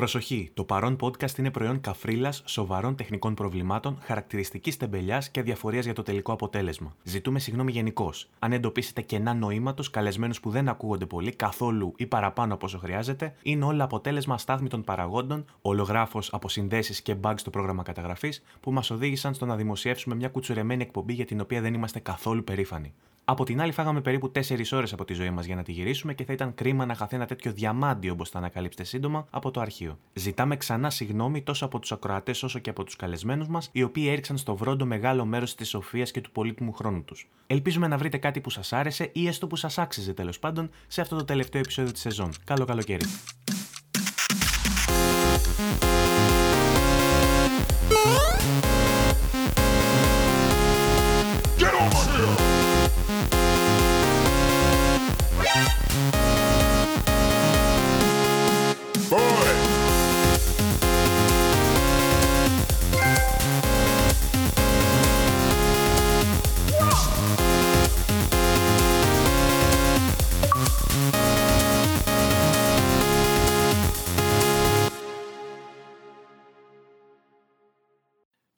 Προσοχή! Το παρόν podcast είναι προϊόν καφρίλας σοβαρών τεχνικών προβλημάτων, χαρακτηριστικής τεμπελιάς και διαφορία για το τελικό αποτέλεσμα. Ζητούμε συγγνώμη γενικώς. Αν εντοπίσετε κενά νοήματος, καλεσμένους που δεν ακούγονται πολύ, καθόλου ή παραπάνω από όσο χρειάζεται, είναι όλα αποτέλεσμα αστάθμητων παραγόντων, ολογράφος αποσυνδέσεις και bugs στο πρόγραμμα καταγραφής που μας οδήγησαν στο να δημοσιεύσουμε μια κουτσουρεμένη εκπομπή για την οποία δεν είμαστε καθόλου περήφανοι. Από την άλλη, φάγαμε περίπου 4 ώρες από τη ζωή μας για να τη γυρίσουμε και θα ήταν κρίμα να χαθεί ένα τέτοιο διαμάντιο όπως θα ανακαλύψετε σύντομα από το αρχείο. Ζητάμε ξανά συγγνώμη τόσο από τους ακροατές όσο και από τους καλεσμένους μας, οι οποίοι έριξαν στο βρόντο μεγάλο μέρος της σοφίας και του πολύτιμου χρόνου τους. Ελπίζουμε να βρείτε κάτι που σας άρεσε ή έστω που σας άξιζε τέλος πάντων σε αυτό το τελευταίο επεισόδιο της σεζόν. Καλό καλοκαίρι.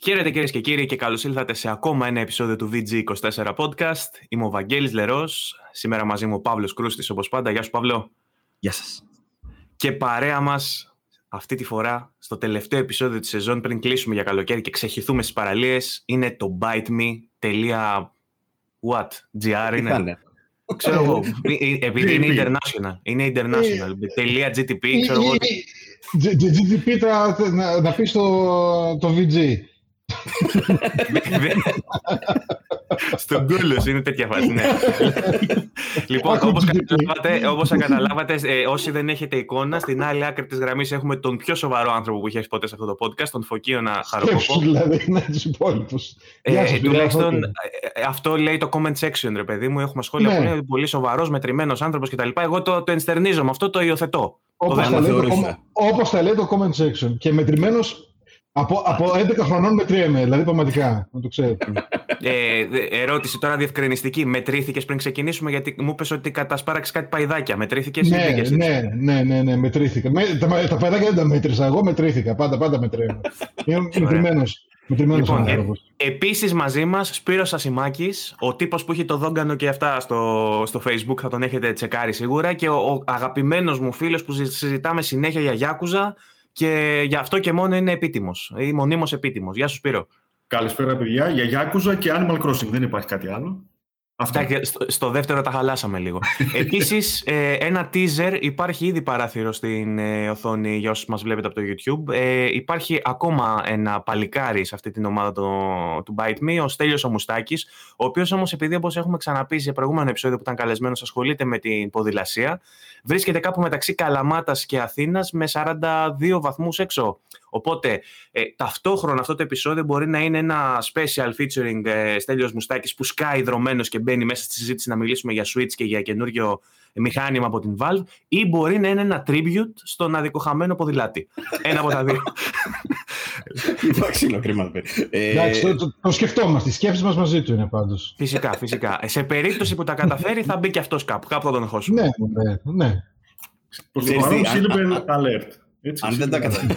Χαίρετε κυρίε και κύριοι και καλώ ήλθατε σε ακόμα ένα επεισόδιο του VG24 Podcast. Είμαι ο Βαγγέλης Λερό. Σήμερα μαζί μου ο Παύλο Κρούστη, όπω πάντα. Γεια σου, Παύλο. Γεια σα. Και παρέα μα αυτή τη φορά στο τελευταίο επεισόδιο τη σεζόν πριν κλείσουμε για καλοκαίρι και ξεχυθούμε στι παραλίε είναι το biteme.what.gr. Είναι. Ξέρω εγώ. Επειδή είναι international. Είναι international. .gtp, ξέρω εγώ. GTP να πει το VG. Στον κούλο είναι τέτοια φάση, ναι. λοιπόν, όπως καταλάβατε, όπως καταλάβατε ε, όσοι δεν έχετε εικόνα, στην άλλη άκρη της γραμμής έχουμε τον πιο σοβαρό άνθρωπο που έχει έρθει ποτέ σε αυτό το podcast, τον Φωκίωνα Χαροκοπό. δηλαδή, είναι τους υπόλοιπους. Ε, τουλάχιστον ε, αυτό λέει το comment section, ρε παιδί μου. Έχουμε σχόλια ναι. που είναι πολύ σοβαρός, μετρημένος άνθρωπος κτλ. Εγώ το, το ενστερνίζω με αυτό, το υιοθετώ. Όπως, τα λέει, το, όπως τα λέει το comment section. Και μετρημένος από, από 11 χρονών μετριέμαι, δηλαδή πραγματικά, να το ξέρω. Ε, ερώτηση τώρα διευκρινιστική. Μετρήθηκες πριν ξεκινήσουμε, γιατί μου είπες ότι κατασπάραξε κάτι παϊδάκια. Μετρήθηκες ναι, ναι, ναι, ναι, ναι, μετρήθηκα. Με, τα, τα παϊδάκια δεν τα μέτρησα. Εγώ μετρήθηκα. Πάντα, πάντα μετρέω. Είμαι μετρημένος. Λοιπόν, ε, επίσης μαζί μας Σπύρος Ασημάκης, ο τύπος που έχει το δόγκανο και αυτά στο, στο facebook θα τον έχετε τσεκάρει σίγουρα και ο, ο αγαπημένος μου φίλος που συζητάμε συνέχεια για Γιάκουζα και γι' αυτό και μόνο είναι επίτιμος. Ή μονίμως επίτιμος. Γεια σου, Σπύρο. Καλησπέρα, παιδιά. Για Γιάκουζα και Animal Crossing. Δεν υπάρχει κάτι άλλο. Αυτά και στο, στο δεύτερο τα χαλάσαμε λίγο. Επίσης, ε, ένα teaser υπάρχει ήδη παράθυρο στην ε, οθόνη για όσους μας βλέπετε από το YouTube. Ε, υπάρχει ακόμα ένα παλικάρι σε αυτή την ομάδα το, του Bite Me, ο Στέλιος ο Μουστάκης, ο οποίος όμως, επειδή όπως έχουμε ξαναπεί σε προηγούμενο επεισόδιο που ήταν καλεσμένος, ασχολείται με την ποδηλασία, βρίσκεται κάπου μεταξύ Καλαμάτας και Αθήνας με 42 βαθμούς έξω. Οπότε, ε, ταυτόχρονα αυτό το επεισόδιο μπορεί να είναι ένα special featuring ε, Στέλιος Μουστάκης που σκάει δρομένος και μπαίνει μέσα στη συζήτηση να μιλήσουμε για Switch και για καινούριο μηχάνημα από την Valve ή μπορεί να είναι ένα tribute στον αδικοχαμένο ποδηλάτη. ένα από τα δύο. Εντάξει, είναι κρίμα. Εντάξει, το, το, το σκεφτόμαστε. Οι σκέψεις μας μαζί του είναι πάντως. Φυσικά, φυσικά. Σε περίπτωση που τα καταφέρει, θα μπει και αυτός κάπου. Κάπου θα τον χώσουμε. Ναι, ναι. ναι. Προ το παρόν, Silver Alert. Έτσι, αν δεν τα καταφέρει.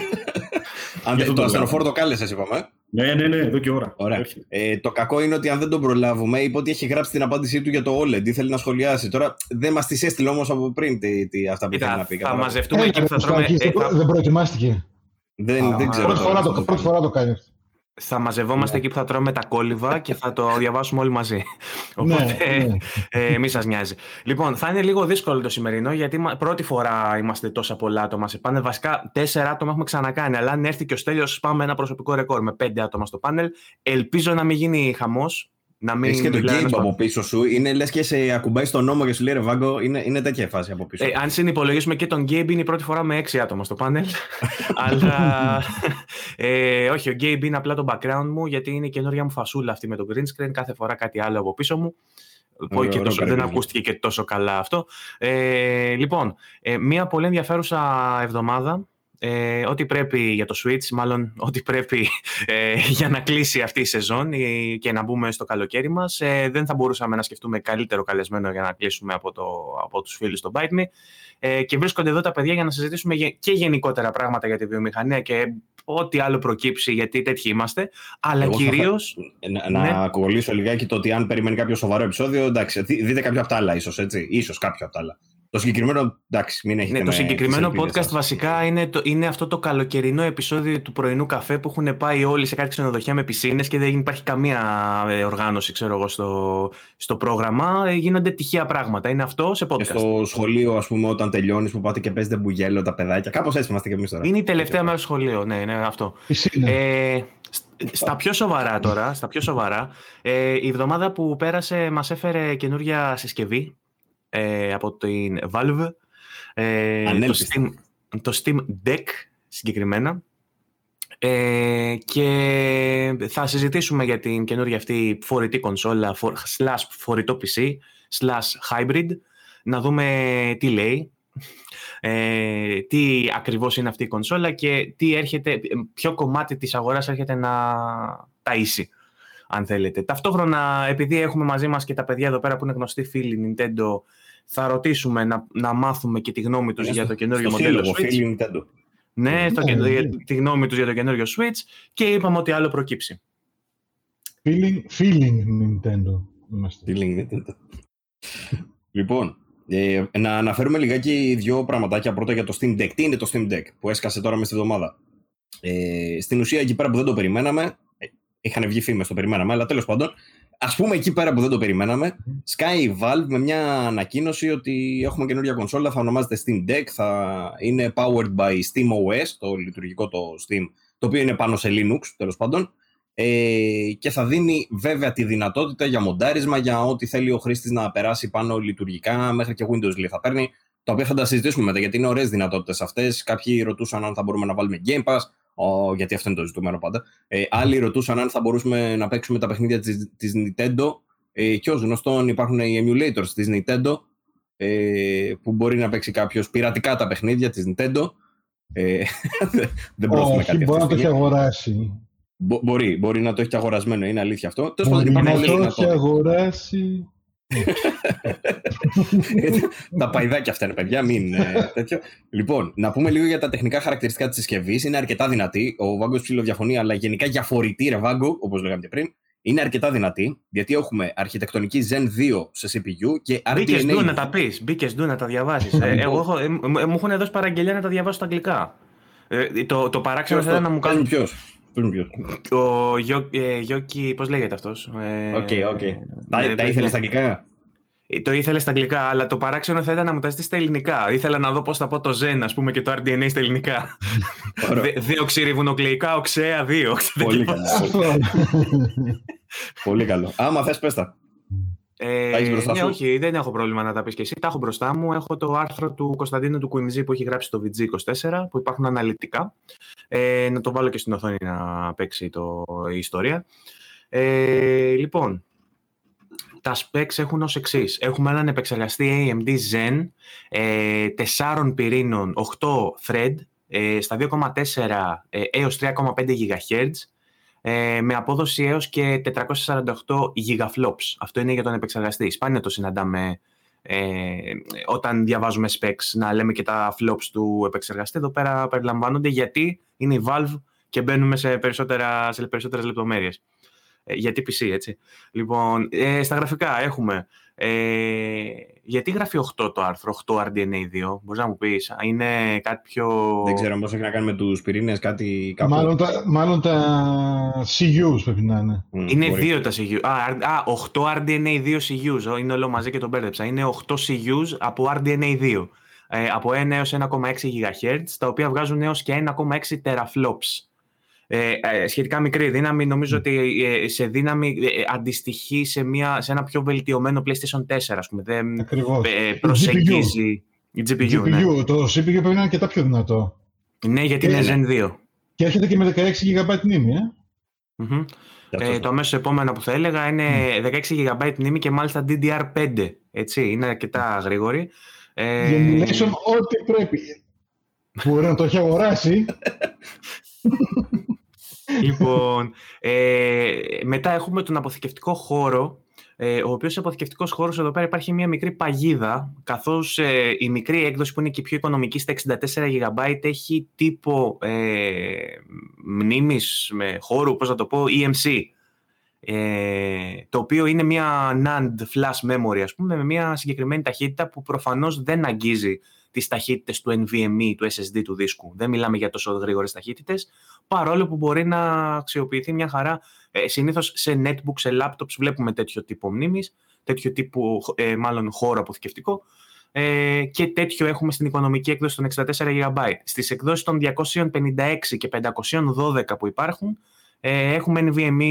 Αν δεν το ασθενοφόρο το κάλεσες, είπαμε. Ναι, ναι, ναι, εδώ και ώρα. Ωραία. Ε, το κακό είναι ότι αν δεν τον προλάβουμε, είπε ότι έχει γράψει την απάντησή του για το OLED. Ήθελε να σχολιάσει. Τώρα δεν μας τη έστειλε όμως από πριν τι, τι, αυτά που θέλει να πει. Θα μαζευτούμε εκεί που θα τρώμε. Δεν προετοιμάστηκε. Δεν, δεν ξέρω. Πρώτη φορά, το, πρώτη φορά το κάνεις αυτό. Θα μαζευόμαστε εκεί που θα τρώμε τα κόλληβα και θα το διαβάσουμε όλοι μαζί. Οπότε ναι, ναι. ε, μη σας νοιάζει. Λοιπόν, θα είναι λίγο δύσκολο το σημερινό γιατί πρώτη φορά είμαστε τόσα πολλά άτομα σε πάνελ. Βασικά, τέσσερα άτομα έχουμε ξανακάνει. Αλλά αν έρθει και ο Στέλιος, πάμε ένα προσωπικό ρεκόρ με πέντε άτομα στο πάνελ. Ελπίζω να μην γίνει χαμός. Να μην Έχεις και το game από πίσω σου. Είναι λες και σε ακουμπάει στον νόμο και σου λέει ρε Βάγκο, είναι, είναι τέτοια φάση από πίσω. Ε, αν συνυπολογίσουμε και τον Gabe, είναι η πρώτη φορά με έξι άτομα στο πάνελ. Αλλά. ε, όχι, ο Gabe είναι απλά το background μου, γιατί είναι η καινούργια μου φασούλα αυτή με το green screen. Κάθε φορά κάτι άλλο από πίσω μου. Ωραία, και τόσο, δεν ακούστηκε και τόσο καλά αυτό. Ε, λοιπόν, ε, μία πολύ ενδιαφέρουσα εβδομάδα Ε, ό,τι πρέπει για το Switch, μάλλον ό,τι πρέπει ε, για να κλείσει αυτή η σεζόν και να μπούμε στο καλοκαίρι μας. Ε, δεν θα μπορούσαμε να σκεφτούμε καλύτερο καλεσμένο για να κλείσουμε από, το, από τους φίλους στο Bite Me. Ε, και βρίσκονται εδώ τα παιδιά για να συζητήσουμε και γενικότερα πράγματα για τη βιομηχανία και ό,τι άλλο προκύψει, γιατί τέτοιοι είμαστε. Αλλά κυρίω. Να, να ναι. ακολουθήσω λιγάκι το ότι αν περιμένει κάποιο σοβαρό επεισόδιο, εντάξει, δείτε κάποιο από τα άλλα, ίσως έτσι. Ίσως κάποιο από τα άλλα. Το συγκεκριμένο, εντάξει, μην έχετε ναι, Το συγκεκριμένο podcast βασικά είναι, το, είναι αυτό το καλοκαιρινό επεισόδιο του πρωινού καφέ που έχουν πάει όλοι σε κάτι ξενοδοχεία με πισίνες και δεν υπάρχει καμία ε, οργάνωση, ξέρω εγώ, στο, στο πρόγραμμα. Ε, γίνονται τυχαία πράγματα. Είναι αυτό σε podcast. Και στο σχολείο, ας πούμε, όταν τελειώνεις που πάτε και παίζετε μπουγέλο τα παιδάκια. Κάπως έτσι είμαστε και εμείς τώρα. Είναι η τελευταία μέρα στο σχολείο, ναι, είναι αυτό. Ε, στα πιο σοβαρά τώρα, στα πιο σοβαρά, ε, η εβδομάδα που πέρασε μας έφερε καινούρια συσκευή ε, από την Valve. Ε, το, Steam, το Steam Deck συγκεκριμένα. Ε, και θα συζητήσουμε για την καινούργια αυτή φορητή κονσόλα for, slash φορητό PC slash hybrid να δούμε τι λέει ε, τι ακριβώς είναι αυτή η κονσόλα και τι έρχεται, ποιο κομμάτι της αγοράς έρχεται να ταΐσει αν θέλετε. Ταυτόχρονα, επειδή έχουμε μαζί μας και τα παιδιά εδώ πέρα που είναι γνωστοί φίλοι Nintendo θα ρωτήσουμε να, να μάθουμε και τη γνώμη τους για το καινούριο μοντέλο Switch. Nintendo. Ναι, στο, ναι, ναι. τη γνώμη τους για το καινούριο Switch και είπαμε ότι άλλο προκύψει. Feeling, feeling Nintendo. Feeling Nintendo. λοιπόν, ε, να αναφέρουμε λιγάκι δύο πραγματάκια. Πρώτα για το Steam Deck. Τι είναι το Steam Deck που έσκασε τώρα μες στη εβδομάδα. Ε, στην ουσία εκεί πέρα που δεν το περιμέναμε, ε, είχαν βγει φήμες, το περιμέναμε, αλλά τέλος πάντων, Α πούμε εκεί πέρα που δεν το περιμέναμε, Sky Valve με μια ανακοίνωση ότι έχουμε καινούργια κονσόλα, θα ονομάζεται Steam Deck, θα είναι powered by Steam OS, το λειτουργικό το Steam, το οποίο είναι πάνω σε Linux τέλος πάντων, ε, και θα δίνει βέβαια τη δυνατότητα για μοντάρισμα, για ό,τι θέλει ο χρήστης να περάσει πάνω λειτουργικά, μέχρι και Windows λέει θα παίρνει, τα οποία θα τα συζητήσουμε μετά, γιατί είναι ωραίες δυνατότητες αυτές. Κάποιοι ρωτούσαν αν θα μπορούμε να βάλουμε Game Pass, Oh, γιατί αυτό είναι το ζητούμενο πάντα. Ε, άλλοι ρωτούσαν αν θα μπορούσαμε να παίξουμε τα παιχνίδια της, της Nintendo ε, και ως γνωστόν υπάρχουν οι emulators της Nintendo ε, που μπορεί να παίξει κάποιος πειρατικά τα παιχνίδια της Nintendo. Ε, δεν πρόθυμε κάτι μπορεί να το έχει αγοράσει. μπορεί, μπορεί να το έχει αγορασμένο, είναι αλήθεια αυτό. Μπορεί να το έχει αγοράσει. Τα παϊδάκια αυτά είναι, παιδιά, μην ε, τέτοιο. Λοιπόν, να πούμε λίγο για τα τεχνικά χαρακτηριστικά της συσκευής. Είναι αρκετά δυνατή. Ο Βάγκος ψηλοδιαφωνεί, αλλά γενικά για φορητή, ρε Βάγκο, όπως λέγαμε και πριν. Είναι αρκετά δυνατή, γιατί έχουμε αρχιτεκτονική Zen 2 σε CPU και RDNA. Μπήκε ντου να τα πεις, μπήκες ντου να τα διαβάσεις. ε, εγώ έχω, ε, μου έχουν δώσει παραγγελία να τα διαβάσω στα αγγλικά. Ε, το, το παράξενο θα να μου κάνει. Ποιο. Ο Γιώκη, πώς λέγεται αυτός; OK, OK. Τα ήθελες στα αγγλικά; Το ήθελες στα αγγλικά, αλλά το παράξενο θα ήταν να μου τα ζητήσει στα ελληνικά. Ήθελα να δω πώς θα πω το Zen, ας πούμε, και το RDNA στα ελληνικά. Δεοξυριβονουκλεϊκά, οξέα, δύο. Πολύ καλό. Πολύ καλό. Άμα θες, πες τα. Ε, ναι, όχι, δεν έχω πρόβλημα να τα πεις και εσύ. Τα έχω μπροστά μου. Έχω το άρθρο του Κωνσταντίνου του Κουιμιζή που έχει γράψει το VG24, που υπάρχουν αναλυτικά. Ε, να το βάλω και στην οθόνη να παίξει το, η ιστορία. Ε, λοιπόν, τα specs έχουν ως εξής. Έχουμε έναν επεξεργαστή AMD Zen, ε, 4 πυρήνων, 8 thread, ε, στα 2,4 ε, έως 3,5 GHz, ε, με απόδοση έως και 448 gigaflops. Αυτό είναι για τον επεξεργαστή. Σπάνια το συναντάμε ε, όταν διαβάζουμε specs να λέμε και τα flops του επεξεργαστή. Εδώ πέρα περιλαμβάνονται γιατί είναι η Valve και μπαίνουμε σε, περισσότερα, σε περισσότερες λεπτομέρειες. Ε, γιατί PC, έτσι. Λοιπόν, ε, στα γραφικά έχουμε... Ε, γιατί γράφει 8 το άρθρο, 8 RDNA2, μπορείς να μου πεις, είναι κάτι πιο... Δεν ξέρω πώς έχει να κάνει με τους πυρήνες, κάτι κάπου... Μάλλον τα, μάλλον τα CUs πρέπει να είναι. είναι μπορεί. δύο τα CUs. Α, α 8 RDNA2 CUs, είναι όλο μαζί και τον μπέρδεψα. Είναι 8 CUs από RDNA2. Ε, από 1 έως 1,6 GHz, τα οποία βγάζουν έως και 1,6 teraflops. Ε, ε, σχετικά μικρή δύναμη. Νομίζω ότι ε, σε δύναμη ε, αντιστοιχεί σε, μια, σε ένα πιο βελτιωμένο PlayStation 4, ας πούμε. Δεν ε, προσεγγίζει η GPU. GPU ναι. Το CPU πρέπει να είναι αρκετά πιο δυνατό. Ναι, γιατί είναι Zen 2. Και έρχεται και με 16 GB μνήμη, ε. Mm-hmm. Ε, το αμέσω επόμενο που θα έλεγα είναι 16 GB μνήμη και μάλιστα DDR5. Έτσι, είναι αρκετά γρήγορη. Ε, Για ό,τι πρέπει. Μπορεί να το έχει αγοράσει. λοιπόν, ε, μετά έχουμε τον αποθηκευτικό χώρο, ε, ο οποίος αποθηκευτικός χώρος εδώ πέρα υπάρχει μια μικρή παγίδα, καθώς ε, η μικρή έκδοση που είναι και η πιο οικονομική στα 64 GB έχει τύπο ε, μνήμης με χώρου, πώς να το πω, EMC. Ε, το οποίο είναι μια NAND flash memory, ας πούμε, με μια συγκεκριμένη ταχύτητα που προφανώς δεν αγγίζει τις ταχύτητες του NVMe, του SSD του δίσκου. Δεν μιλάμε για τόσο γρήγορες ταχύτητες, παρόλο που μπορεί να αξιοποιηθεί μια χαρά. Ε, συνήθως σε netbook, σε laptops βλέπουμε τέτοιο τύπο μνήμης, τέτοιο τύπο, ε, μάλλον χώρο αποθηκευτικό, ε, και τέτοιο έχουμε στην οικονομική έκδοση των 64 GB. Στις εκδόσεις των 256 και 512 που υπάρχουν, ε, έχουμε NVMe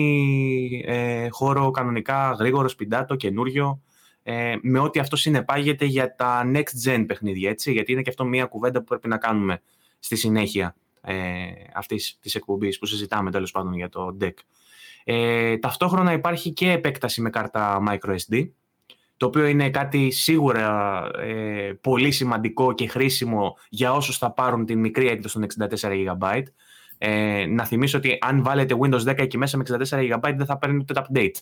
ε, χώρο κανονικά γρήγορο, σπιντάτο, καινούριο, ε, με ό,τι αυτό συνεπάγεται για τα next gen παιχνίδια, έτσι, γιατί είναι και αυτό μια κουβέντα που πρέπει να κάνουμε στη συνέχεια ε, αυτής της εκπομπής που συζητάμε τέλος πάντων για το deck. Ε, ταυτόχρονα υπάρχει και επέκταση με κάρτα microSD, το οποίο είναι κάτι σίγουρα ε, πολύ σημαντικό και χρήσιμο για όσους θα πάρουν την μικρή έκδοση των 64 GB. Ε, να θυμίσω ότι αν βάλετε Windows 10 εκεί μέσα με 64 GB δεν θα παίρνει ούτε update.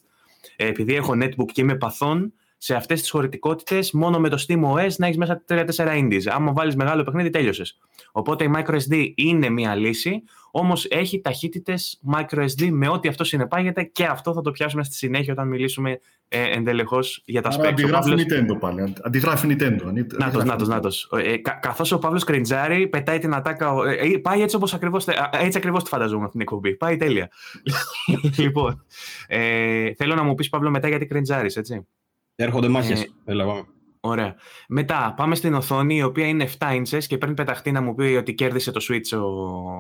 Ε, επειδή έχω netbook και είμαι παθών, σε αυτές τις χωρητικότητες, μόνο με το SteamOS να έχεις μέσα 3-4 indies. Άμα βάλεις μεγάλο παιχνίδι, τέλειωσες. Οπότε η microSD είναι μία λύση, όμως έχει ταχύτητες microSD με ό,τι αυτό συνεπάγεται και αυτό θα το πιάσουμε στη συνέχεια όταν μιλήσουμε ε, εντελεχώς για τα specs. Αντιγράφει Παύλος... Nintendo πάλι. Αντιγράφει Nintendo. Νάτος, νάτος, νάτος. Ε, κα, Καθώς ο Παύλος Κρεντζάρη πετάει την ατάκα. Ε, ε πάει έτσι όπως ακριβώς έτσι ακριβώς τη φανταζόμαι αυτή την εκπομπή. Πάει τέλεια. λοιπόν, ε, θέλω να μου πεις Παύλο μετά γιατί Κρεντζάρη, έτσι. Έρχονται μάχες. Ε, Ωραία. Μετά πάμε στην οθόνη η οποία είναι 7 inches και πριν πεταχτεί να μου πει ότι κέρδισε το Switch ο,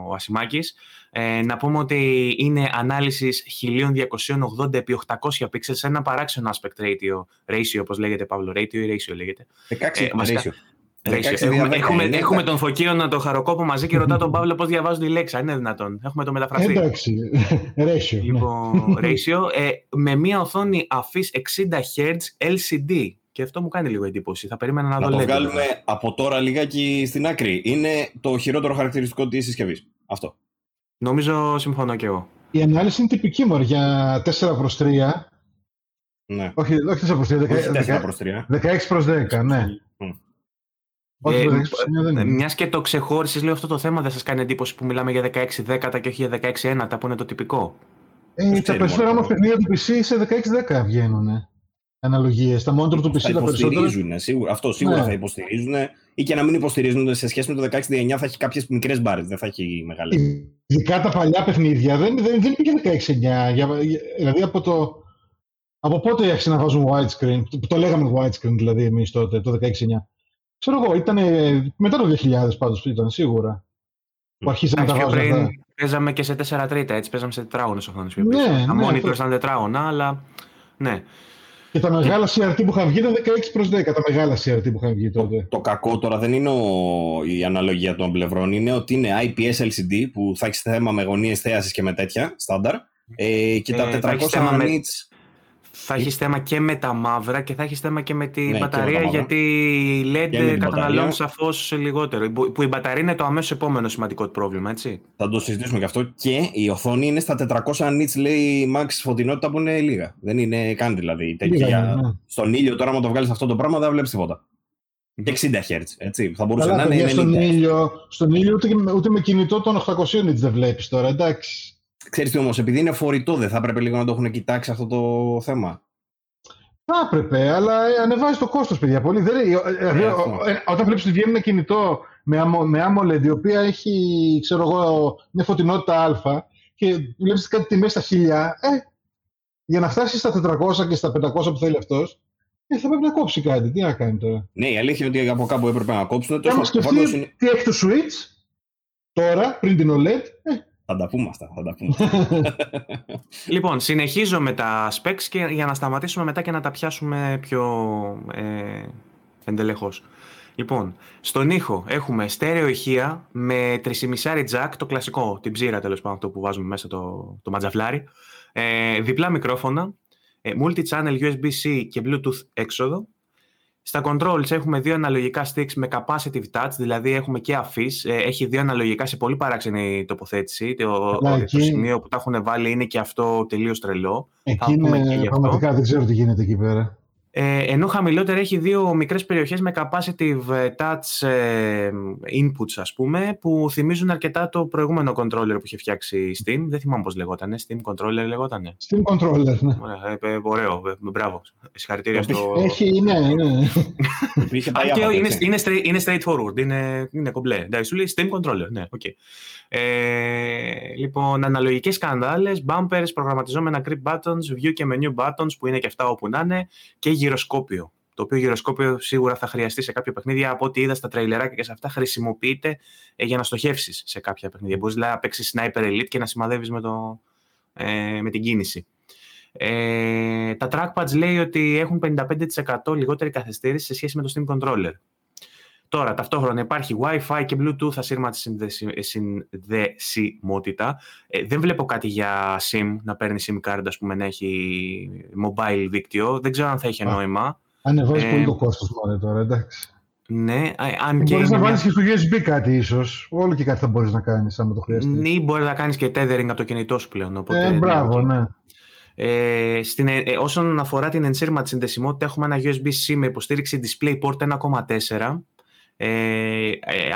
ο Ασημάκης. Ε, να πούμε ότι είναι ανάλυσης 1280 x 800 pixels σε ένα παράξενο aspect ratio, ratio όπως λέγεται Παύλο, ratio ή ratio λέγεται. 16 ε, ratio. Έχουμε, έχουμε, έχουμε, τον Φωκείο να το χαροκόπο μαζί και ρωτά τον Παύλο πώς διαβάζουν τη λέξη. είναι δυνατόν. Έχουμε το μεταφραστή. Εντάξει. Ratio. Ναι. Λοιπόν, ratio. Ε, με μια οθόνη αφής 60 Hz LCD. Και αυτό μου κάνει λίγο εντύπωση. Θα περίμενα να, να το, το βγάλουμε από τώρα λιγάκι στην άκρη. Είναι το χειρότερο χαρακτηριστικό της συσκευής. Αυτό. Νομίζω συμφωνώ και εγώ. Η ανάλυση είναι τυπική μου για 4 προς 3. Ναι. Όχι, όχι 4 προς 3. 16 προς 10, ναι. Όχι, ε, Μιας και το ξεχώρισες, λέω αυτό το θέμα δεν σας κάνει εντύπωση που μιλάμε για 16 δέκατα και όχι για 16 ένατα που είναι το τυπικό. Ε, τα περισσότερα όμως παιχνίδια του PC σε 16 βγαίνουν. Αναλογίες. Τα monitor του PC θα τα περισσότερα. Σίγουρα, αυτό σίγουρα ναι. θα υποστηρίζουν. ή και να μην υποστηρίζουν σε σχέση με το 16-19 θα έχει κάποιες μικρές μπάρες. Δεν θα έχει μεγάλες. Ειδικά τα παλιά παιχνίδια δεν, δεν, δεν πήγε 16-9. Δηλαδή από το. Από πότε άρχισε να βάζουν widescreen, το λέγαμε widescreen δηλαδή εμείς τότε, το 16-9. Ξέρω εγώ, ήταν μετά το 2000 πάντως ήταν σίγουρα. Που αρχίσαμε να τα βάζουμε. Πριν παίζαμε και σε 4 τρίτα, έτσι παίζαμε σε τετράγωνες οθόνες. Ναι, ναι, τα monitor ήταν τετράγωνα, αλλά ναι. Και τα μεγάλα CRT που είχαν βγει ήταν 16 προς 10, τα μεγάλα CRT που είχαν βγει τότε. Το, το κακό τώρα δεν είναι ο, η αναλογία των πλευρών, είναι ότι είναι IPS LCD που θα έχεις θέμα με γωνίες θέασης και με τέτοια, στάνταρ. Ε, και τα 400 nits θα έχεις θέμα και με τα μαύρα και θα έχεις θέμα και με τη ναι, μπαταρία, γιατί η LED καταναλώνει σαφώς λιγότερο. Που η μπαταρία είναι το αμέσως επόμενο σημαντικό πρόβλημα, έτσι. Θα το συζητήσουμε και αυτό. Και η οθόνη είναι στα 400 nits, λέει Max φωτεινότητα που είναι λίγα. Δεν είναι καν δηλαδή. Λίγα, ναι. Στον ήλιο τώρα, άμα το βγάλεις αυτό το πράγμα, δεν βλέπεις τίποτα. 60 Hz, έτσι. Θα μπορούσε Καλά, να είναι. Στον ήλιο, στον ήλιο ούτε, ούτε με κινητό των 800 nits δεν βλέπεις τώρα, εντάξει. Ξέρεις τι όμως, επειδή είναι φορητό, δεν θα έπρεπε λίγο να το έχουν κοιτάξει αυτό το θέμα. Θα έπρεπε, αλλά ανεβάζει το κόστος, παιδιά, πολύ. Δεν, ε, ε, ε, όταν βλέπεις ότι βγαίνει ένα κινητό με, με AMOLED, η οποία έχει, ξέρω εγώ, μια φωτεινότητα α και βλέπεις κάτι τιμές στα χίλια, ε, για να φτάσεις στα 400 και στα 500 που θέλει αυτός, ε, θα πρέπει να κόψει κάτι. Τι να κάνει τώρα. Ναι, η αλήθεια είναι ότι από κάπου έπρεπε να κόψουν. Αν σκεφτείς είναι... τι έχει το Switch, τώρα, πριν την OLED, ε, θα τα πούμε αυτά. Θα τα πούμε. λοιπόν, συνεχίζω με τα specs και για να σταματήσουμε μετά και να τα πιάσουμε πιο ε, εντελεχώς. Λοιπόν, στον ήχο έχουμε στέρεο ηχεία με 3,5 jack, το κλασικό, την ψήρα τέλος πάντων, αυτό που βάζουμε μέσα το, το ματζαφλάρι. Ε, διπλά μικρόφωνα, ε, multi-channel USB-C και Bluetooth έξοδο Στα controls έχουμε δύο αναλογικά sticks με capacitive touch, δηλαδή έχουμε και αφής. Ε, έχει δύο αναλογικά σε πολύ παράξενη τοποθέτηση. Το, το σημείο που τα έχουν βάλει είναι και αυτό τελείως τρελό. Εκεί είναι, πραγματικά δεν ξέρω τι γίνεται εκεί πέρα. Ε, ενώ χαμηλότερα έχει δύο μικρές περιοχές με capacitive ε, touch ε, inputs, ας πούμε, που θυμίζουν αρκετά το προηγούμενο controller που είχε φτιάξει η Steam. Δεν θυμάμαι πώς λεγότανε. Steam Controller λεγότανε. Steam Controller, ναι. Ωραία, ε, ωραίο, μπράβο. Συγχαρητήρια στο... Έχει, ναι, ναι. είναι, είναι, είναι straightforward, είναι, είναι κομπλέ. Εντάξει, σου λέει Steam Controller, ναι, okay. Ε, λοιπόν, αναλογικές σκανδάλες, bumpers, προγραμματιζόμενα grip buttons, view και menu buttons που είναι και αυτά όπου να είναι και γυροσκόπιο. Το οποίο γυροσκόπιο σίγουρα θα χρειαστεί σε κάποια παιχνίδια. Από ό,τι είδα στα τραϊλεράκια και σε αυτά, χρησιμοποιείται ε, για να στοχεύσεις σε κάποια παιχνίδια. Μπορείς δηλαδή, να παίξεις sniper elite και να σημαδεύεις με, ε, με την κίνηση. Ε, τα trackpads λέει ότι έχουν 55% λιγότερη καθυστέρηση σε σχέση με το Steam Controller. Τώρα, ταυτόχρονα υπάρχει Wi-Fi και Bluetooth ασύρματη συνδεσιμότητα. Ε, δεν βλέπω κάτι για SIM, να παίρνει SIM card, ας πούμε, να έχει mobile δίκτυο. Δεν ξέρω αν θα έχει νόημα. Ανεβάζει ε, πολύ το κόστος μόνο τώρα, εντάξει. Ναι, αν και. Μπορείς να βάλεις και στο USB κάτι, ίσως. Όλο και κάτι θα μπορείς να κάνεις, αν το χρειαστείς. Ναι, μπορεί να κάνεις και tethering από το κινητό σου πλέον. Οπότε, ε, μπράβο, ναι. Ε, στην, ε, όσον αφορά την ενσύρματη συνδεσιμότητα, έχουμε ένα USB-C με υποστήριξη DisplayPort 1.4 ε, ε,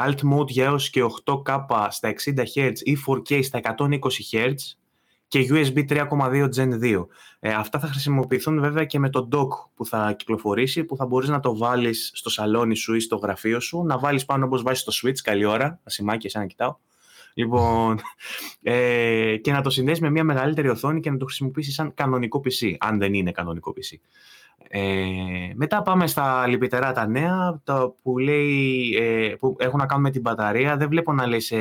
alt mode για έως και 8K στα 60 Hz ή 4K στα 120 Hz και USB 3.2 Gen 2. Ε, αυτά θα χρησιμοποιηθούν βέβαια και με το dock που θα κυκλοφορήσει, που θα μπορείς να το βάλεις στο σαλόνι σου ή στο γραφείο σου, να βάλεις πάνω όπως βάζεις στο switch, καλή ώρα, ασημάκι, εσένα κοιτάω. Λοιπόν, ε, και να το συνδέσει με μια μεγαλύτερη οθόνη και να το χρησιμοποιήσεις σαν κανονικό PC, αν δεν είναι κανονικό PC. Ε, μετά πάμε στα λυπητερά τα νέα τα που, λέει, ε, που έχουν να κάνουν με την μπαταρία. Δεν βλέπω να λέει σε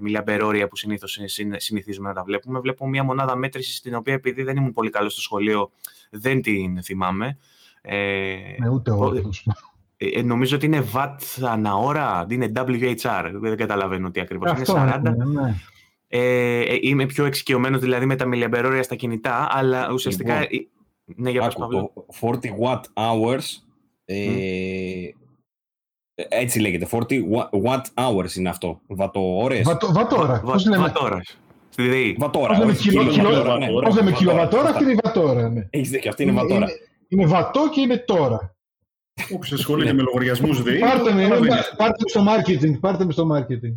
μιλιαμπερόρια που συνήθως συνηθίζουμε να τα βλέπουμε. Βλέπω μια μονάδα μέτρησης την οποία επειδή δεν ήμουν πολύ καλός στο σχολείο δεν την θυμάμαι. Ε, ναι, ούτε ε, ε, νομίζω ότι είναι watt ανά ώρα, είναι WHR. Δεν καταλαβαίνω τι ακριβώς είναι. 40. ναι. Ε, είμαι πιο εξοικειωμένος δηλαδή με τα μιλιαμπερόρια στα κινητά, αλλά ουσιαστικά λοιπόν. Ναι, για Άκου, το 40 watt hours ε, έτσι λέγεται, 40 watt hours είναι αυτό. Βατόρες. Βατο, βατόρα. Πώς λέμε; Βατόρας. Στη ΔΕΗ. Βατόρα. Πώς λέμε, κιλοβατόρα. Ναι. Πώς λέμε κιλοβατόρα, αυτή είναι η βατόρα. Ναι. Έχεις δίκιο, αυτή είναι η βατόρα. Είναι, είναι βατό και είναι τώρα. Όποιος ασχολείται με λογαριασμούς ΔΕΗ. Πάρτε με, πάρτε με στο marketing. Πάρτε με στο marketing.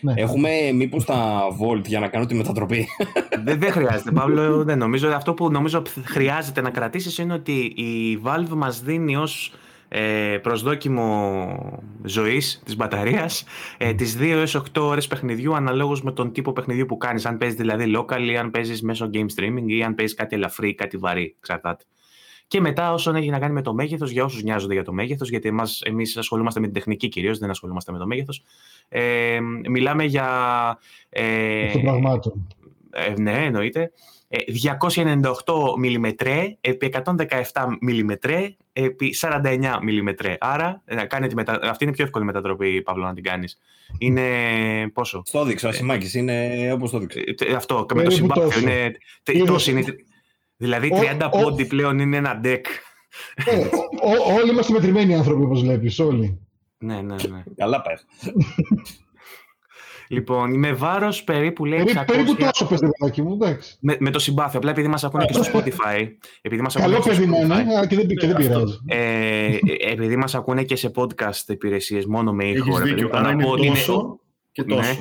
Ναι. Έχουμε μήπως τα Volt για να κάνω τη μετατροπή. δεν, δεν χρειάζεται, Παύλο. Δεν νομίζω. Αυτό που νομίζω χρειάζεται να κρατήσεις είναι ότι η Valve μας δίνει ως ε, προσδόκιμο ζωής της μπαταρίας ε, τις 2 έως 8 ώρες παιχνιδιού αναλόγως με τον τύπο παιχνιδιού που κάνεις. Αν παίζεις δηλαδή local ή αν παίζεις μέσω game streaming ή αν παίζεις κάτι ελαφρύ ή κάτι βαρύ. Εξαρτάται. Και μετά, όσον έχει να κάνει με το μέγεθος, για όσους νοιάζονται για το μέγεθος, γιατί εμείς ασχολούμαστε με την τεχνική κυρίως, δεν ασχολούμαστε με το μέγεθος. Ε, μιλάμε για. Ε, των πραγμάτων. Ε, ναι, εννοείται. 298 mm επί 117 mm επί 49 mm. Άρα, ε, κάνετε μετα... αυτή είναι πιο εύκολη μετατροπή, Παύλο, να την κάνεις. Είναι πόσο; Στο δείξω, ασημάκης, είναι όπως το δείξω. Ε, αυτό, με το συμπάθειο. Είναι, είναι, Δηλαδή 30 πόντι πλέον είναι ένα deck. Ε, όλοι είμαστε μετρημένοι άνθρωποι, όπως βλέπεις, όλοι. Ναι, ναι, ναι. Καλά πάει. Λοιπόν, με βάρος περίπου λέει. Περί, 600... Περίπου τόσο πες, παιδάκι μου, εντάξει. Με, με το συμπάθειο. Απλά επειδή μας ακούνε και στο Spotify. Επειδή μας Καλό παιδί να είναι, και δεν, και δεν πειράζει. Ε, επειδή μας ακούνε και σε podcast υπηρεσίες μόνο με ήχο. Έχεις δίκιο. Αν είναι τόσο και τόσο. Ναι.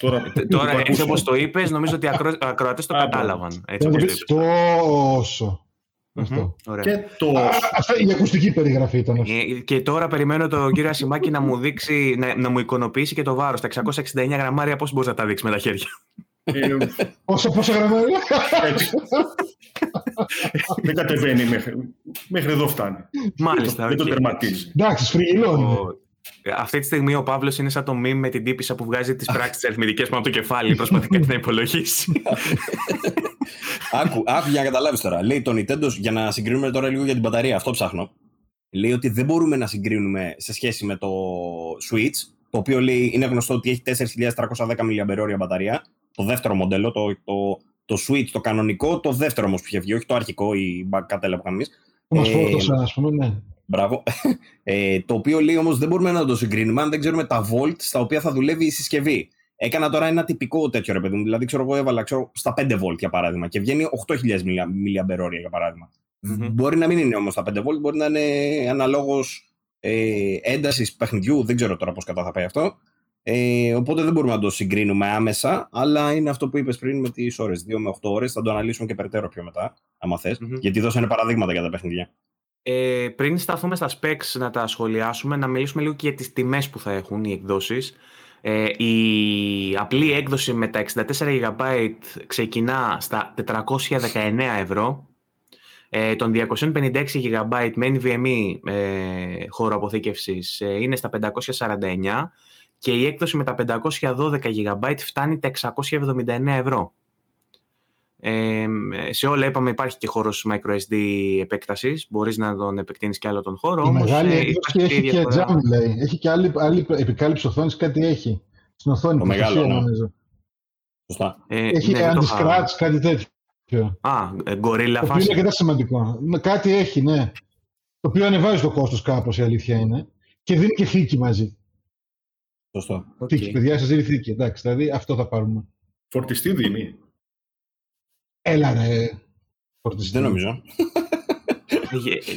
Τώρα, Τώρα έτσι όπως το είπες, νομίζω ότι οι ακρο... ακροατές το κατάλαβαν. Έτσι τόσο. Αυτό. Και τόσο. Αυτά η ακουστική περιγραφή ήταν. Ε, και τώρα περιμένω τον κύριο Ασημάκη να μου δείξει, να, να μου εικονοποιήσει και το βάρος. Τα 669 γραμμάρια πώς μπορείς να τα δείξεις με τα χέρια. Ε, πόσα, πόσα γραμμάρια; Δεν κατεβαίνει μέχρι, μέχρι εδώ φτάνει. Μάλιστα. Δεν το τερματίζει. Εντάξει, σφριγγυλώνει. Αυτή τη στιγμή ο Παύλος είναι σαν το μήνυμα με την τύπησα που βγάζει τις πράξεις αριθμητικέ πάνω από το κεφάλι. Προσπαθεί κάτι να υπολογίσει. άκου, άκου για να καταλάβεις τώρα. Λέει το Nintendo, για να συγκρίνουμε τώρα λίγο για την μπαταρία, αυτό ψάχνω. Λέει ότι δεν μπορούμε να συγκρίνουμε σε σχέση με το Switch, το οποίο λέει είναι γνωστό ότι έχει 4.310 mAh μπαταρία. Το δεύτερο μοντέλο, το, το, το Switch, το κανονικό, το δεύτερο όμως που είχε βγει, όχι το αρχικό ή κατέλαβα εμεί. Που μα ε, ας πούμε, ναι. Μπράβο. Ε, το οποίο λέει όμως δεν μπορούμε να το συγκρίνουμε αν δεν ξέρουμε τα volt στα οποία θα δουλεύει η συσκευή. Έκανα τώρα ένα τυπικό τέτοιο ρε παιδί μου. Δηλαδή, ξέρω εγώ, έβαλα ξέρω, στα 5 volt για παράδειγμα και βγαίνει 8.000 mAh για παραδειγμα Μπορεί να μην είναι όμως στα 5 volt, μπορεί να είναι αναλόγως ε, έντασης παιχνιδιού. Δεν ξέρω τώρα πώς κατά θα πάει αυτό. Ε, οπότε δεν μπορούμε να το συγκρίνουμε άμεσα, αλλά είναι αυτό που είπες πριν με τις ώρες. 2 με 8 ώρες. Θα το αναλύσουμε και περαιτέρω πιο μετά, άμα θες. Mm-hmm. Γιατί δώσανε παραδείγματα για τα παιχνίδια. Ε, πριν σταθούμε στα specs να τα σχολιάσουμε, να μιλήσουμε λίγο και για τις τιμές που θα έχουν οι εκδόσεις. Ε, η απλή έκδοση με τα 64 GB ξεκινά στα 419 ευρώ. Ε, των 256 GB με NVMe ε, χώρο αποθήκευσης ε, είναι στα 549 και η έκδοση με τα 512 GB φτάνει τα 679 ευρώ. Ε, σε όλα είπαμε υπάρχει και χώρος microSD επέκτασης, μπορείς να τον επεκτείνεις και άλλο τον χώρο. Η όμως, μεγάλη ε, έκδοση έχει και jam, λέει. Έχει και άλλη, άλλη επικάλυψη οθόνης, κάτι έχει. Στην οθόνη το μεγάλο, ναι. νομίζω. Σωστά. Ε, έχει ναι, anti-scratch, κάτι τέτοιο. Α, γκορίλα φάση. Το οποίο είναι αρκετά σημαντικό. Κάτι έχει, ναι. Το οποίο ανεβάζει το κόστος κάπως, η αλήθεια είναι. Και δίνει και θήκη μαζί. Σωστό. Okay. Θήκη, παιδιά, σας δίνει θήκη. Εντάξει, δηλαδή αυτό θα πάρουμε. Φορτιστή δίνει. Έλα ρε. Φορτιστή. Δεν νομίζω.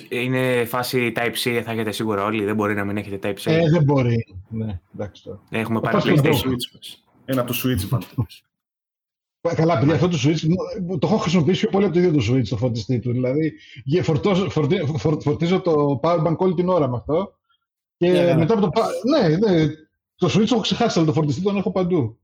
Είναι φάση Type-C, θα έχετε σίγουρα όλοι. Δεν μπορεί να μην έχετε Type-C. Ε, δεν μπορεί. Ναι, εντάξει τώρα. Έχουμε πάρει PlayStation. Ένα το Switch Καλά, παιδιά, αυτό το Switch το έχω χρησιμοποιήσει πιο πολύ από το ίδιο το Switch, το φορτιστή του. Δηλαδή, φορτίζω, φορτίζω το Powerbank όλη την ώρα με αυτό. Και yeah, ναι, ναι. μετά από το. Ναι, ναι, το Switch έχω ξεχάσει, αλλά το φορτιστή τον έχω παντού.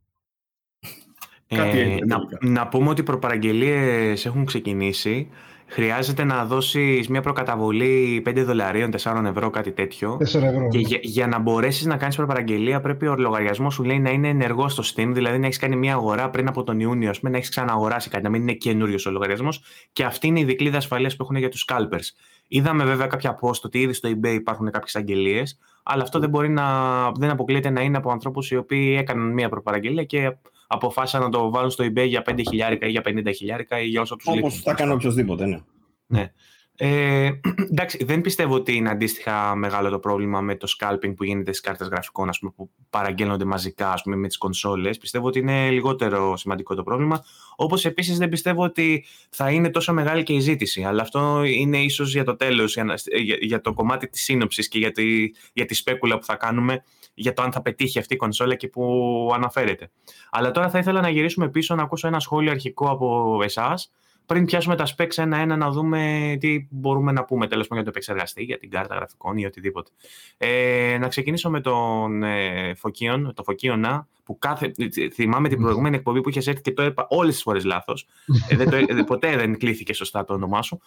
Ε, να, να πούμε ότι οι προπαραγγελίες έχουν ξεκινήσει. Χρειάζεται να δώσεις μια προκαταβολή 5 δολαρίων, 4 ευρώ, κάτι τέτοιο. 4 ευρώ. Και ναι. για, για να μπορέσεις να κάνεις προπαραγγελία, πρέπει ο λογαριασμός σου λέει να είναι ενεργό στο Steam, δηλαδή να έχεις κάνει μια αγορά πριν από τον Ιούνιο, ας πούμε, να έχεις ξαναγοράσει κάτι, να μην είναι καινούριος ο λογαριασμός. Και αυτή είναι η δικλίδα ασφαλείας που έχουν για τους scalpers. Είδαμε βέβαια κάποια post ότι ήδη στο eBay υπάρχουν κάποιες αγγελίες, αλλά αυτό δεν μπορεί να. δεν αποκλείεται να είναι από ανθρώπους οι οποίοι έκαναν μια προπαραγγελία και αποφάσισαν να το βάλουν στο eBay για 5 χιλιάρικα ή για 50 χιλιάρικα ή για όσο τους λείπουν. Όπω θα κάνει οποιοδήποτε, ναι. ναι. Ε, εντάξει, δεν πιστεύω ότι είναι αντίστοιχα μεγάλο το πρόβλημα με το scalping που γίνεται στις κάρτες γραφικών ας πούμε, που παραγγέλνονται μαζικά ας πούμε, με τις κονσόλες. Πιστεύω ότι είναι λιγότερο σημαντικό το πρόβλημα. Όπως επίσης δεν πιστεύω ότι θα είναι τόσο μεγάλη και η ζήτηση. Αλλά αυτό είναι ίσως για το τέλος, για, για, για, το κομμάτι της σύνοψης και για τη, για τη σπέκουλα που θα κάνουμε για το αν θα πετύχει αυτή η κονσόλα και που αναφέρεται. Αλλά τώρα θα ήθελα να γυρίσουμε πίσω να ακούσω ένα σχόλιο αρχικό από εσάς πριν πιάσουμε τα specs ένα-ένα να δούμε τι μπορούμε να πούμε τέλος πάντων για το επεξεργαστή, για την κάρτα γραφικών ή οτιδήποτε. Ε, να ξεκινήσω με τον ε, Φωκίον, το Φωκίωνα, που κάθε, θυμάμαι την προηγούμενη εκπομπή που είχες έρθει και το είπα όλες τις φορές λάθος. Ε, δεν το, ε, ποτέ δεν κλείθηκε σωστά το όνομά σου.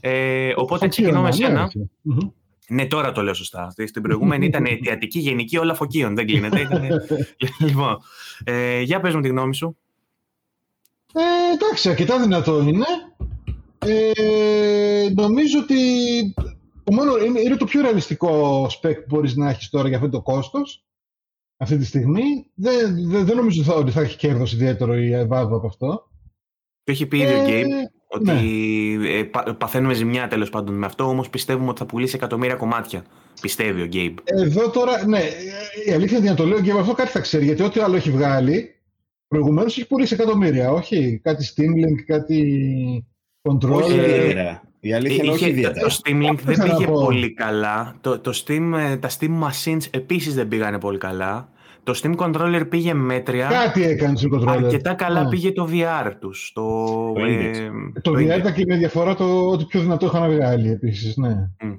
Ε, οπότε ξεκινώ με σένα. Ναι, τώρα το λέω σωστά. Στην προηγούμενη ήταν αιτιατική γενική όλα φωκίων. Δεν κλείνεται. λοιπόν, ε, για πες μου τη γνώμη σου. Ε, εντάξει, αρκετά δυνατό είναι. Ε, νομίζω ότι μόνο, είναι, είναι, το πιο ρεαλιστικό spec που μπορείς να έχεις τώρα για αυτό το κόστος αυτή τη στιγμή. Δεν, δεν, δεν νομίζω θα, ότι θα έχει κέρδος ιδιαίτερο η Valve από αυτό. Το έχει πει ήδη ο Gabe ναι. ότι ναι. ε, πα, παθαίνουμε ζημιά τέλος πάντων με αυτό, όμως πιστεύουμε ότι θα πουλήσει εκατομμύρια κομμάτια. Πιστεύει ο Gabe. Εδώ τώρα, ναι, η αλήθεια είναι να το λέω, ο Gabe αυτό κάτι θα ξέρει, γιατί ό,τι άλλο έχει βγάλει Προηγουμένως έχει πουλήσει εκατομμύρια, όχι; Κάτι Steam Link, κάτι Control. Όχι ιδιαίτερα. Η αλήθεια είναι όχι ιδιαίτερα. Το Steam Link δεν πήγε πολύ καλά. Το, το Steam, ε, τα Steam Machines επίσης δεν πήγανε πολύ καλά. Το Steam Controller πήγε μέτρια. Κάτι έκανε στο Controller. Αρκετά καλά yeah. πήγε το VR τους. Το, το, ε, το, VR ήταν και με διαφορά το ότι πιο δυνατό είχαν βγάλει επίσης. Ναι. Mm.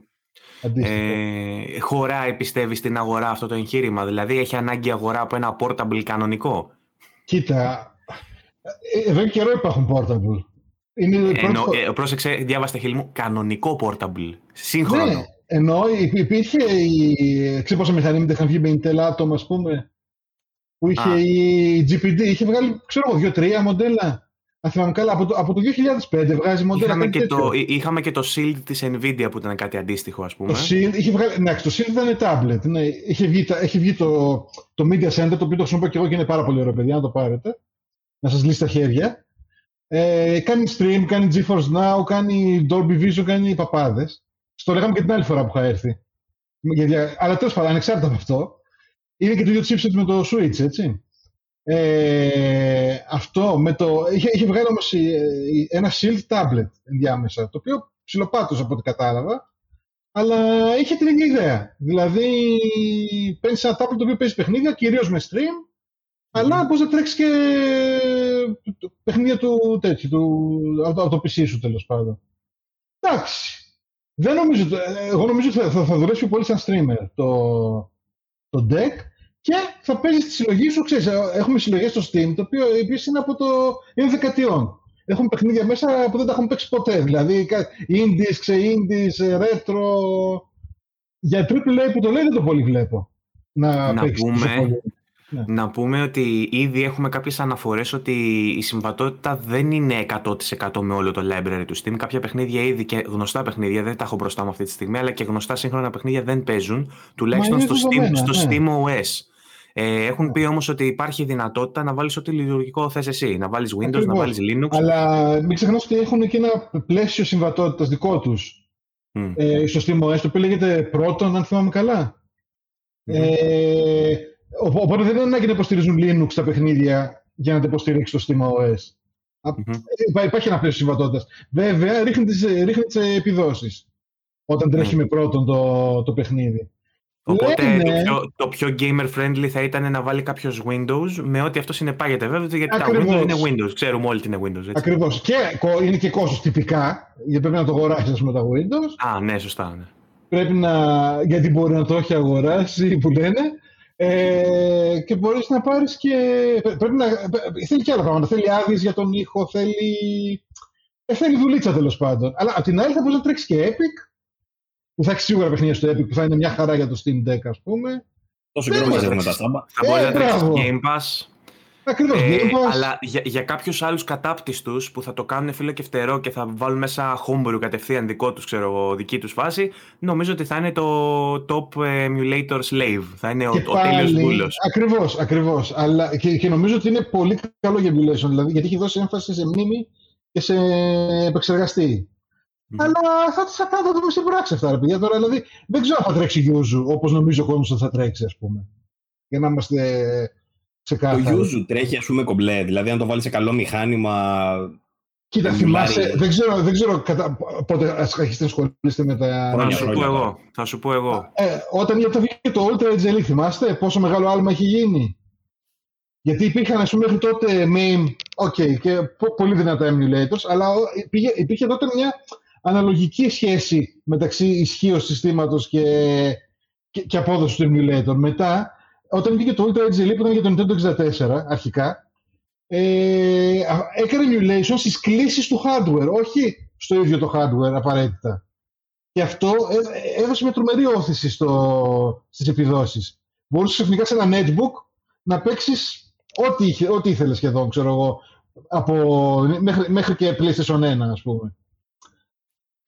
Ε, χωράει, πιστεύεις, στην αγορά αυτό το εγχείρημα. Δηλαδή, έχει ανάγκη αγορά από ένα portable κανονικό. Κοίτα, ε, εδώ και καιρό υπάρχουν portable. Είναι Ενώ, πρώτο... ε, πρόσεξε, διάβασα χείλη μου, κανονικό portable, σύγχρονο. Ναι, ενώ υπήρχε η... Ξέρω πόσα μηχανήματα είχαν βγει με Intel Atom, ας πούμε, που είχε Α. η GPD, είχε βγάλει, ξέρω εγώ, δύο-τρία μοντέλα. Αν θυμάμαι καλά, από το, από το 2005 βγάζει μοντέλα. Είχαμε και, το, είχαμε και το Shield της Nvidia που ήταν κάτι αντίστοιχο, ας πούμε. Το Shield, είχε βγάλει, ναι, το Shield ήταν tablet. Ναι, είχε βγει, έχει βγει το, το Media Center, το οποίο το χρησιμοποιώ και εγώ και είναι πάρα πολύ ωραίο, παιδιά, να το πάρετε. Να σας λύσει τα χέρια. Ε, κάνει stream, κάνει GeForce Now, κάνει Dolby Vision, κάνει παπάδες. Στο λέγαμε και την άλλη φορά που είχα έρθει. Αλλά τέλος πάντων, ανεξάρτητα από αυτό, είναι και το ίδιο chipset με το Switch, έτσι. Ε, αυτό με το. Είχε, είχε βγάλει όμως ε, ένα Shield tablet ενδιάμεσα, το οποίο ψιλοπάτωσε από ό,τι κατάλαβα, αλλά είχε την ίδια ιδέα. Δηλαδή, παίρνεις ένα tablet το οποίο παίζει παιχνίδια, κυρίως με stream, αλλά μπορείς να τρέξεις και παιχνίδια του τέτοιου, του, από, το PC σου τέλος πάντων. Εντάξει. Δεν νομίζω, εγώ νομίζω ότι θα, θα, δουλέψει πολύ σαν streamer το, το deck και θα παίζεις τη συλλογή σου. Ξέρεις, έχουμε συλλογές στο Steam, το οποίο επίση είναι από το. είναι δεκατιών. Έχουμε παιχνίδια μέσα που δεν τα έχουμε παίξει ποτέ. Δηλαδή, indies, ξε-indies, retro. Για AAA που το λέει δεν το πολύ βλέπω. Να, να πούμε, ναι. Να πούμε ότι ήδη έχουμε κάποιες αναφορές ότι η συμβατότητα δεν είναι 100% με όλο το library του Steam. Κάποια παιχνίδια ήδη και γνωστά παιχνίδια, δεν τα έχω μπροστά μου αυτή τη στιγμή, αλλά και γνωστά σύγχρονα παιχνίδια δεν παίζουν, τουλάχιστον στο, Steam, στο ναι. Steam OS. Ε, έχουν ναι. πει όμως ότι υπάρχει δυνατότητα να βάλεις ό,τι λειτουργικό θες εσύ. Να βάλεις Windows, Ακριβώς. να βάλεις Linux. Αλλά μην ξεχνάς ότι έχουν και ένα πλαίσιο συμβατότητας δικό τους. Mm. Ε, στο SteamOS, το οποίο λέγεται πρώτον, αν θυμάμαι καλά. Mm. Ε, Οπότε δεν είναι ανάγκη να υποστηρίζουν Linux τα παιχνίδια για να τα υποστηρίξει το SteamOS. Mm-hmm. Υπάρχει ένα πλαίσιο συμβατότητας. Βέβαια, ρίχνει τις ρίχνει τις επιδόσεις όταν τρέχει mm. με πρώτον το, το παιχνίδι. Οπότε Λένε... το, πιο, το πιο gamer friendly θα ήταν να βάλει κάποιος Windows με ό,τι αυτό συνεπάγεται βέβαια γιατί Ακριβώς. τα Windows είναι Windows. Ξέρουμε όλοι τι είναι Windows. Ακριβώς. Και είναι και κόστο τυπικά γιατί πρέπει να το αγοράσεις με τα Windows. Α, ναι, σωστά. Ναι. Πρέπει να. Γιατί μπορεί να το έχει αγοράσει που λένε. Ε, και μπορείς να πάρεις και... Πρέπει να... Θέλει και άλλα πράγματα. Θέλει άδειες για τον ήχο, θέλει... Ε, θέλει δουλίτσα τέλος πάντων. Αλλά απ' την άλλη θα μπορείς να τρέξεις και Epic, που θα έχει σίγουρα παιχνίδια στο Epic, που θα είναι μια χαρά για το Steam Deck, ας πούμε. Τόσο καιρό μαζεύουμε τα στάμπα. Θα μπορεί να ε, τρέξει Game Pass. Ακριβώς. Ε, αλλά για, για κάποιους άλλους κατάπτυστους που θα το κάνουν φίλο και φτερό και θα βάλουν μέσα homebrew κατευθείαν δικό τους, ξέρω δική τους φάση, νομίζω ότι θα είναι το top emulator slave. Θα είναι ο, ο τέλειος δούλο. Ακριβώς, ακριβώς. Αλλά και, και, νομίζω ότι είναι πολύ καλό για emulation, δηλαδή, γιατί έχει δώσει έμφαση σε μνήμη και σε επεξεργαστή. Mm. Αλλά θα, θα, θα, θα το δούμε στην πράξη αυτά, ρε παιδιά. Τώρα, δηλαδή, δεν ξέρω αν θα τρέξει Yuzu, όπως νομίζω ο κόσμος ότι θα τρέξει, ας πούμε. Για να είμαστε Ξεκάθαρα. Το Yuzu τρέχει ας πούμε κομπλέ, δηλαδή αν το βάλει σε καλό μηχάνημα... Κοίτα, θυμάσαι, δεν ξέρω, δεν ξέρω κατά, πότε αρχίσετε να ασχολείστε με τα... Θα σου πω εγώ, θα σου πω εγώ. Ε, όταν για το βγήκε το Ultra HDL, θυμάστε πόσο μεγάλο άλμα έχει γίνει; Γιατί υπήρχαν, ας πούμε, μέχρι τότε MAME, ok, και πολύ δυνατά emulators, αλλά υπήρχε, υπήρχε τότε μια αναλογική σχέση μεταξύ ισχύως συστήματος και, και, και απόδοσης του emulator. Μετά, όταν βγήκε το Ultra HD που ήταν για το Nintendo 64 αρχικά, ε, έκανε emulation στις κλήσεις του hardware, όχι στο ίδιο το hardware απαραίτητα. Και αυτό ε, έδωσε με τρομερή όθηση στο, στις επιδόσεις. Μπορούσες ξαφνικά σε ένα netbook να παίξεις ό,τι, ό,τι ήθελες σχεδόν, ξέρω εγώ, από, μέχρι, μέχρι και PlayStation 1, ας πούμε.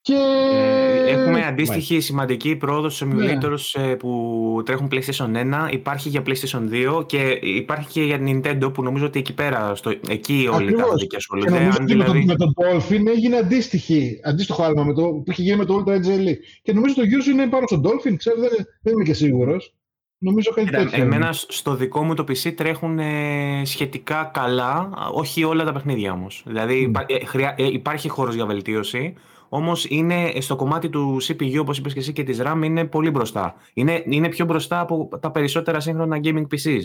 Και... Ε, έχουμε αντίστοιχη σημαντική πρόοδο στους emulators ναι. που τρέχουν PlayStation 1, υπάρχει για PlayStation 2 και υπάρχει και για Nintendo που νομίζω ότι εκεί πέρα, στο, εκεί όλοι Ακριβώς. κάθονται και ασχολούνται. Και νομίζω ότι δηλαδή... με, το, με τον Dolphin έγινε αντίστοιχη, αντίστοιχο άλμα με το, που είχε γίνει με το Ultra HL. Και νομίζω το Yuzu είναι πάνω στον Dolphin, ξέρω, δεν, δεν είμαι και σίγουρος. Νομίζω κάτι τέτοιο. Εμένα στο δικό μου το PC τρέχουν ε, σχετικά καλά, όχι όλα τα παιχνίδια όμως. Δηλαδή mm. ε, υπάρχει χώρος για βελτίωση, Όμως είναι στο κομμάτι του CPU, όπως είπες και εσύ, και της RAM είναι πολύ μπροστά. Είναι, είναι πιο μπροστά από τα περισσότερα σύγχρονα gaming PCs.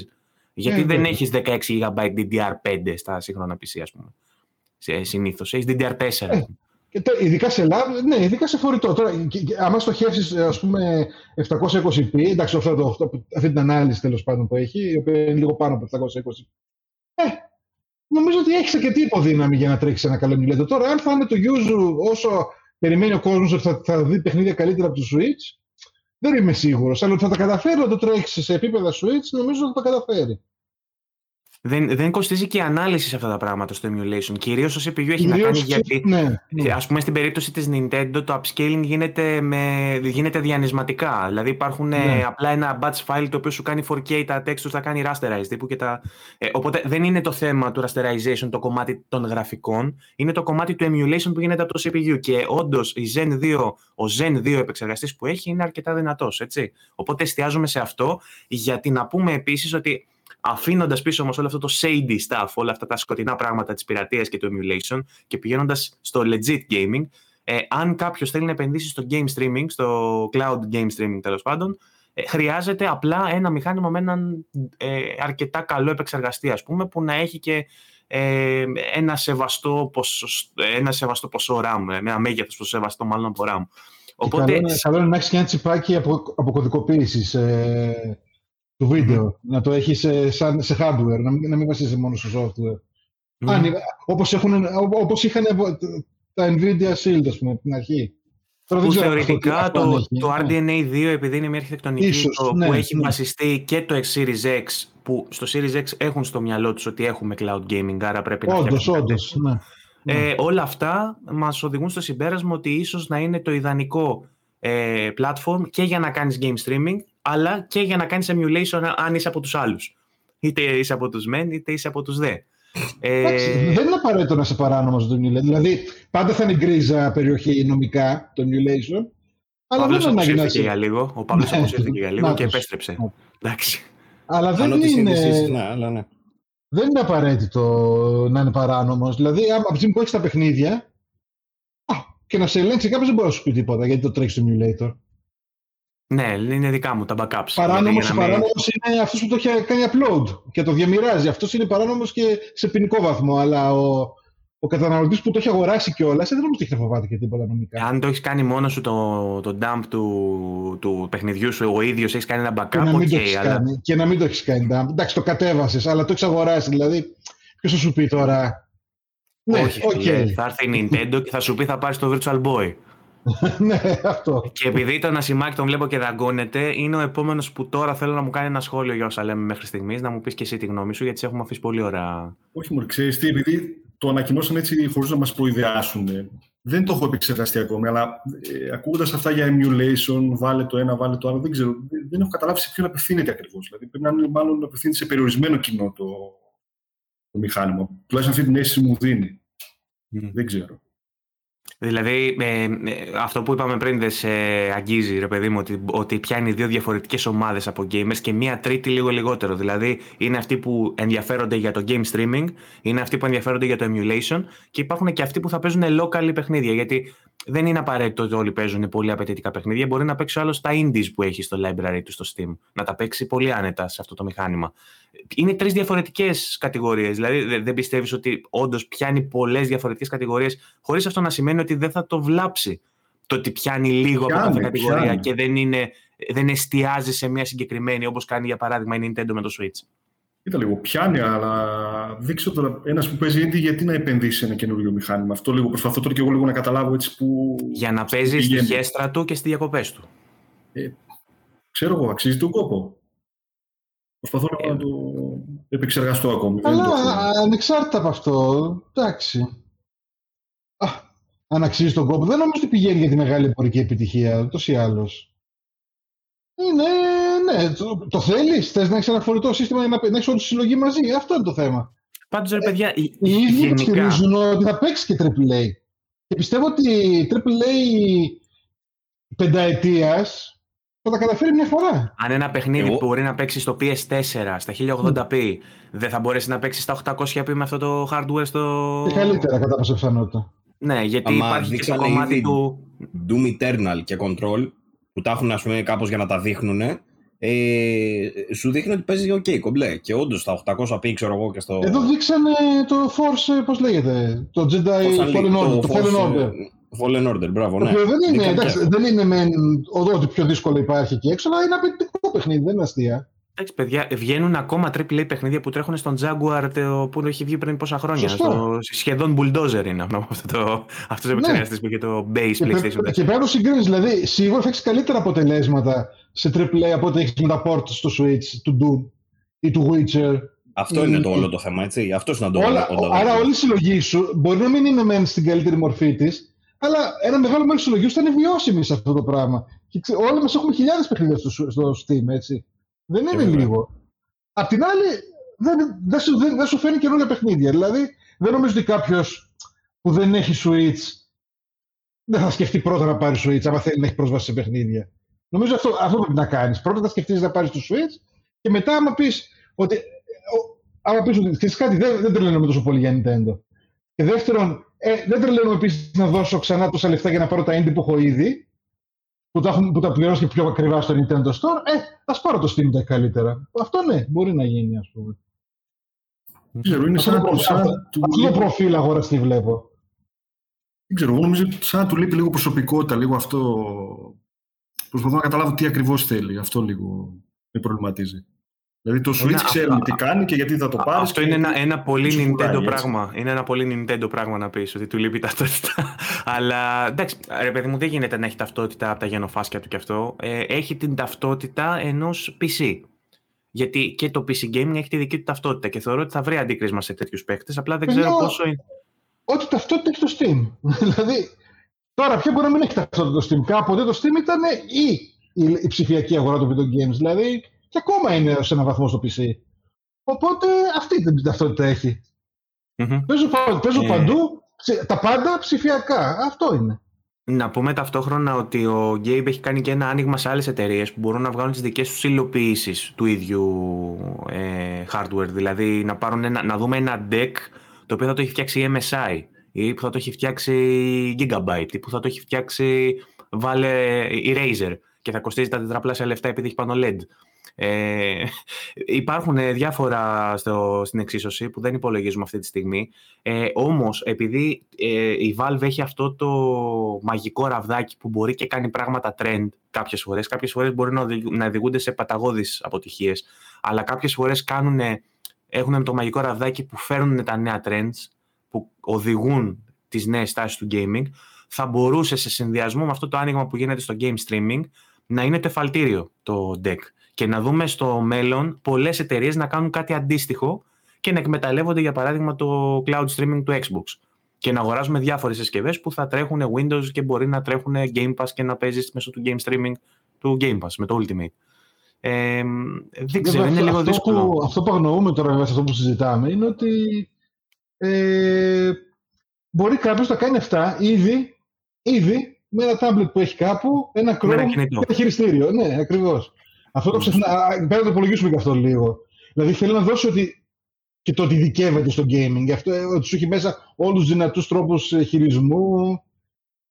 Γιατί ε, δεν έχεις 16 GB DDR5 στα σύγχρονα PC, ας πούμε. Συνήθως. Έχεις DDR4. Ε, και ειδικά σε lab, ναι, ειδικά σε φορητό. Τώρα, άμα στοχεύσεις, ας πούμε, 720p, εντάξει, αυτό το, αυτή την ανάλυση τέλος πάντων που έχει, η οποία είναι λίγο πάνω από 720p. Ε, νομίζω ότι έχεις αρκετή υποδύναμη για να τρέξεις ένα καλό μιλέτο. Τώρα, αν θα είναι το Yuzu όσο περιμένει ο κόσμος ότι θα, θα δει παιχνίδια καλύτερα από το Switch, δεν είμαι σίγουρος. Αλλά ότι θα τα καταφέρει να το τρέξει σε επίπεδα Switch, νομίζω ότι θα τα καταφέρει. Δεν, δεν κοστίζει και η ανάλυση σε αυτά τα πράγματα στο emulation. Κυρίως το CPU έχει να κάνει γιατί. Ναι, ναι. Ας πούμε στην περίπτωση της Nintendo το upscaling γίνεται, με, γίνεται διανυσματικά. Δηλαδή υπάρχουν ε, ναι. απλά ένα batch file το οποίο σου κάνει 4K τα textures, θα κάνει rasterize τύπου και τα. Ε, οπότε δεν είναι το θέμα του rasterization το κομμάτι των γραφικών, είναι το κομμάτι του emulation που γίνεται από το CPU. Και όντως Zen 2, ο Zen 2 επεξεργαστής που έχει είναι αρκετά δυνατός. Οπότε εστιάζουμε σε αυτό, γιατί να πούμε επίσης ότι αφήνοντας πίσω όμως όλο αυτό το shady stuff, όλα αυτά τα σκοτεινά πράγματα της πειρατείας και του emulation και πηγαίνοντας στο legit gaming, ε, αν κάποιος θέλει να επενδύσει στο game streaming, στο cloud game streaming τέλος πάντων, ε, χρειάζεται απλά ένα μηχάνημα με έναν ε, αρκετά καλό επεξεργαστή, ας πούμε, που να έχει και ε, ένα, σεβαστό ποσο, ένα σεβαστό ποσό RAM, ε, ένα μέγεθος που σεβαστό μάλλον από RAM. Οπότε... Καλό είναι, να έχει και ένα τσιπάκι από, αποκωδικοποίησης ε, του βίντεο. Να το έχεις σε, σαν, σε hardware, να μην, να μην βασίζεσαι μόνο στο software. Mm. Αν, όπως, έχουν, όπως είχαν τα Nvidia Shield, ας πούμε, από την αρχή. που θεωρητικά το, το, RDNA 2, επειδή είναι μια αρχιτεκτονική Ίσως, το, ναι, που έχει ναι. βασιστεί και το Series X, που στο Series X έχουν στο μυαλό τους ότι έχουμε cloud gaming, άρα πρέπει να όντως, όντως, ναι. Ε, όλα αυτά μας οδηγούν στο συμπέρασμα ότι ίσως να είναι το ιδανικό ε, platform και για να κάνεις game streaming αλλά και για να κάνεις emulation αν είσαι από τους άλλους. Είτε είσαι από τους μεν, είτε είσαι από τους δε. Ε... Δεν είναι απαραίτητο να είσαι παράνομος το emulation. Δηλαδή, πάντα θα είναι γκρίζα περιοχή νομικά το emulation. Αλλά Παύλος δεν είναι να για λίγο. Ο Παύλος ναι. αποσύρθηκε για λίγο και επέστρεψε. Ναι. Εντάξει. Αλλά δεν είναι... ναι, αλλά ναι. Δεν είναι απαραίτητο να είναι παράνομος. Δηλαδή, από τη στιγμή που έχεις τα παιχνίδια και να σε ελέγξει κάποιος δεν μπορεί να σου πει τίποτα γιατί το τρέχεις στο emulator. Ναι, είναι δικά μου τα backups. Παράνομο δηλαδή, παράνομος είναι αυτός που το έχει κάνει upload και το διαμοιράζει. Αυτός είναι παράνομος και σε ποινικό βαθμό. Αλλά ο, ο καταναλωτής που το έχει αγοράσει κιόλας δεν νομίζω ότι έχει να φοβάται και τίποτα νομικά. Αν το έχεις κάνει μόνος σου το, το dump του, του παιχνιδιού σου, ο ίδιος έχεις κάνει ένα backup. Και να μην, okay, το, έχεις αλλά... κάνει, και να μην το έχεις κάνει dump. Εντάξει, το κατέβασες, αλλά το έχεις αγοράσει. Δηλαδή, ποιος θα σου πει τώρα; Ναι, Όχι, okay. θα έρθει η Nintendo και θα σου πει θα πάρεις το Virtual Boy. ναι, αυτό. Και επειδή το Νασιμάκη τον βλέπω και δαγκώνεται, είναι ο επόμενος που τώρα θέλω να μου κάνει ένα σχόλιο για όσα λέμε μέχρι στιγμής, να μου πεις και εσύ τη γνώμη σου, γιατί σε έχουμε αφήσει πολύ ώρα. Όχι, μου ξέρεις τι, επειδή το ανακοινώσαν έτσι χωρίς να μας προειδεάσουν. Δεν το έχω επεξεργαστεί ακόμη, αλλά ε, ακούγοντας αυτά για emulation, βάλε το ένα, βάλε το άλλο, δεν ξέρω. Δεν έχω καταλάβει σε ποιον απευθύνεται ακριβώς. Δηλαδή πρέπει να είναι μάλλον απευθύνεται σε περιορισμένο κοινό το, το μηχάνημα. Τουλάχιστον αυτή την αίσθηση μου δίνει. Mm. Δεν ξέρω. Δηλαδή, ε, ε, αυτό που είπαμε πριν δεν σε αγγίζει, ρε παιδί μου, ότι, ότι πιάνει δύο διαφορετικές ομάδες από gamers και μία τρίτη λίγο λιγότερο. Δηλαδή, είναι αυτοί που ενδιαφέρονται για το game streaming, είναι αυτοί που ενδιαφέρονται για το emulation και υπάρχουν και αυτοί που θα παίζουν local παιχνίδια. Γιατί δεν είναι απαραίτητο ότι όλοι παίζουν πολύ απαιτητικά παιχνίδια. Μπορεί να παίξει άλλος τα indies που έχει στο library του στο Steam. Να τα παίξει πολύ άνετα σε αυτό το μηχάνημα. Είναι τρεις διαφορετικές κατηγορίες. Δηλαδή, δεν πιστεύεις ότι όντως πιάνει πολλές διαφορετικές κατηγορίες, χωρίς αυτό να σημαίνει ότι δεν θα το βλάψει το ότι πιάνει λίγο πιάνει, από κάθε κατηγορία πιάνει. και δεν, είναι, δεν εστιάζει σε μια συγκεκριμένη, όπως κάνει για παράδειγμα η Nintendo με το Switch. Κοίτα λίγο, πιάνει, αλλά δείξω τώρα ένας που παίζει indie γιατί να επενδύσει σε ένα καινούριο μηχάνημα. Αυτό λίγο προσπαθώ τώρα και εγώ λίγο να καταλάβω έτσι που. Για να παίζει στη γέστρα του και στις διακοπές του. Ε, ξέρω εγώ, αξίζει τον κόπο. Προσπαθώ ε, να το επεξεργαστώ ακόμη. Αλλά ανεξάρτητα από αυτό, εντάξει. Α, αν αξίζει τον κόπο, δεν νομίζω ότι πηγαίνει για τη μεγάλη εμπορική επιτυχία, ούτως ή άλλως. Είναι ναι, το, το θέλεις. Θες να έχεις ένα φορητό σύστημα για να, να έχεις όλη τη συλλογή μαζί. Αυτό είναι το θέμα. Πάντως, ρε παιδιά. οι ίδιοι υποστηρίζουν ότι θα παίξει και AAA. Και πιστεύω ότι AAA πενταετίας θα τα καταφέρει μια φορά. Αν ένα παιχνίδι που μπορεί να παίξει στο PS4 στα 1080p, δεν θα μπορέσει να παίξει στα 800p με αυτό το hardware στο. Και καλύτερα κατά πάσα πιθανότητα. Ναι, γιατί Αμα υπάρχει και το κομμάτι του. Doom Eternal και Control που τα έχουν ας πούμε κάπως για να τα δείχνουν ε, σου δείχνει ότι παίζει ok, κομπλέ. Και όντως στα 800p, ξέρω εγώ και στο. Εδώ δείξανε το Force, πώς λέγεται. Το Jedi Fallen Order. Το, Fallen Order. Fallen Order, μπράβο, ναι. Δεν είναι, εντάξει, δεν είναι με ό,τι πιο δύσκολο υπάρχει εκεί έξω, αλλά είναι απαιτητικό παιχνίδι, δεν είναι αστεία. Εντάξει, παιδιά, βγαίνουν ακόμα AAA παιχνίδια που τρέχουν στον Jaguar το, που έχει βγει πριν πόσα χρόνια. Το, σχεδόν bulldozer είναι αυτό το, αυτός ο επεξεργαστής ναι. που είχε το base και PlayStation 4. Και πρέπει να συγκρίνεις, δηλαδή σίγουρα θα έχεις καλύτερα αποτελέσματα σε AAA από ό,τι έχεις με τα port στο Switch, του Doom ή του Witcher Αυτό είναι το όλο το θέμα, έτσι. Αυτός είναι το Όλα, όλο. Άρα όλη η συλλογή σου μπορεί να μην είναι μεν στην καλύτερη μορφή της, αλλά ένα μεγάλο μέρος της συλλογής σου θα είναι βιώσιμη σε αυτό το πράγμα. Και ξέ, όλοι μας έχουμε χιλιάδες παιχνίδια στο, στο Steam, έτσι. Δεν είναι βέβαια. λίγο. Απ' την άλλη, δεν, δεν, σου, δεν, δεν σου φέρνει καινούργια παιχνίδια. Δηλαδή, δεν νομίζω ότι κάποιος που δεν έχει Switch δεν θα σκεφτεί πρώτα να πάρει Switch, άμα θέλει να έχει πρόσβαση σε παιχνίδια. Νομίζω αυτό, αυτό πρέπει να κάνεις. Πρώτα θα σκεφτείς να πάρεις το Switch και μετά, άμα πεις ότι. ο- Άμα πεις ότι ξέρεις κάτι, δεν, δεν τρελαίνομαι τόσο πολύ για Nintendo. Και δεύτερον, ε, δεν τρελαίνομαι επίσης να δώσω ξανά τόσα λεφτά για να πάρω τα indie που έχω ήδη, που τα, έχουν- που τα πληρώνω και πιο ακριβά στο Nintendo Store. Ε, α πάρω το Steam Deck καλύτερα. Αυτό ναι, μπορεί να γίνει, ας πούμε. Δεν ξέρω, είναι Αυτό σαν, το προ- σαν αυτό- του Αυτό το λείπει- προφίλ αγοραστή βλέπω. Δεν ξέρω, εγώ νομίζω ότι σαν να του λείπει λίγο προσωπικότητα, λίγο αυτό. Προσπαθώ να καταλάβω τι ακριβώς θέλει. Αυτό λίγο με προβληματίζει. Δηλαδή το Switch Είναι ξέρουμε αυτό- τι κάνει και γιατί θα το Α, πάρεις. Αυτό είναι ένα, ένα πολύ σου Nintendo πουλάει, έτσι. πράγμα. Είναι ένα πολύ Nintendo πράγμα να πεις ότι του λείπει η ταυτότητα. Αλλά εντάξει, ρε παιδί μου, δεν γίνεται να έχει ταυτότητα από τα γενοφάσκια του κι αυτό. Ε, έχει την ταυτότητα ενός PC. Γιατί και το PC gaming έχει τη δική του ταυτότητα και θεωρώ ότι θα βρει αντίκρισμα σε τέτοιους παίκτες. Απλά δεν ξέρω Παιδιά, πόσο είναι. Ό,τι ταυτότητα έχει το Steam. δηλαδή, τώρα πια μπορεί να μην έχει ταυτότητα το Steam. Κάποτε το Steam ήταν η, η, η ψηφιακή αγορά των video games. Δηλαδή, και ακόμα είναι σε έναν βαθμό στο PC. Οπότε αυτή την ταυτότητα έχει. Μμμ. Παίζω, πα- παίζω Ε. παντού ψη- τα πάντα ψηφιακά. Αυτό είναι. Να πούμε ταυτόχρονα ότι ο Gabe έχει κάνει και ένα άνοιγμα σε άλλες εταιρείες που μπορούν να βγάλουν τις δικές τους υλοποιήσεις του ίδιου ε, hardware. Δηλαδή να, πάρουν ένα, να δούμε ένα deck το οποίο θα το έχει φτιάξει η MSI ή που θα το έχει φτιάξει η Gigabyte ή που θα το έχει φτιάξει βάλε η Razer και θα κοστίζει τα τετραπλάσια λεφτά επειδή έχει πάνω LED. Ε, υπάρχουν ε, διάφορα στο, στην εξίσωση που δεν υπολογίζουμε αυτή τη στιγμή. Ε, όμως, επειδή ε, η Valve έχει αυτό το μαγικό ραβδάκι που μπορεί και κάνει πράγματα trend κάποιες φορές, κάποιες φορές μπορεί να, οδηγ- να οδηγούνται σε παταγώδεις αποτυχίες, αλλά κάποιες φορές κάνουν, έχουν το μαγικό ραβδάκι που φέρνουν τα νέα trends, που οδηγούν τις νέες τάσεις του gaming, θα μπορούσε σε συνδυασμό με αυτό το άνοιγμα που γίνεται στο game streaming να είναι το εφαλτήριο το deck και να δούμε στο μέλλον πολλές εταιρείες να κάνουν κάτι αντίστοιχο και να εκμεταλλεύονται για παράδειγμα το cloud streaming του Xbox και να αγοράζουμε διάφορες συσκευές που θα τρέχουν Windows και μπορεί να τρέχουν Game Pass και να παίζεις μέσω του game streaming του Game Pass με το Ultimate. Ε, δεν ξέρω, Βέβαια, είναι αυτό, λίγο αυτό δύσκολο. Που, αυτό που αγνοούμε τώρα βέβαια σε αυτό που συζητάμε είναι ότι ε, μπορεί κάποιος να κάνει αυτά ήδη, ήδη με ένα tablet που έχει κάπου, ένα Με ένα Chrome κινητό. και ένα χειριστήριο. Ναι, ακριβώς. Αυτό το ξεχνά. α, Πρέπει να το υπολογίσουμε και αυτό λίγο. Δηλαδή θέλει να δώσει ότι και το ότι ειδικεύεται στο gaming. Αυτό, ε, ότι σου έχει μέσα όλους τους δυνατούς τρόπους χειρισμού.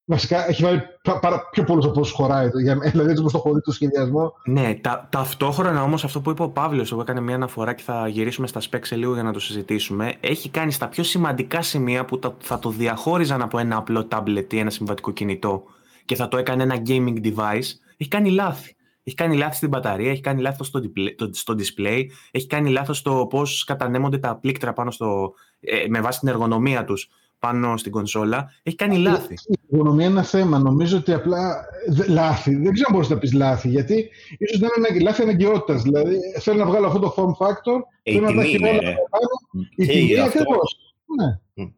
Βασικά έχει βάλει πα- παρα- πιο πολλούς από όσους χωράει. το- Για, μένα, δηλαδή έτσι όπως το έχω δει το σχεδιασμό. Ναι, τα, ταυτόχρονα όμως αυτό που είπε ο Παύλος, εγώ έκανε μια αναφορά και θα γυρίσουμε στα specs σε λίγο για να το συζητήσουμε, έχει κάνει στα πιο σημαντικά σημεία που τα- θα το διαχώριζαν από ένα απλό tablet ή ένα συμβατικό κινητό και θα το έκανε ένα gaming device, έχει κάνει λάθη. Έχει κάνει λάθη στην μπαταρία, έχει κάνει λάθος στο, display- το- στο display, έχει κάνει λάθος στο πώς κατανέμονται τα πλήκτρα πάνω στο, ε, με βάση την εργονομία τους πάνω στην κονσόλα. Έχει κάνει λάθη. Η οικονομία είναι ένα θέμα. Νομίζω ότι απλά. δε- λάθη. Δεν ξέρω αν μπορείς να πεις λάθη. Γιατί ίσως να είναι αναγκη- λάθη αναγκαιότητας. Δηλαδή θέλω να βγάλω αυτό το form factor. Ε, η θέλω να τα τιμή έχει είναι, όλα ρε. πάνω. Η Και τιμή αυτό. ακριβώς. Ναι. Μμ.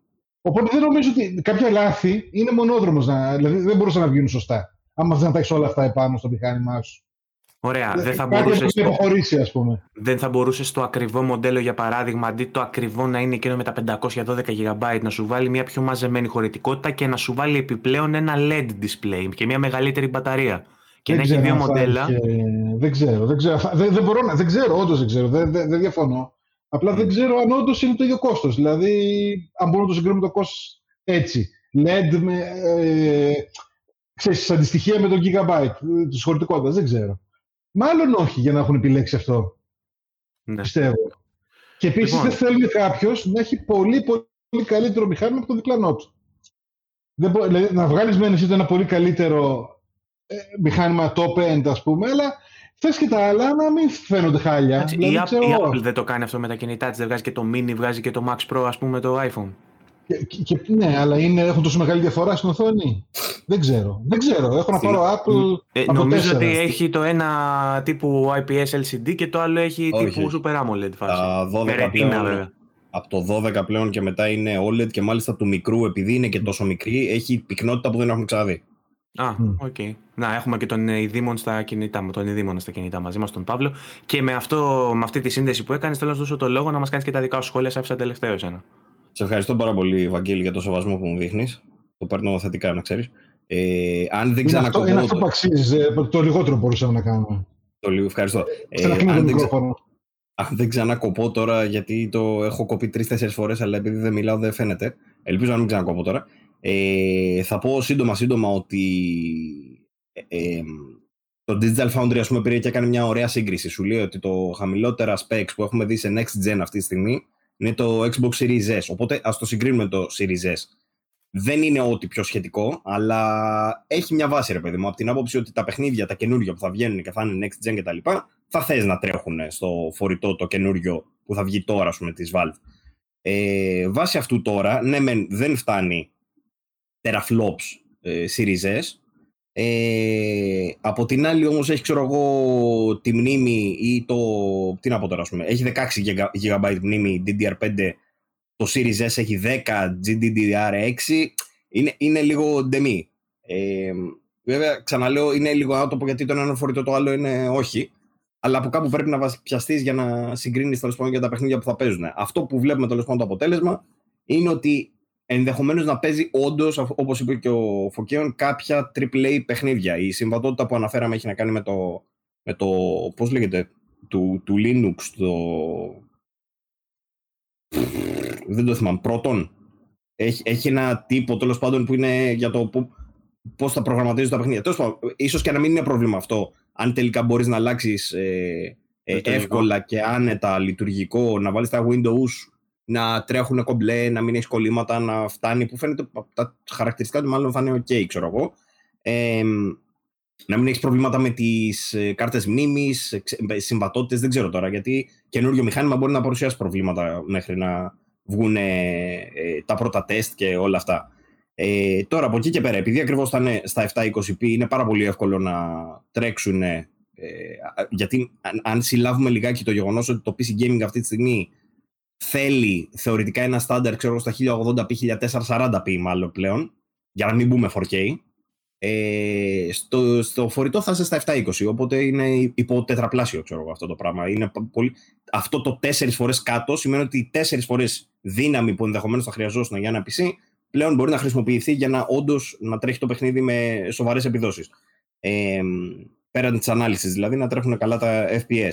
Οπότε δεν νομίζω ότι κάποια λάθη είναι μονόδρομος. Να... Δηλαδή δεν μπορούσαν να βγουν σωστά. Άμα θες να τα έχεις όλα αυτά επάνω στο μηχάνημά σου. Ωραία, δεν θα Κάτι μπορούσες. που έχει αποχωρήσει, ας πούμε. Δεν θα μπορούσες το ακριβό μοντέλο, για παράδειγμα, αντί το ακριβό να είναι εκείνο με τα 512 GB, να σου βάλει μια πιο μαζεμένη χωρητικότητα και να σου βάλει επιπλέον ένα LED display και μια μεγαλύτερη μπαταρία. Και να έχει ξέρω δύο αν θα μοντέλα. είχε- Δεν ξέρω. Δεν ξέρω, Θα- δεν, δεν μπορώ να... δεν ξέρω όντως δεν ξέρω. Δεν, δεν, δεν διαφωνώ. Απλά δεν ξέρω αν όντως είναι το ίδιο κόστος. Δηλαδή, αν μπορούμε να το συγκρίνουμε το κόστος έτσι. LED με. Ε, ξέρεις, σε αντιστοιχεία με τον Gigabyte της χωρητικότητας. Δεν ξέρω. Μάλλον όχι για να έχουν επιλέξει αυτό. Ναι. Πιστεύω. Και επίσης Λοιπόν. δεν θέλουν κάποιος να έχει πολύ, πολύ καλύτερο μηχάνημα από το διπλανό του. Δεν μπο- δηλαδή, να βγάλεις μεν εσύ το ένα πολύ καλύτερο ε, μηχάνημα top end, ας πούμε, αλλά θες και τα άλλα να μην φαίνονται χάλια. Εντάξει, Δηλαδή, η, Apple, ξέρω η εγώ. Apple δεν το κάνει αυτό με τα κινητά της, δεν βγάζει και το Mini, βγάζει και το Max Pro, ας πούμε, το iPhone. Και, και- και- ναι, αλλά είναι, έχουν τόσο μεγάλη διαφορά στην οθόνη. Δεν ξέρω. Δεν ξέρω. Έχω να πάρω Apple. Ε, από νομίζω ότι τέσσερα. έχει το ένα τύπου IPS LCD και το άλλο έχει Όχι, τύπου όχι. Super AMOLED φάση. Τα 12 Με Retina, πλέον, βέβαια. από το 12 πλέον και μετά είναι OLED και μάλιστα του μικρού, επειδή είναι και τόσο μικρή, έχει πυκνότητα που δεν έχουμε ξαναδεί. Α, Μμ. οκ. Να, έχουμε και τον ειδήμον στα κινητά μας, τον ειδήμονα στα κινητά μαζί μας, τον Παύλο. Και με, αυτό, με αυτή τη σύνδεση που έκανες, θέλω να σου δώσω το λόγο να μας κάνεις και τα δικά σου σχόλια. Σε άφησα τελευταίο εσένα. Σε ευχαριστώ πάρα πολύ, Βαγγέλη, για το σεβασμό που μου δείχνεις. Το παίρνω θετικά, να ξέρεις. Ε, αν δεν Είναι αυτό, ξανακοπώ. είναι αυτό το- που αξίζει. ε, Το λιγότερο μπορούσαμε να κάνουμε. το λίγο, ευχαριστώ. Ε, Ξανακλείνω το αν, δεν ξα... μικρόφωνο. αν δεν ξανακοπώ τώρα, γιατί το έχω κοπεί τρει-τέσσερι φορές, αλλά επειδή δεν μιλάω δεν φαίνεται. Ελπίζω να μην ξανακοπώ τώρα. Ε, θα πω σύντομα σύντομα ότι ε, ε, το Digital Foundry ας πούμε πήρε και έκανε μια ωραία σύγκριση. Σου λέει ότι το χαμηλότερα specs που έχουμε δει σε Next Gen αυτή τη στιγμή είναι το Xbox Series S. Οπότε ας το συγκρίνουμε με το Series S. Δεν είναι ό,τι πιο σχετικό, αλλά έχει μια βάση ρε παιδί μου. Από την άποψη ότι τα παιχνίδια, τα καινούργια που θα βγαίνουν και θα είναι Next Gen κτλ. θα θες να τρέχουν στο φορητό το καινούριο που θα βγει τώρα, ας πούμε, της Valve. Ε, βάσει αυτού τώρα, ναι, μεν δεν φτάνει teraflops ε, Series S. Ε, από την άλλη όμως έχει ξέρω εγώ τη μνήμη ή το, τι να πω τώρα ας πούμε, έχει 16 GB μνήμη DDR5, το Series S έχει 10 GDDR6, είναι, είναι λίγο ντεμή. Ε, βέβαια ξαναλέω είναι λίγο άτομο γιατί το ένα είναι φορητό το άλλο είναι όχι, αλλά από κάπου πρέπει να πιαστεί για να συγκρίνεις τέλος πάντων για τα παιχνίδια που θα παίζουν. Αυτό που βλέπουμε τέλος πάντων το αποτέλεσμα είναι ότι ενδεχομένως να παίζει όντως, όπως είπε και ο Φωκέων, κάποια AAA παιχνίδια. Η συμβατότητα που αναφέραμε έχει να κάνει με το. Με το πώς λέγεται, του, του Linux, το. Δεν το θυμάμαι. Πρώτον, έχει, έχει ένα τύπο τέλος πάντων που είναι για το πώς θα προγραμματίζει τα παιχνίδια. Τέλος πάντων, ίσως και να μην είναι πρόβλημα αυτό, αν τελικά μπορείς να αλλάξεις ε, ε, εύκολα και άνετα λειτουργικό, να βάλεις τα Windows να τρέχουν κομπλέ, να μην έχει κολλήματα, να φτάνει, που φαίνεται τα χαρακτηριστικά του μάλλον θα είναι ok, ξέρω εγώ. Ε, να μην έχεις προβλήματα με τις κάρτες μνήμης, συμβατότητες, δεν ξέρω τώρα. Γιατί καινούριο μηχάνημα μπορεί να παρουσιάσει προβλήματα μέχρι να βγουν ε, τα πρώτα τεστ και όλα αυτά. Ε, τώρα από εκεί και πέρα, επειδή ακριβώς θα είναι στα 720p, είναι πάρα πολύ εύκολο να τρέξουν. Ε, γιατί αν, αν συλλάβουμε λιγάκι το γεγονός ότι το PC Gaming αυτή τη στιγμή θέλει θεωρητικά ένα στάνταρ ξέρω, στα 1080p, 1440p μάλλον πλέον, για να μην μπούμε 4K, ε, στο, στο φορητό θα είσαι στα 720, οπότε είναι υπό τετραπλάσιο ξέρω εγώ αυτό το πράγμα. Είναι πολύ... Αυτό το 4 φορές κάτω σημαίνει ότι 4 φορές δύναμη που ενδεχομένως θα χρειαζόσουν για ένα PC πλέον μπορεί να χρησιμοποιηθεί για να όντως να τρέχει το παιχνίδι με σοβαρές επιδόσεις. Ε, πέραν της ανάλυσης δηλαδή να τρέχουν καλά τα FPS ε,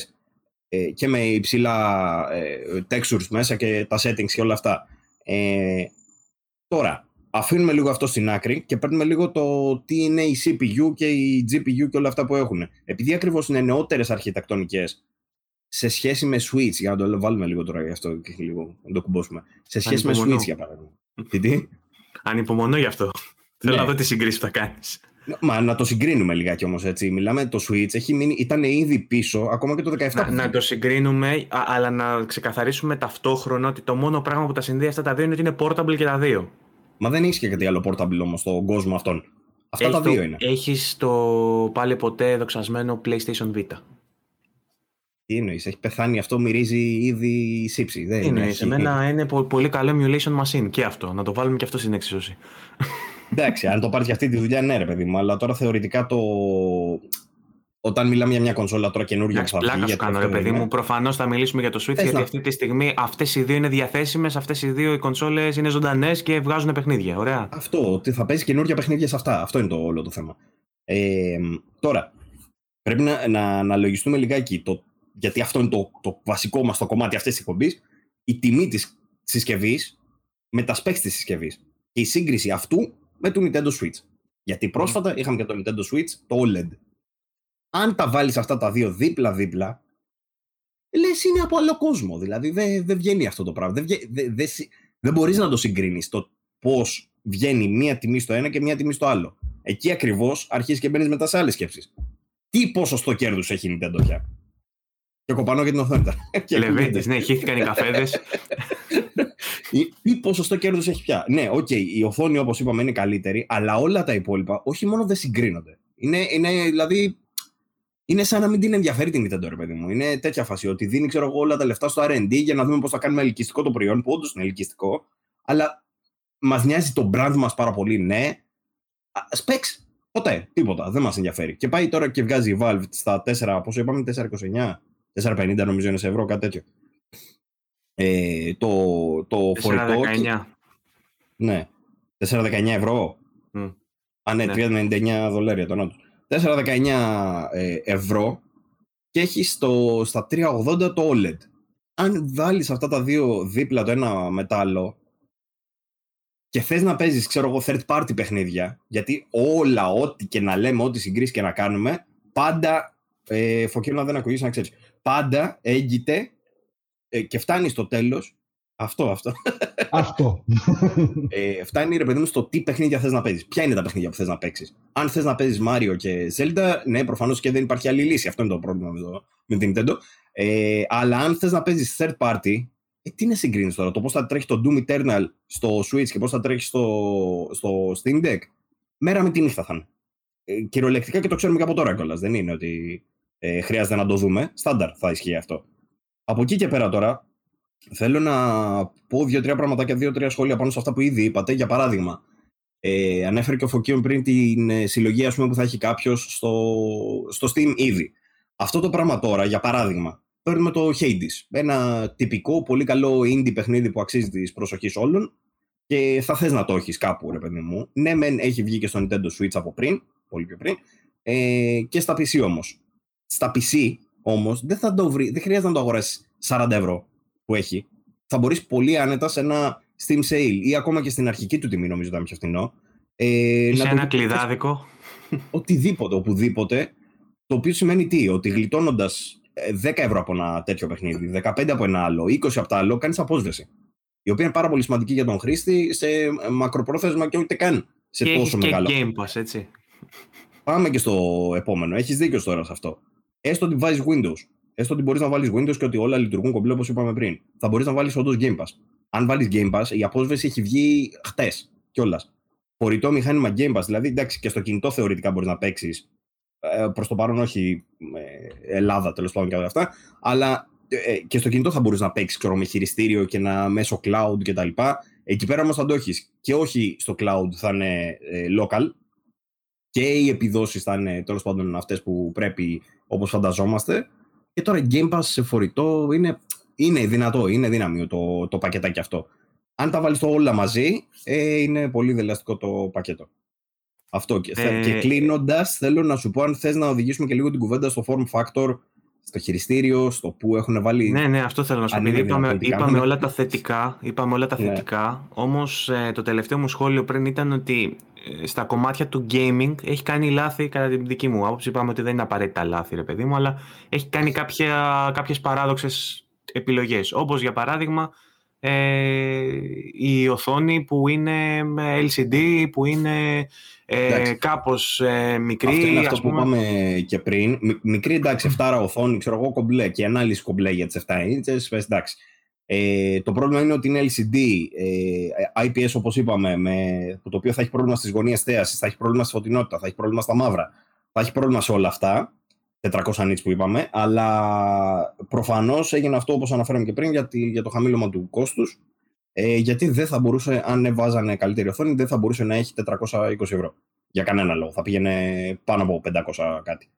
και με υψηλά ε, textures μέσα και τα settings και όλα αυτά. Ε, τώρα, αφήνουμε λίγο αυτό στην άκρη και παίρνουμε λίγο το τι είναι η CPU και η GPU και όλα αυτά που έχουν. Επειδή ακριβώς είναι νεότερες αρχιτεκτονικές σε σχέση με Switch, για να το βάλουμε λίγο τώρα γι' αυτό και λίγο να το κουμπώσουμε. Σε σχέση με Switch, για παράδειγμα. τι, τι; Ανυπομονώ γι' αυτό. Θέλω να δω τι συγκρίση θα κάνεις. Μα να το συγκρίνουμε λιγάκι όμως έτσι. Μιλάμε το Switch, έχει μείνει, ήταν ήδη πίσω ακόμα και το 17. Να, να το συγκρίνουμε, α, αλλά να ξεκαθαρίσουμε ταυτόχρονα ότι το μόνο πράγμα που τα συνδέει αυτά τα δύο είναι ότι είναι portable και τα δύο. Μα δεν έχει και κάτι άλλο portable όμως στον κόσμο αυτόν. Αυτά Έχεις τα δύο το, είναι. Έχεις το πάλι ποτέ δοξασμένο PlayStation Vita. Τι εννοείς, έχει πεθάνει αυτό, μυρίζει ήδη η σύψη. Δεν είναι. είναι, Σε μένα είναι πο- πολύ καλό emulation machine και αυτό. Να το βάλουμε και αυτό στην εξίσωση. Εντάξει, αν το πάρεις για αυτή τη δουλειά, ναι, ρε παιδί μου, αλλά τώρα θεωρητικά το. Όταν μιλάμε για μια κονσόλα τώρα καινούργια Εντάξει, πλάκα σου κάνω, ρε παιδί μου. Προφανώς θα μιλήσουμε για το Switch, Θες γιατί να- αυτή τη στιγμή αυτές οι δύο είναι διαθέσιμες, αυτές οι δύο οι κονσόλες είναι ζωντανές και βγάζουν παιχνίδια. Ωραία. Αυτό, ότι θα παίζει καινούργια παιχνίδια σε αυτά. Αυτό είναι το όλο το θέμα. Ε, τώρα, πρέπει να, να αναλογιστούμε λιγάκι, το, γιατί αυτό είναι το, το βασικό μας το κομμάτι αυτής της εκπομπής, η τιμή της συσκευής με τα specs της συσκευής. Και η σύγκριση αυτού με το Nintendo Switch. Γιατί πρόσφατα είχαμε και το Nintendo Switch, το OLED. Αν τα βάλεις αυτά τα δύο δίπλα-δίπλα, λες είναι από άλλο κόσμο. Δηλαδή δεν δεν βγαίνει αυτό το πράγμα. Δεν, βγα- δεν, δεν, συ- δεν μπορείς να το συγκρίνεις το πώς βγαίνει μία τιμή στο ένα και μία τιμή στο άλλο. Εκεί ακριβώς αρχίζεις και μπαίνεις μετά σε άλλες σκέψεις. Τι ποσοστό κέρδους έχει η Nintendo πια; Και κοπανώ για την οθόνη τώρα. Και ακούγεται. Λεβέντη, ναι, χύθηκαν οι καφέδες. Τι ποσοστό κέρδους έχει πια. Ναι, OK, okay, η οθόνη όπως είπαμε είναι καλύτερη, αλλά όλα τα υπόλοιπα όχι μόνο δεν συγκρίνονται. Είναι, είναι δηλαδή. Είναι σαν να μην την ενδιαφέρει την Nintendo, ρε παιδί μου. Είναι τέτοια φάση ότι δίνει ξέρω εγώ, όλα τα λεφτά στο R&D για να δούμε πώς θα κάνουμε ελκυστικό το προϊόν, που όντως είναι ελκυστικό, αλλά μας νοιάζει το brand μας πάρα πολύ, ναι. Specs, ποτέ, τίποτα, δεν μας ενδιαφέρει. Και πάει τώρα και βγάζει η Valve στα 4, πόσο είπαμε, 4,29, 4,50 νομίζω είναι σε ευρώ, κάτι τέτοιο. Ε, το, το 4, φορητό. 4,19. Ναι. 4,19 ευρώ. Mm. Α, ναι, 3,99 ναι. δολάρια τον 4,19 ε, ευρώ και έχει στο, στα 3,80 το OLED. Αν βάλεις αυτά τα δύο δίπλα το ένα μετάλλο και θες να παίζεις, ξέρω εγώ, third party παιχνίδια, γιατί όλα, ό,τι και να λέμε, ό,τι συγκρίσεις και να κάνουμε, πάντα, ε, να δεν ακούγεις να ξέρεις, πάντα έγκυται ε, και φτάνει στο τέλος αυτό, αυτό. Αυτό. ε, φτάνει ρε παιδί μου στο τι παιχνίδια θες να παίζεις. Ποια είναι τα παιχνίδια που θες να παίξεις. Αν θες να παίζεις Mario και Zelda, ναι, προφανώς και δεν υπάρχει άλλη λύση. Αυτό είναι το πρόβλημα με, το, με την Nintendo. Ε, αλλά αν θες να παίζεις third party, ε, τι είναι συγκρίνεις τώρα. Το πώς θα τρέχει το Doom Eternal στο Switch και πώς θα τρέχει στο, στο Steam Deck. Μέρα με τη νύχτα θα είναι. Ε, κυριολεκτικά και το ξέρουμε και από τώρα κιόλας. Δεν είναι ότι ε, χρειάζεται να το δούμε. Στάνταρ θα ισχύει αυτό. Από εκεί και πέρα τώρα, Θέλω να πω δύο-τρία πραγματάκια, δύο-τρία σχόλια πάνω σε αυτά που ήδη είπατε. Για παράδειγμα, ε, ανέφερε και ο Φωκίων πριν την ε, συλλογή ας πούμε, που θα έχει κάποιος στο, στο Steam ήδη. Αυτό το πράγμα τώρα, για παράδειγμα, παίρνουμε το Hades. Ένα τυπικό, πολύ καλό indie παιχνίδι που αξίζει της προσοχής όλων και θα θες να το έχεις κάπου, ρε παιδί μου. Ναι, μεν έχει βγει και στο Nintendo Switch από πριν, πολύ πιο πριν, ε, και στα PC όμως. Στα PC όμως δεν θα το βρει, δεν χρειάζεται να το αγοράσει 40 ευρώ που έχει, θα μπορείς πολύ άνετα σε ένα Steam Sale ή ακόμα και στην αρχική του τιμή, νομίζω ήταν πιο φθηνό. Ε, σε να ένα το... κλειδάδικο. Οτιδήποτε, οπουδήποτε. Το οποίο σημαίνει τι, ότι γλιτώνοντας 10 ε, ευρώ από ένα τέτοιο παιχνίδι, 15 από ένα άλλο, 20 από τα άλλο, κάνεις απόσβεση. Η οποία είναι πάρα πολύ σημαντική για τον χρήστη σε μακροπρόθεσμα και ούτε καν σε και τόσο έχεις μεγάλο. Και Game Pass, έτσι. Πάμε και στο επόμενο. Έχεις δίκιο τώρα σε αυτό. Έστω ότι βάζεις Windows έστω ότι μπορείς να βάλεις Windows και ότι όλα λειτουργούν κομπλέ όπως είπαμε πριν. Θα μπορείς να βάλεις όντως Game Pass. Αν βάλεις Game Pass, η απόσβεση έχει βγει χτες κιόλας. Φορητό μηχάνημα Game Pass, δηλαδή εντάξει και στο κινητό θεωρητικά μπορείς να παίξεις. Ε, Προς το παρόν, όχι ε, Ελλάδα τέλος πάντων και όλα αυτά. Αλλά ε, και στο κινητό θα μπορείς να παίξεις με χειριστήριο και να μέσω cloud κτλ. Εκεί πέρα όμως θα το έχεις και όχι στο cloud θα είναι ε, local και οι επιδόσεις θα είναι τέλος πάντων αυτές που πρέπει όπως φανταζόμαστε. Και τώρα Game Pass σε φορητό είναι, είναι δυνατό, είναι δύναμη το, το πακετάκι αυτό. Αν τα βάλεις το όλα μαζί, ε, είναι πολύ δελαστικό το πακέτο. Αυτό. Και, ε... και κλείνοντας, θέλω να σου πω αν θες να οδηγήσουμε και λίγο την κουβέντα στο form factor, στο χειριστήριο, στο που έχουν βάλει. Ναι, ναι, αυτό θέλω να σου πω. Είπαμε, είπαμε όλα τα θετικά. Είπαμε όλα τα ναι. θετικά. Όμως ε, το τελευταίο μου σχόλιο πριν ήταν ότι στα κομμάτια του gaming έχει κάνει λάθη κατά την δική μου άποψη. Είπαμε ότι δεν είναι απαραίτητα λάθη, ρε παιδί μου, αλλά έχει κάνει κάποια, κάποιες παράδοξες επιλογές. Όπως για παράδειγμα ε, η οθόνη που είναι LCD, που είναι ε, κάπως ε, μικρή. Αυτό είναι αυτό που είπαμε και πριν. Μικρή εντάξει, 7 οθόνη, ξέρω εγώ κομπλέ και ανάλυση κομπλέ για τις 7 inches, εντάξει. Ε, το πρόβλημα είναι ότι είναι LCD, ε, IPS όπως είπαμε, με, το οποίο θα έχει πρόβλημα στις γωνίες θέασης, θα έχει πρόβλημα στη φωτεινότητα, θα έχει πρόβλημα στα μαύρα, θα έχει πρόβλημα σε όλα αυτά, 400 nits που είπαμε, αλλά προφανώς έγινε αυτό όπως αναφέραμε και πριν για, για το χαμήλωμα του κόστους, ε, γιατί δεν θα μπορούσε, αν βάζανε καλύτερη οθόνη, δεν θα μπορούσε να έχει 420 ευρώ. Για κανένα λόγο. Θα πήγαινε πάνω από 500 κάτι.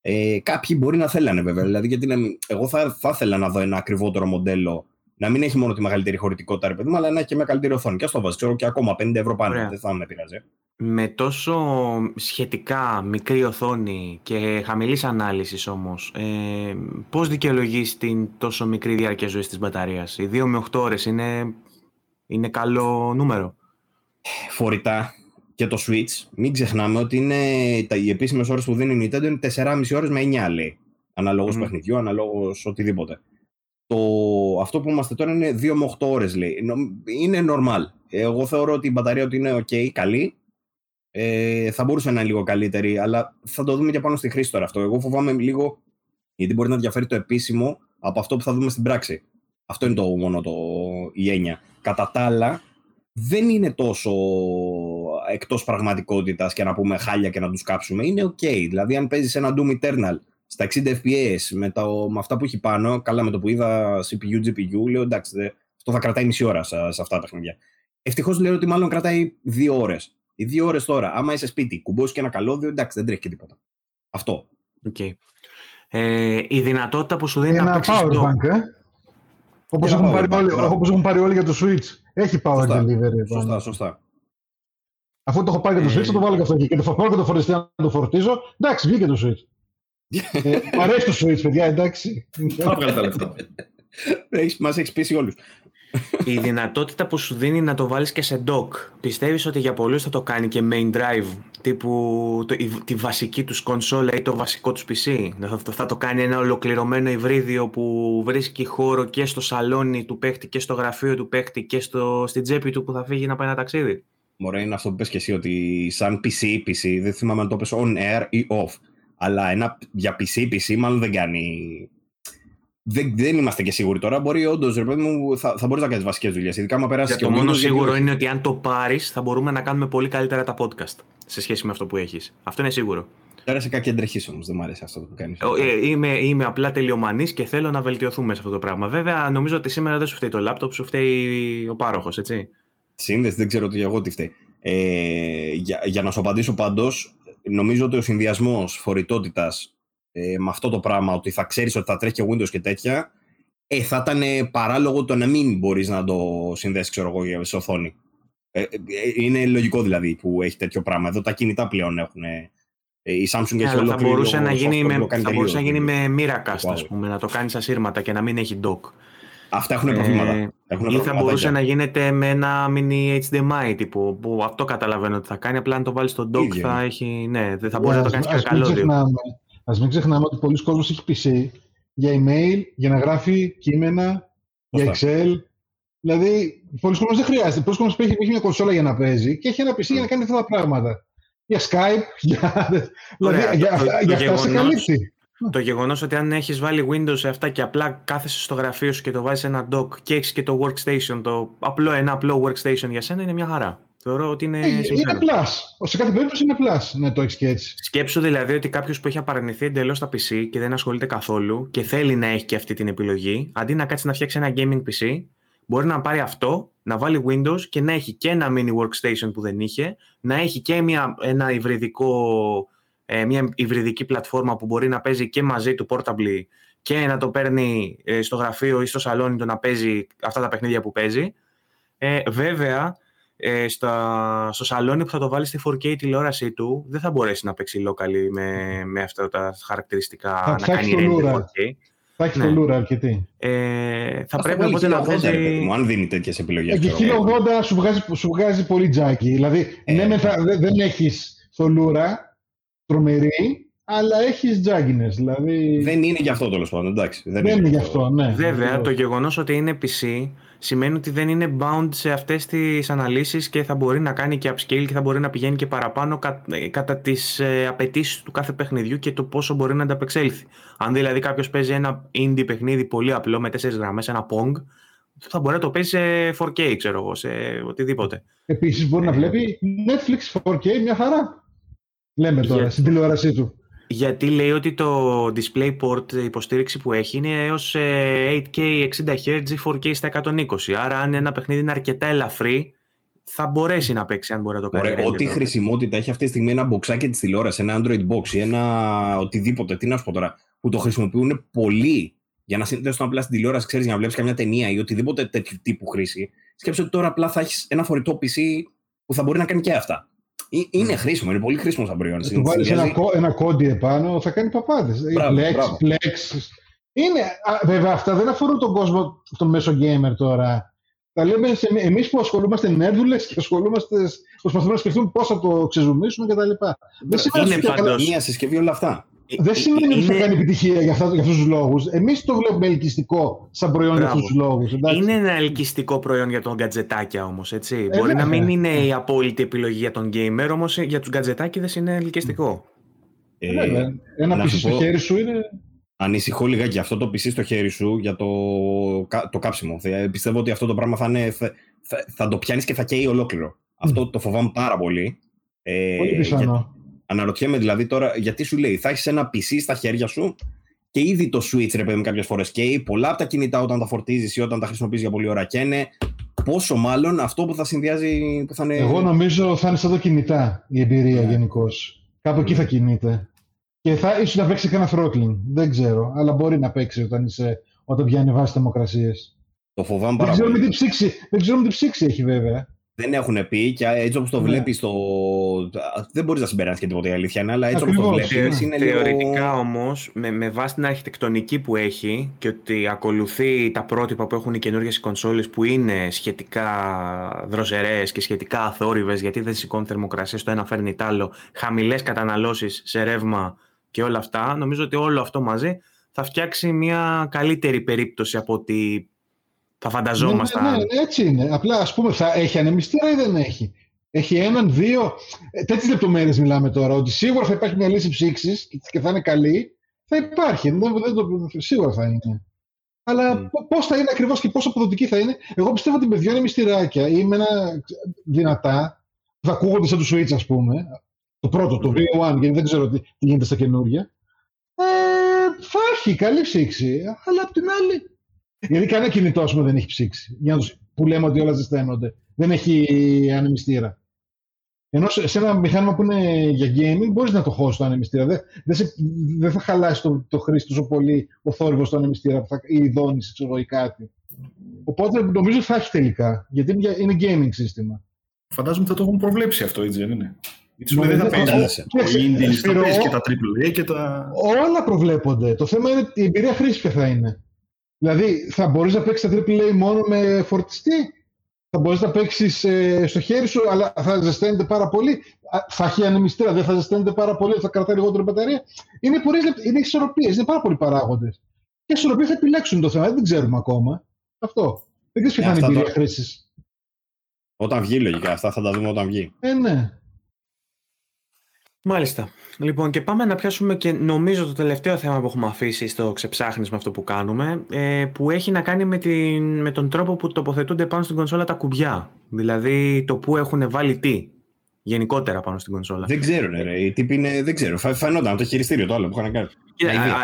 Ε, κάποιοι μπορεί να θέλανε βέβαια. Δηλαδή, γιατί εγώ θα, θα ήθελα να δω ένα ακριβότερο μοντέλο να μην έχει μόνο τη μεγαλύτερη χωρητικότητα, ρε παιδί μου, αλλά να έχει και μια καλύτερη οθόνη. Και ας το βάζεις, ξέρω και ακόμα 50 ευρώ πάνω. Δεν θα με πειράζει. Με τόσο σχετικά μικρή οθόνη και χαμηλής ανάλυσης όμως, ε, πώς δικαιολογείς την τόσο μικρή διάρκεια ζωής της μπαταρίας, Οι 2 με 8 ώρες είναι, είναι καλό νούμερο; Φορητά και το Switch, μην ξεχνάμε ότι είναι, τα, οι επίσημες ώρες που δίνει η Nintendo είναι 4,5 ώρες με 9 λέει. Αναλόγως mm. παιχνιδιού, αναλόγως οτιδήποτε. Το, αυτό που είμαστε τώρα είναι 2 με 8 ώρες λέει. Είναι normal. Εγώ θεωρώ ότι η μπαταρία του είναι ok, καλή. Ε, θα μπορούσε να είναι λίγο καλύτερη, αλλά θα το δούμε και πάνω στη χρήση τώρα αυτό. Εγώ φοβάμαι λίγο, γιατί μπορεί να διαφέρει το επίσημο από αυτό που θα δούμε στην πράξη. Αυτό είναι το μόνο το, η έννοια. Κατά τα άλλα, δεν είναι τόσο εκτός πραγματικότητας και να πούμε χάλια και να τους κάψουμε. Είναι ok. Δηλαδή, αν παίζεις ένα Doom Eternal στα 60 fps με, το, με αυτά που έχει πάνω, καλά με το που είδα CPU, GPU, λέω εντάξει, αυτό θα κρατάει μισή ώρα σε, σε αυτά τα παιχνίδια. Ευτυχώς λέω ότι μάλλον κρατάει δύο ώρες. Οι δύο ώρες τώρα, άμα είσαι σπίτι, κουμπώσεις και ένα καλώδιο, εντάξει, δεν τρέχει και τίποτα. Αυτό. Okay. Ε, η δυνατότητα που σου δίνει ένα να παίξεις power bank, ε; Όπως έχουν, πάρει όλοι, όπως έχουν πάρει όλοι για το Switch. Έχει power σωστά, delivery. Σωστά, σωστά. Αφού το έχω πάρει για το Switch, θα το βάλω και αυτό εκεί. Και το θα πάρω και το φορεστή να το φορτίζω. Εντάξει, βγήκε το Switch. Ε, μ' αρέσει το Switch, παιδιά, εντάξει. Θα βγάλει τα λεφτά. Μας έχεις πείσει όλους. Η δυνατότητα που σου δίνει να το βάλεις και σε dock, πιστεύεις ότι για πολλούς θα το κάνει και main drive, τύπου το, η, τη βασική τους κονσόλα ή το βασικό τους PC. Θα, θα το κάνει ένα ολοκληρωμένο υβρίδιο που βρίσκει χώρο και στο σαλόνι του παίχτη και στο γραφείο του παίχτη και στο, στην τσέπη του που θα φύγει να πάει ένα ταξίδι; Μωρέ, είναι αυτό που πες και εσύ, ότι σαν PC, PC, δεν θυμάμαι αν το πες on air ή off. Αλλά ένα, για PC, PC μάλλον δεν κάνει δεν, δεν είμαστε και σίγουροι τώρα. Μπορεί όντως, ρε παιδί μου, θα, θα μπορείς να κάνεις βασικές δουλειές. Ειδικά άμα περάσεις και το μόνο σίγουρο είναι ότι αν το πάρεις, θα μπορούμε να κάνουμε πολύ καλύτερα τα podcast σε σχέση με αυτό που έχεις. Αυτό είναι σίγουρο. Πέρασε κακή εντρεχή όμως, δεν μου αρέσει αυτό που κάνεις. Ε, είμαι, είμαι απλά τελειομανής και θέλω να βελτιωθούμε σε αυτό το πράγμα. Βέβαια, νομίζω ότι σήμερα δεν σου φταίει το λάπτοπ, σου φταίει ο πάροχος, έτσι. Σύνδεση, δεν ξέρω τι εγώ τι φταίει. Ε, για, για να σου απαντήσω πάντω, νομίζω ότι ο συνδυασμός φορητότητας ε, με αυτό το πράγμα, ότι θα ξέρεις ότι θα τρέχει και Windows και τέτοια, ε, θα ήταν παράλογο το να μην μπορείς να το συνδέσεις, ξέρω εγώ, σε οθόνη. Ε, ε, είναι λογικό δηλαδή που έχει τέτοιο πράγμα. Εδώ τα κινητά πλέον έχουν. Ε, η Samsung έχει όλο θα μπορούσε, να γίνει, με, θα μπορούσε να γίνει με Miracast, ας πούμε, να το κάνεις ασύρματα και να μην έχει dock. Αυτά έχουν προβλήματα. Ε, έχουν ή θα μπορούσε να γίνεται με ένα mini HDMI τύπου, που αυτό καταλαβαίνω ότι θα κάνει, απλά αν το βάλεις στο dock θα έχει, ναι, δεν θα μπορείς να το κάνεις και καλώδιο. Α μην ξεχνάμε ότι πολλοί κόσμοι έχει PC για email, για να γράφει κείμενα, για Excel. Δηλαδή, πολλοί κόσμοι δεν χρειάζεται. Πολλοί κόσμοι έχει, έχει μια κονσόλα για να παίζει και έχει ένα PC για να κάνει αυτά τα πράγματα. Για Skype, για. δηλαδή, για, το, για αυτά σε καλύπτει. Το γεγονός ότι αν έχεις βάλει Windows σε αυτά και απλά κάθεσαι στο γραφείο σου και το βάζεις ένα dock και έχεις και το workstation, το απλό, ένα απλό workstation για σένα είναι μια χαρά. Θεωρώ ότι είναι. Ε, είναι plus. Σε κάθε περίπτωση είναι plus να το έχεις και έτσι. Σκέψου δηλαδή ότι κάποιος που έχει απαρνηθεί εντελώς τα PC και δεν ασχολείται καθόλου και θέλει να έχει και αυτή την επιλογή, αντί να κάτσει να φτιάξει ένα gaming PC, μπορεί να πάρει αυτό, να βάλει Windows και να έχει και ένα mini workstation που δεν είχε, να έχει και μια, ένα υβριδικό, ε, μια υβριδική πλατφόρμα που μπορεί να παίζει και μαζί του portably και να το παίρνει ε, στο γραφείο ή στο σαλόνι του να παίζει αυτά τα παιχνίδια που παίζει. Ε, βέβαια, ε, στα, στο σαλόνι που θα το βάλεις στη 4K τηλεόραση του, δεν θα μπορέσει να παίξει locally με, με αυτά τα χαρακτηριστικά θα, να κάνει render 4K. Θα έχεις ναι. το Lura αρκετή. Ε, θα πρέπει οπότε να παίζει... Μου, αν δίνει τέτοιες επιλογές. Εκεί 1080 σου βγάζει, σου βγάζει πολύ τζάκι. Δηλαδή, ε, ναι, ναι, θα, δεν έχεις το Lura τρομερή, αλλά έχεις τζάγκινες. Δηλαδή... Δεν είναι γι' αυτό τέλος πάντων. Εντάξει, δεν, δεν είναι γι' αυτό, ναι. Βέβαια, το γεγονός ότι είναι PC σημαίνει ότι δεν είναι bound σε αυτές τις αναλύσεις και θα μπορεί να κάνει και upscale και θα μπορεί να πηγαίνει και παραπάνω κατά τις ε, απαιτήσεις του κάθε παιχνιδιού και το πόσο μπορεί να ανταπεξέλθει. Αν δηλαδή κάποιος παίζει ένα indie παιχνίδι πολύ απλό με τέσσερις γραμμές, ένα Pong, θα μπορεί να το παίζει σε 4K, ξέρω εγώ, σε οτιδήποτε. Επίσης μπορεί να ε, βλέπει Netflix 4K μια χαρά. Λέμε τώρα, στην τηλεόρασή του. Γιατί λέει ότι το DisplayPort υποστήριξη που έχει είναι έως 8K 60Hz 4K στα 120. Άρα αν ένα παιχνίδι είναι αρκετά ελαφρύ, θα μπορέσει να παίξει αν μπορεί να το κάνει. Ωραία, ό,τι χρησιμότητα έχει αυτή τη στιγμή ένα μποξάκι της τηλεόρασης, ένα Android box ή ένα οτιδήποτε, τι να σου πω τώρα, που το χρησιμοποιούν πολύ για να συνδέσουν απλά στην τηλεόραση, ξέρεις, για να βλέπεις καμιά ταινία ή οτιδήποτε τέτοιου τύπου χρήση. Σκέψτε ότι τώρα απλά θα έχεις ένα φορητό PC που θα μπορεί να κάνει και αυτά. Είναι ναι. χρήσιμο, είναι πολύ χρήσιμο σαν προϊόν. Του βάλεις ένα, ένα κόντι επάνω, θα κάνει παπάδες. Flex, flex. Είναι, βέβαια, αυτά δεν αφορούν τον κόσμο, τον μέσο gamer τώρα. Τα λέμε εμείς που ασχολούμαστε νέρδουλε και ασχολούμαστε, προσπαθούμε να σκεφτούμε πώς θα το ξεζουμίσουμε κτλ. Δεν σημαίνει ότι θα μια συσκευή όλα αυτά. Δεν σημαίνει ότι θα κάνει επιτυχία για, για αυτούς τους λόγους. Εμείς το βλέπουμε ελκυστικό σαν προϊόν για αυτούς τους λόγους. Είναι ένα ελκυστικό προϊόν για τον γκατζετάκια όμως. Ε, Μπορεί να μην είναι η απόλυτη επιλογή για τον gamer, όμως για τους γκατζετάκιδε είναι ελκυστικό. Ε, ένα πίσω στο χέρι σου είναι. Ανησυχώ λιγάκι αυτό το PC στο χέρι σου για το, το κάψιμο. Πιστεύω ότι αυτό το πράγμα θα, είναι, θα, θα, το πιάνεις και θα καίει ολόκληρο. Αυτό το φοβάμαι πάρα πολύ. Ε, πολύ πιθανό. Αναρωτιέμαι δηλαδή τώρα, γιατί σου λέει, θα έχεις ένα PC στα χέρια σου και ήδη το Switch ρε παιδί κάποιες φορές καίει. Πολλά από τα κινητά όταν τα φορτίζεις ή όταν τα χρησιμοποιείς για πολλή ώρα καίνε. Πόσο μάλλον αυτό που θα συνδυάζει. Που θα είναι... Εγώ νομίζω θα είναι σαν το κινητά η εμπειρία yeah. Ναι. γενικώς. Κάπου εκεί θα κινείται. Και θα ίσως να παίξει κανένα throttling. Δεν ξέρω. Αλλά μπορεί να παίξει όταν, είσαι, όταν πιάνει βάση θερμοκρασίες. Το φοβάμαι πάρα πολύ. Δεν ξέρω τι ψήξη έχει βέβαια δεν έχουν πει και έτσι όπως το ναι. βλέπεις. Το... Δεν μπορείς να συμπεράσει και τίποτα η αλήθεια είναι, αλλά έτσι όπως το βλέπεις. Είναι Θεωρητικά λίγο... όμως, με, με βάση την αρχιτεκτονική που έχει και ότι ακολουθεί τα πρότυπα που έχουν οι καινούργιες κονσόλες που είναι σχετικά δροσερές και σχετικά αθόρυβες, γιατί δεν σηκώνει θερμοκρασία, το ένα φέρνει τ' άλλο, χαμηλές καταναλώσεις σε ρεύμα και όλα αυτά. Νομίζω ότι όλο αυτό μαζί θα φτιάξει μια καλύτερη περίπτωση από ότι θα φανταζόμασταν. Ναι, ναι, ναι, έτσι είναι. Απλά ας πούμε, θα έχει ανεμιστήρα ή δεν έχει. Έχει έναν, δύο. Ε, Τέτοιες λεπτομέρειες μιλάμε τώρα. Ότι σίγουρα θα υπάρχει μια λύση ψήξης και θα είναι καλή. Θα υπάρχει. Δεν, δεν το, σίγουρα θα είναι. Αλλά mm. πώς θα είναι ακριβώς και πόσο αποδοτική θα είναι. Εγώ πιστεύω ότι με δυο ανεμιστηράκια ή με ένα δυνατά. Θα ακούγονται σαν το Switch, ας πούμε. Το πρώτο, το V1, γιατί δεν ξέρω τι, τι γίνεται στα καινούργια. Ε, θα έχει καλή ψήξη. Αλλά απ' την άλλη, γιατί κανένα κινητό πούμε, δεν έχει ψήξει. Για τους, που λέμε ότι όλα ζεσταίνονται. Δεν έχει ανεμιστήρα. Ενώ σε ένα μηχάνημα που είναι για gaming μπορείς να το χώσεις το ανεμιστήρα. Δεν, δεν, θα χαλάσει το, το χρήστη τόσο πολύ ο θόρυβος του ανεμιστήρα θα, ή η δόνηση ξέρω, ή κάτι. Οπότε νομίζω θα έχει τελικά. Γιατί είναι gaming σύστημα. Φαντάζομαι θα το έχουν προβλέψει αυτό, έτσι δεν είναι. Γιατί δεν θα παίζει. Το Indies και τα AAA και τα. Όλα προβλέπονται. Το θέμα είναι η εμπειρία χρήσης ποια θα είναι. Δηλαδή, θα μπορείς να παίξεις τα AAA μόνο με φορτιστή. Θα μπορείς να παίξεις ε, στο χέρι σου, αλλά θα ζεσταίνεται πάρα πολύ. Θα έχει ανεμιστήρα, δεν θα ζεσταίνεται πάρα πολύ, θα κρατάει λιγότερο μπαταρία. Είναι, είναι ισορροπίες, είναι πάρα πολλοί παράγοντες. Και ισορροπίες θα επιλέξουν το θέμα, δεν ξέρουμε ακόμα. Αυτό. Δεν ξέρεις ποια θα είναι η εμπειρία χρήσης. Όταν βγει, λογικά. Αυτά θα τα δούμε όταν βγει. Ε, ναι. Μάλιστα. Λοιπόν, και πάμε να πιάσουμε και νομίζω το τελευταίο θέμα που έχουμε αφήσει στο ξεψάχνισμα αυτό που κάνουμε, ε, που έχει να κάνει με, την, με τον τρόπο που τοποθετούνται πάνω στην κονσόλα τα κουμπιά. Δηλαδή το που έχουν βάλει τι γενικότερα πάνω στην κονσόλα. Δεν ξέρω, ρε. Η τύπη είναι, δεν ξέρω. Φαίνονταν το χειριστήριο το άλλο που είχαν κάνει.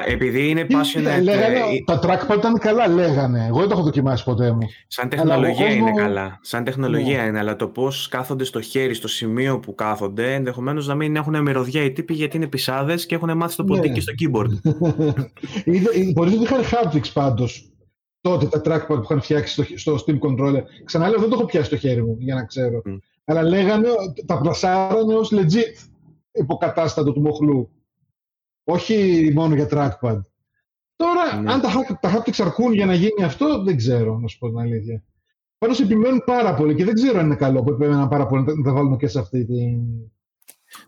επειδή είναι passionate. Λέγανε, ε, τα trackpad ήταν καλά, λέγανε. Εγώ δεν το έχω δοκιμάσει ποτέ μου. Σαν τεχνολογία είναι καλά. Σαν τεχνολογία ναι. είναι, αλλά το πώς κάθονται στο χέρι, στο σημείο που κάθονται, ενδεχομένως να μην έχουν μυρωδιά οι τύποι γιατί είναι πισάδες και έχουν μάθει το ποντίκι ναι. στο keyboard. Μπορεί να είχαν haptics πάντως. Τότε τα trackpad που είχαν φτιάξει στο, στο Steam Controller. Ξαναλέω, δεν το έχω πιάσει στο χέρι μου για να ξέρω. Mm αλλά λέγανε, τα πλασάρανε ως legit υποκατάστατο του μοχλού. Όχι μόνο για trackpad. Τώρα, ναι. αν τα, τα haptics αρκούν για να γίνει αυτό, δεν ξέρω, να σου πω την αλήθεια. Πάντως επιμένουν πάρα πολύ και δεν ξέρω αν είναι καλό που επιμένουν πάρα πολύ να τα βάλουμε και σε αυτή την,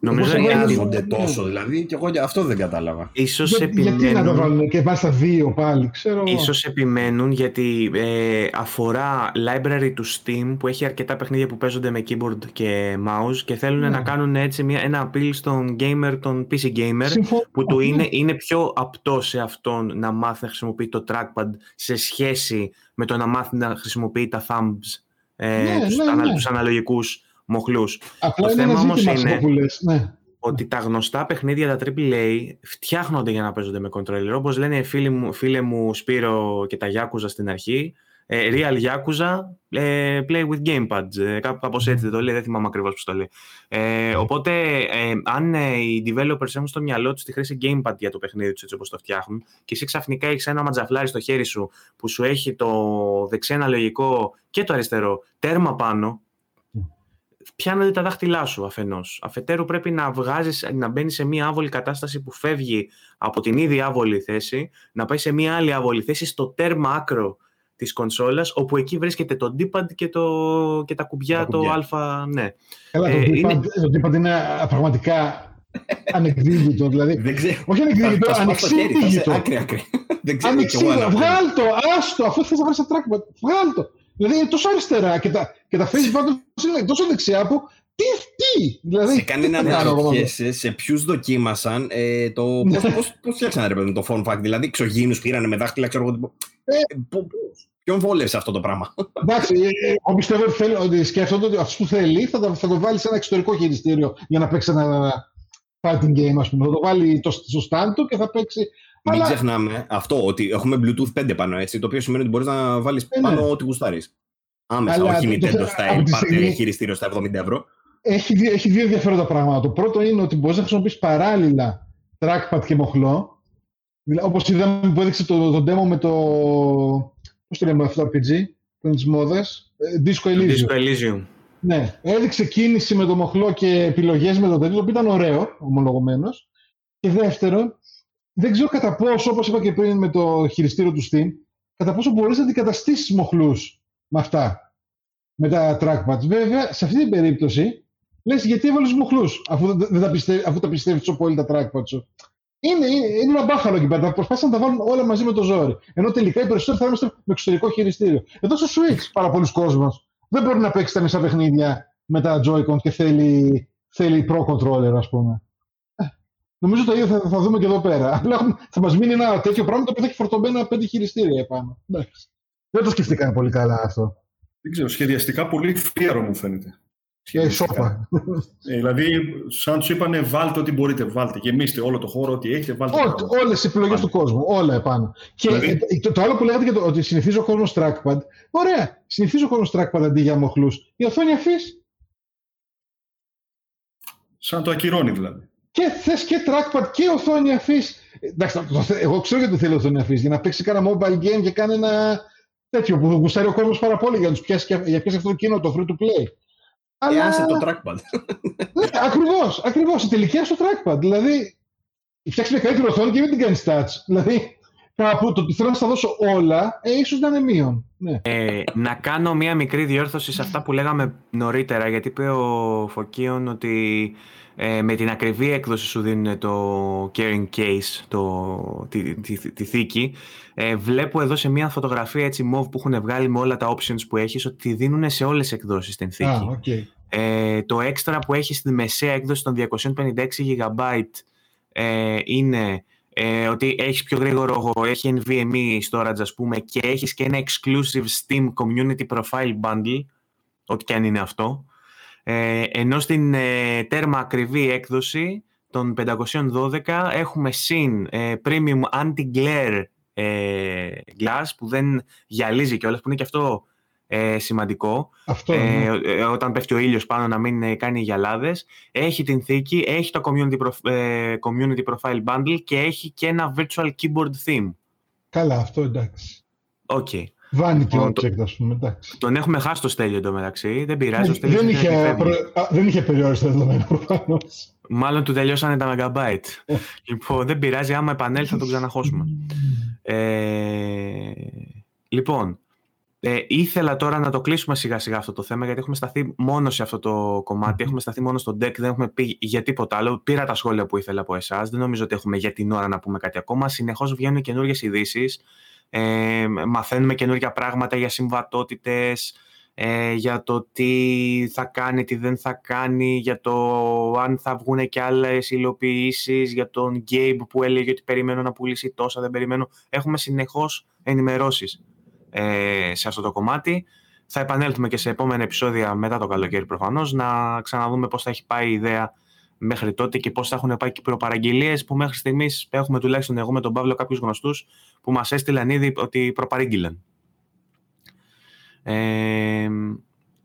Νομίζω ότι έρχονται τόσο, δηλαδή, και εγώ αυτό δεν κατάλαβα. Ίσως Για, επιμένουν... Γιατί να το βάλουν και πάει στα δύο πάλι, ξέρω. Ίσως επιμένουν γιατί ε, αφορά library του Steam που έχει αρκετά παιχνίδια που παίζονται με keyboard και mouse και θέλουν ναι. να κάνουν έτσι μια, ένα appeal στον gamer, τον PC gamer, που του είναι, είναι πιο απτό σε αυτόν να μάθει να χρησιμοποιεί το trackpad σε σχέση με το να μάθει να χρησιμοποιεί τα thumbs, ε, ναι, τους, ναι, ναι. τους αναλογικούς μοχλούς. το θέμα όμως είναι ναι. ότι τα γνωστά παιχνίδια, τα AAA, φτιάχνονται για να παίζονται με controller. Όπως λένε οι φίλοι μου, φίλε μου Σπύρο και τα Yakuza στην αρχή, ε, Real Yakuza ε, play with gamepads. Ε, Κάπως έτσι δεν το λέει, δεν θυμάμαι ακριβώς πώς το λέει. Ε, οπότε, ε, αν ε, οι developers έχουν στο μυαλό τους τη χρήση gamepad για το παιχνίδι τους έτσι όπως το φτιάχνουν, και εσύ ξαφνικά έχεις ένα ματζαφλάρι στο χέρι σου που σου έχει το δεξί αναλογικό και το αριστερό τέρμα πάνω, πιάνονται τα δάχτυλά σου αφενός. Αφετέρου πρέπει να βγάζεις, να μπαίνεις σε μια άβολη κατάσταση που φεύγει από την ίδια άβολη θέση, να πάει σε μια άλλη άβολη θέση στο τέρμα άκρο της κονσόλας, όπου εκεί βρίσκεται το D-pad και, το, και τα κουμπιά, το α. Ναι. Έλα, το, ε, D-pad, είναι... το D-pad είναι πραγματικά ανεκδίγητο. Δηλαδή. Δεν ξέρω. Όχι ανεκδίγητο, ανεξήγητο. Άκρη, άκρη. Δεν ξέρω. Βγάλ το, άστο, αφού θες να βρεις ένα trackpad, βγάλ το. Δηλαδή είναι τόσο αριστερά και τα, και τα face buttons είναι τόσο δεξιά που τι τι, τι, δηλαδή. Σε κάνει να αναρωτιέσαι σε ποιους δοκίμασαν ε, το. Πώς πώς, φτιάξανε ρε παιδί το phone fact, δηλαδή εξωγήνου πήρανε με δάχτυλα, ξέρω εγώ. Ε, Ποιον βόλευσε αυτό το πράγμα; Εντάξει, ε, ε, εγώ πιστεύω ότι, θέλει, ότι σκέφτονται ότι αυτό που θέλει θα το, θα το βάλει σε ένα εξωτερικό χειριστήριο για να παίξει ένα fighting game, ας πούμε. Θα το βάλει το, στο stand του και θα παίξει. Μην Αλλά... ξεχνάμε αυτό, ότι έχουμε Bluetooth 5 πάνω, έτσι, το οποίο σημαίνει ότι μπορείς να βάλεις ε, πάνω ναι. ό,τι γουστάρεις. Άμεσα, Αλλά, όχι Nintendo style, πάρτε χειριστήριο στα 70 ευρώ. Έχει, έχει δύο ενδιαφέροντα πράγματα. Το πρώτο είναι ότι μπορείς να χρησιμοποιήσεις παράλληλα trackpad και μοχλό. Όπως είδαμε που έδειξε το, το demo με το. Πώς το λέμε αυτό το RPG, που είναι τη μόδα. Ε, Disco Elysium. Disco Elysium. Ναι, έδειξε κίνηση με το μοχλό και επιλογές με το τέτοιο, το οποίο ήταν ωραίο, ομολογωμένος. Και δεύτερον, δεν ξέρω κατά πόσο, όπως είπα και πριν με το χειριστήριο του Steam, κατά πόσο μπορείς να αντικαταστήσεις μοχλούς με αυτά. Με τα trackpads. Βέβαια, σε αυτή την περίπτωση, λες γιατί έβαλες μοχλούς, αφού, τα πιστεύει, αφού τα πιστεύεις τόσο πολύ τα trackpads σου. Είναι, είναι, είναι ένα μπάχαλο εκεί πέρα. Προσπάθησαν να τα βάλουν όλα μαζί με το ζόρι. Ενώ τελικά οι περισσότεροι θα είμαστε με εξωτερικό χειριστήριο. Εδώ στο Switch πάρα πολλοί κόσμοι δεν μπορεί να παίξει τα μισά παιχνίδια με τα Joy-Con και θέλει, θέλει Pro Controller, ας πούμε. Ε, νομίζω το ίδιο θα, θα δούμε και εδώ πέρα. Απλά θα μας μείνει ένα τέτοιο πράγμα το οποίο θα έχει φορτωμένα πέντε χειριστήρια επάνω. Δεν το σκεφτήκαμε πολύ καλά αυτό. Δεν ξέρω, σχεδιαστικά πολύ φίαρο μου φαίνεται. Και σώπα. Ε, δηλαδή, σαν τους είπανε, βάλτε ό,τι μπορείτε, βάλτε. Γεμίστε όλο το χώρο, ό,τι έχετε, βάλτε. Όλες οι επιλογές του κόσμου, όλα επάνω. Και δηλαδή... Ε, το, το, άλλο που λέγατε για το, ότι συνηθίζει ο κόσμος trackpad. Ωραία, συνηθίζει ο κόσμος trackpad αντί για μοχλούς. Η οθόνη αφής. Σαν το ακυρώνει δηλαδή. Και θες και trackpad και οθόνη αφή. Εντάξει, εγώ ξέρω γιατί θέλει οθόνη αφή. Για να παίξει κανένα mobile game και κάνει ένα τέτοιο που γουστάρει ο κόσμος πάρα πολύ για να τους πιάσει, για πιάσει αυτό το κοινό, το free to play. Αλλά... Εάν σε το trackpad. ναι, ακριβώς. Ακριβώς. Η τελική στο trackpad. Δηλαδή, φτιάξει μια καλύτερη οθόνη και μην την κάνεις touch. Δηλαδή, κάπου το ότι θέλω να στα δώσω όλα, ε, ίσως να είναι μείον. Ναι. Ε, να κάνω μια μικρή διόρθωση σε αυτά που λέγαμε νωρίτερα, γιατί είπε ο Φωκίων ότι ε, με την ακριβή έκδοση σου δίνουν το carrying case, το, τη, τη, τη, θήκη. Ε, βλέπω εδώ σε μια φωτογραφία έτσι MOV που έχουν βγάλει με όλα τα options που έχεις ότι τη δίνουν σε όλες τις εκδόσεις την θήκη. Ah, okay. ε, το έξτρα που έχεις στη μεσαία έκδοση των 256 GB ε, είναι ε, ότι έχεις πιο γρήγορο, έχει NVMe storage ας πούμε και έχεις και ένα exclusive Steam Community Profile Bundle, ό,τι και αν είναι αυτό. Ε, ενώ στην ε, τέρμα ακριβή έκδοση των 512 έχουμε συν ε, premium anti-glare ε, glass που δεν γυαλίζει κιόλας, που είναι και αυτό ε, σημαντικό. Αυτό, ναι. ε, όταν πέφτει ο ήλιος πάνω να μην κάνει γυαλάδες. Έχει την θήκη, έχει το community, community profile bundle και έχει και ένα virtual keyboard theme. Καλά, αυτό εντάξει. OK. Okay. Vanity object, ας πούμε. Εντάξει. Τον έχουμε χάσει το Στέλιο εντωμεταξύ. Δεν πειράζει. Δεν, δεν, είχε, προ... δεν είχε απεριόριστα δεδομένα προφανώς. Μάλλον του τελειώσανε τα megabyte. Ε. λοιπόν, δεν πειράζει. Άμα επανέλθει θα τον ξαναχώσουμε. ε, λοιπόν, ε, ήθελα τώρα να το κλείσουμε σιγά σιγά αυτό το θέμα γιατί έχουμε σταθεί μόνο σε αυτό το κομμάτι. Έχουμε σταθεί μόνο στο deck, δεν έχουμε πει για τίποτα άλλο. Πήρα τα σχόλια που ήθελα από εσάς. Δεν νομίζω ότι έχουμε για την ώρα να πούμε κάτι ακόμα. Συνεχώς βγαίνουν καινούργιες ειδήσεις ε, μαθαίνουμε καινούργια πράγματα για συμβατότητες, ε, για το τι θα κάνει, τι δεν θα κάνει, για το αν θα βγουν και άλλες υλοποιήσεις, για τον Gabe που έλεγε ότι περιμένω να πουλήσει τόσα, δεν περιμένω. Έχουμε συνεχώς ενημερώσεις ε, σε αυτό το κομμάτι. Θα επανέλθουμε και σε επόμενα επεισόδια μετά το καλοκαίρι προφανώς να ξαναδούμε πώς θα έχει πάει η ιδέα μέχρι τότε και πώς θα έχουν πάει και οι προπαραγγελίες που μέχρι στιγμής έχουμε τουλάχιστον εγώ με τον Παύλο κάποιους γνωστούς που μας έστειλαν ήδη ότι προπαρήγγειλαν. Ε,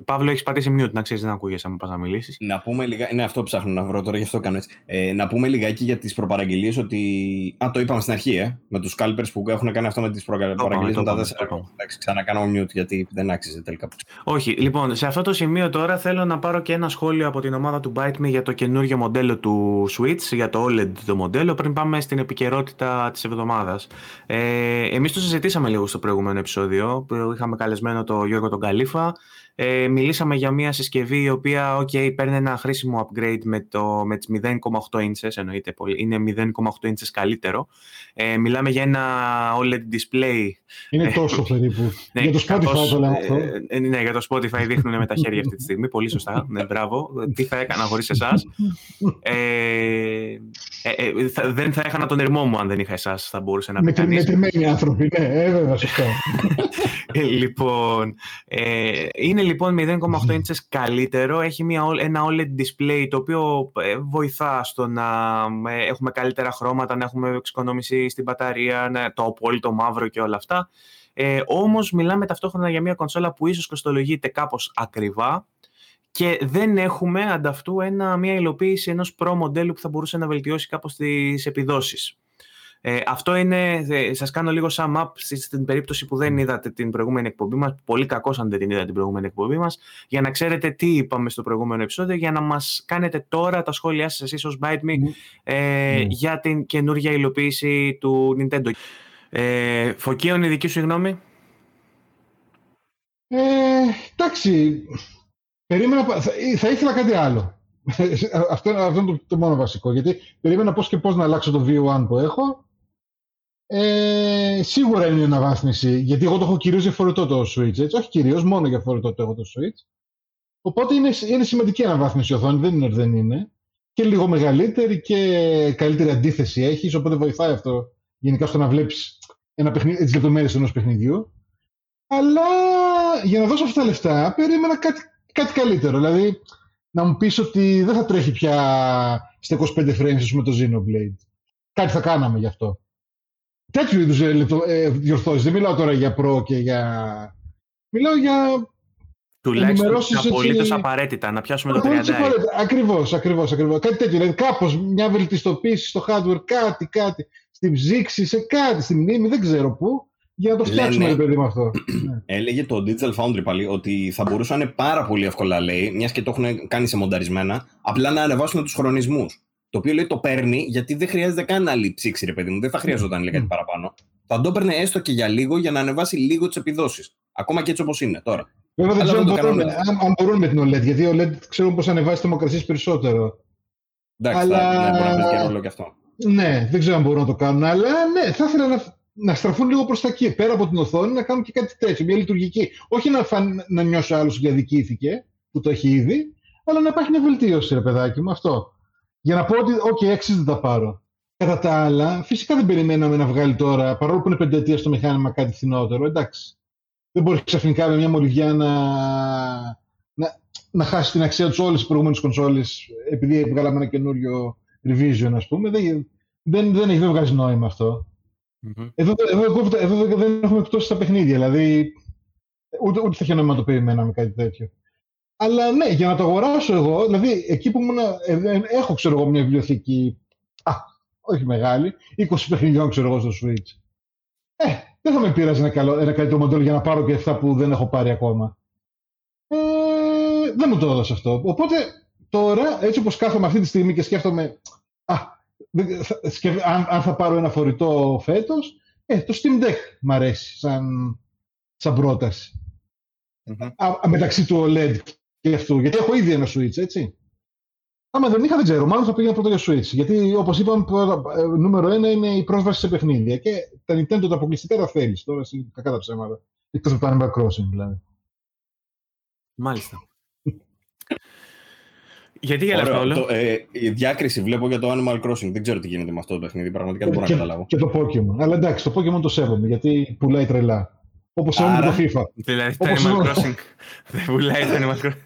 Παύλο, έχεις πατήσει mute να ξέρεις, δεν ακούγεσαι αν πας να μιλήσεις. Να πούμε λίγα. Είναι αυτό που ψάχνω να βρω τώρα, γι' αυτό κάνω έτσι. Ε, να πούμε λιγάκι για τις προπαραγγελίες ότι. Α, το είπαμε στην αρχή, ε, με τους scalpers που έχουν κάνει αυτό με τις προπαραγγελίες μετά τέσσερα Εντάξει, ξανακάνω mute γιατί δεν άξιζε τελικά. Όχι, λοιπόν, σε αυτό το σημείο τώρα θέλω να πάρω και ένα σχόλιο από την ομάδα του Byte Me για το καινούργιο μοντέλο του Switch, για το OLED το μοντέλο, πριν πάμε στην επικαιρότητα της εβδομάδας. Ε, Εμείς το συζητήσαμε λίγο στο προηγούμενο επεισόδιο, που είχαμε καλεσμένο το Γιώργο τον Καλήφα. Ε, μιλήσαμε για μια συσκευή η οποία okay, παίρνει ένα χρήσιμο upgrade με, το, με τις 0,8 inches, εννοείται πολύ, είναι 0,8 inches καλύτερο. Ε, μιλάμε για ένα OLED display. Είναι τόσο περίπου. Ναι, για το Spotify το λέμε αυτό. Ε, ναι, για το Spotify δείχνουν με τα χέρια αυτή τη στιγμή. Πολύ σωστά. Ναι, μπράβο. Τι θα έκανα χωρίς εσάς; Ε, ε, θα, δεν θα έχανα τον ερμό μου αν δεν είχα εσάς, θα μπορούσε να πει κανείς. Μετρημένοι άνθρωποι, ναι, ε, βέβαια, σωστά. λοιπόν, ε, είναι λοιπόν 0,8 inches καλύτερο. Έχει μια, ένα OLED display το οποίο ε, βοηθά στο να ε, έχουμε καλύτερα χρώματα, να έχουμε εξοικονόμηση στην μπαταρία, το απόλυτο μαύρο και όλα αυτά. Ε, όμως μιλάμε ταυτόχρονα για μια κονσόλα που ίσως κοστολογείται κάπως ακριβά και δεν έχουμε ανταυτού ένα, μια υλοποίηση ενός προ μοντέλου που θα μπορούσε να βελτιώσει κάπως τις επιδόσεις. Ε, αυτό είναι, ε, σας κάνω λίγο sum up στην περίπτωση που δεν είδατε την προηγούμενη εκπομπή μας, πολύ κακός αν δεν την είδατε την προηγούμενη εκπομπή μας, για να ξέρετε τι είπαμε στο προηγούμενο επεισόδιο, για να μας κάνετε τώρα τα σχόλιά σας εσείς ως ByteMe ε, για την καινούργια υλοποίηση του Nintendo. Ε, Φωκίων, η δική σου γνώμη; Ε, εντάξει, περίμενα, θα, θα ήθελα κάτι άλλο. αυτό, αυτό είναι το, το, μόνο βασικό. Γιατί περίμενα πώς και πώς να αλλάξω το V1 που έχω ε, σίγουρα είναι μια αναβάθμιση, γιατί εγώ το έχω κυρίως για φορητό το Switch. Έτσι. Όχι κυρίως, μόνο για φορητό το έχω το Switch. Οπότε είναι, είναι σημαντική αναβάθμιση η οθόνη, δεν είναι ότι δεν είναι. Και λίγο μεγαλύτερη και καλύτερη αντίθεση έχεις, οπότε βοηθάει αυτό γενικά στο να βλέπεις τις λεπτομέρειες ενός παιχνιδιού. Αλλά για να δώσω αυτά τα λεφτά, περίμενα κάτι, κάτι καλύτερο. Δηλαδή, να μου πεις ότι δεν θα τρέχει πια στα 25 frames με το Xenoblade. Κάτι θα κάναμε γι' αυτό τέτοιου είδους ε, ε, διορθώσεις. Δεν μιλάω τώρα για προ και για. Μιλάω για. Τουλάχιστον απολύτως απαραίτητα, να πιάσουμε το 30. Ακριβώς, ακριβώς. Ακριβώς. Κάτι τέτοιο. Δηλαδή, κάπως μια βελτιστοποίηση στο hardware, κάτι, κάτι. Στην ψήξη, σε κάτι, στη μνήμη, δεν ξέρω πού. Για να το φτιάξουμε, Λένε, παιδί με αυτό. Έλεγε το Digital Foundry πάλι ότι θα μπορούσαν πάρα πολύ εύκολα, λέει, μιας και το έχουν κάνει σε μονταρισμένα, απλά να ανεβάσουν τους χρονισμούς. Το οποίο λέει το παίρνει γιατί δεν χρειάζεται καν άλλη ψήξη, ρε παιδί μου. Δεν θα χρειαζόταν λέει, κάτι παραπάνω. Θα το έπαιρνε έστω και για λίγο για να ανεβάσει λίγο τις επιδόσεις. Ακόμα και έτσι όπως είναι τώρα. Βέβαια δεν ξέρω αν, αν, μπορούν με την OLED, γιατί η OLED ξέρουν πώς ανεβάσει θερμοκρασίες περισσότερο. Εντάξει, αλλά... θα, ναι, μπορεί να παίζει και ρόλο και αυτό. Ναι, δεν ξέρω αν μπορούν να το κάνουν, αλλά ναι, θα ήθελα να, να στραφούν λίγο προς τα εκεί, πέρα από την οθόνη, να κάνουν και κάτι τέτοιο, μια λειτουργική. Όχι να, φαν, να νιώσει άλλος ότι διαδικήθηκε, που το έχει ήδη, αλλά να υπάρχει μια βελτίωση, ρε παιδάκι μου, αυτό για να πω ότι, OK, έξι δεν τα πάρω. Κατά τα άλλα, φυσικά δεν περιμέναμε να βγάλει τώρα, παρόλο που είναι πενταετία στο μηχάνημα κάτι φθηνότερο. Εντάξει. Δεν μπορεί ξαφνικά με μια μολυβιά να, να, να χάσει την αξία τους όλες τις προηγούμενες κονσόλες επειδή βγάλαμε ένα καινούριο revision, ας πούμε. Δεν, δεν, δεν έχει δεν βγάζει νόημα αυτό. Mm-hmm. Εδώ, εδώ, εδώ, εδώ, δεν έχουμε εκτό στα παιχνίδια. Δηλαδή, ούτε, ούτε θα είχε νόημα να το περιμέναμε κάτι τέτοιο. Αλλά ναι, για να το αγοράσω εγώ, δηλαδή εκεί που ήμουν, ε, ε, έχω ξέρω εγώ μια βιβλιοθήκη, α, όχι μεγάλη, 20 παιχνιδιών ξέρω εγώ στο Switch. Ε, δεν θα με πείραζε ένα, καλό, ένα καλύτερο μοντέλο για να πάρω και αυτά που δεν έχω πάρει ακόμα. Ε, δεν μου το έδωσε αυτό. Οπότε τώρα, έτσι όπως κάθομαι αυτή τη στιγμή και σκέφτομαι, α, αν, αν θα πάρω ένα φορητό φέτος, ε, το Steam Deck μ' αρέσει σαν, σαν πρόταση. Mm-hmm. Α, μεταξύ του OLED και αυτού. Γιατί έχω ήδη ένα Switch, έτσι. Άμα δεν είχα, δεν ξέρω. Μάλλον θα πήγαινα πρώτα για Switch. Γιατί όπως είπαμε, ε, νούμερο ένα είναι η πρόσβαση σε παιχνίδια. Και τα Nintendo τα αποκλειστικά τα θέλεις. Τώρα κακά τα ψέματα. Εκτός από το Animal Crossing, δηλαδή. Μάλιστα. Γιατί για όλο. Το, ε, η διάκριση βλέπω για το Animal Crossing. Δεν ξέρω τι γίνεται με αυτό το παιχνίδι. Πραγματικά δεν μπορώ να καταλάβω. Και το Pokémon. Αλλά εντάξει, το Pokémon το σέβομαι γιατί πουλάει τρελά. Όπως σέβομαι το FIFA. Δηλαδή το Animal Crossing. Δεν πουλάει το Animal Crossing.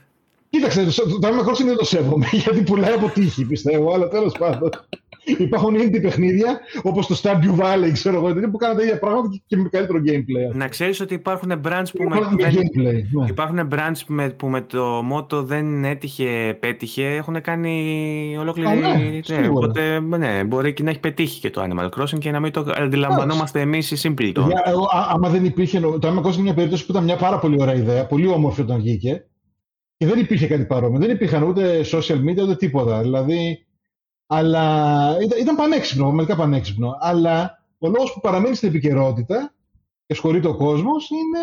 Κοίταξε, το Animal Crossing δεν το σέβομαι, γιατί πουλάει από τύχη, πιστεύω, αλλά τέλος πάντων. Υπάρχουν ήδη παιχνίδια όπως το Stardew Valley, ξέρω εγώ, που κάνουν τα ίδια πράγματα και με καλύτερο gameplay. Να ξέρεις ότι υπάρχουν brands που, με, gameplay, ναι. υπάρχουν brands που με, που με το μότο δεν έτυχε, πέτυχε, έχουν κάνει ολόκληρη. Α, ναι, ναι, οπότε ναι, μπορεί και να έχει πετύχει και το Animal Crossing και να μην το αντιλαμβανόμαστε εμείς οι Simpleton. άμα δεν υπήρχε. Το Animal Crossing είναι μια περίπτωση που ήταν μια πάρα πολύ ωραία ιδέα, πολύ όμορφη όταν βγήκε. Και δεν υπήρχε κάτι παρόμοιο. Δεν υπήρχαν ούτε social media ούτε τίποτα. Δηλαδή, αλλά ήταν, ήταν πανέξυπνο, πραγματικά πανέξυπνο. Αλλά ο λόγος που παραμένει στην επικαιρότητα και ασχολείται ο κόσμος είναι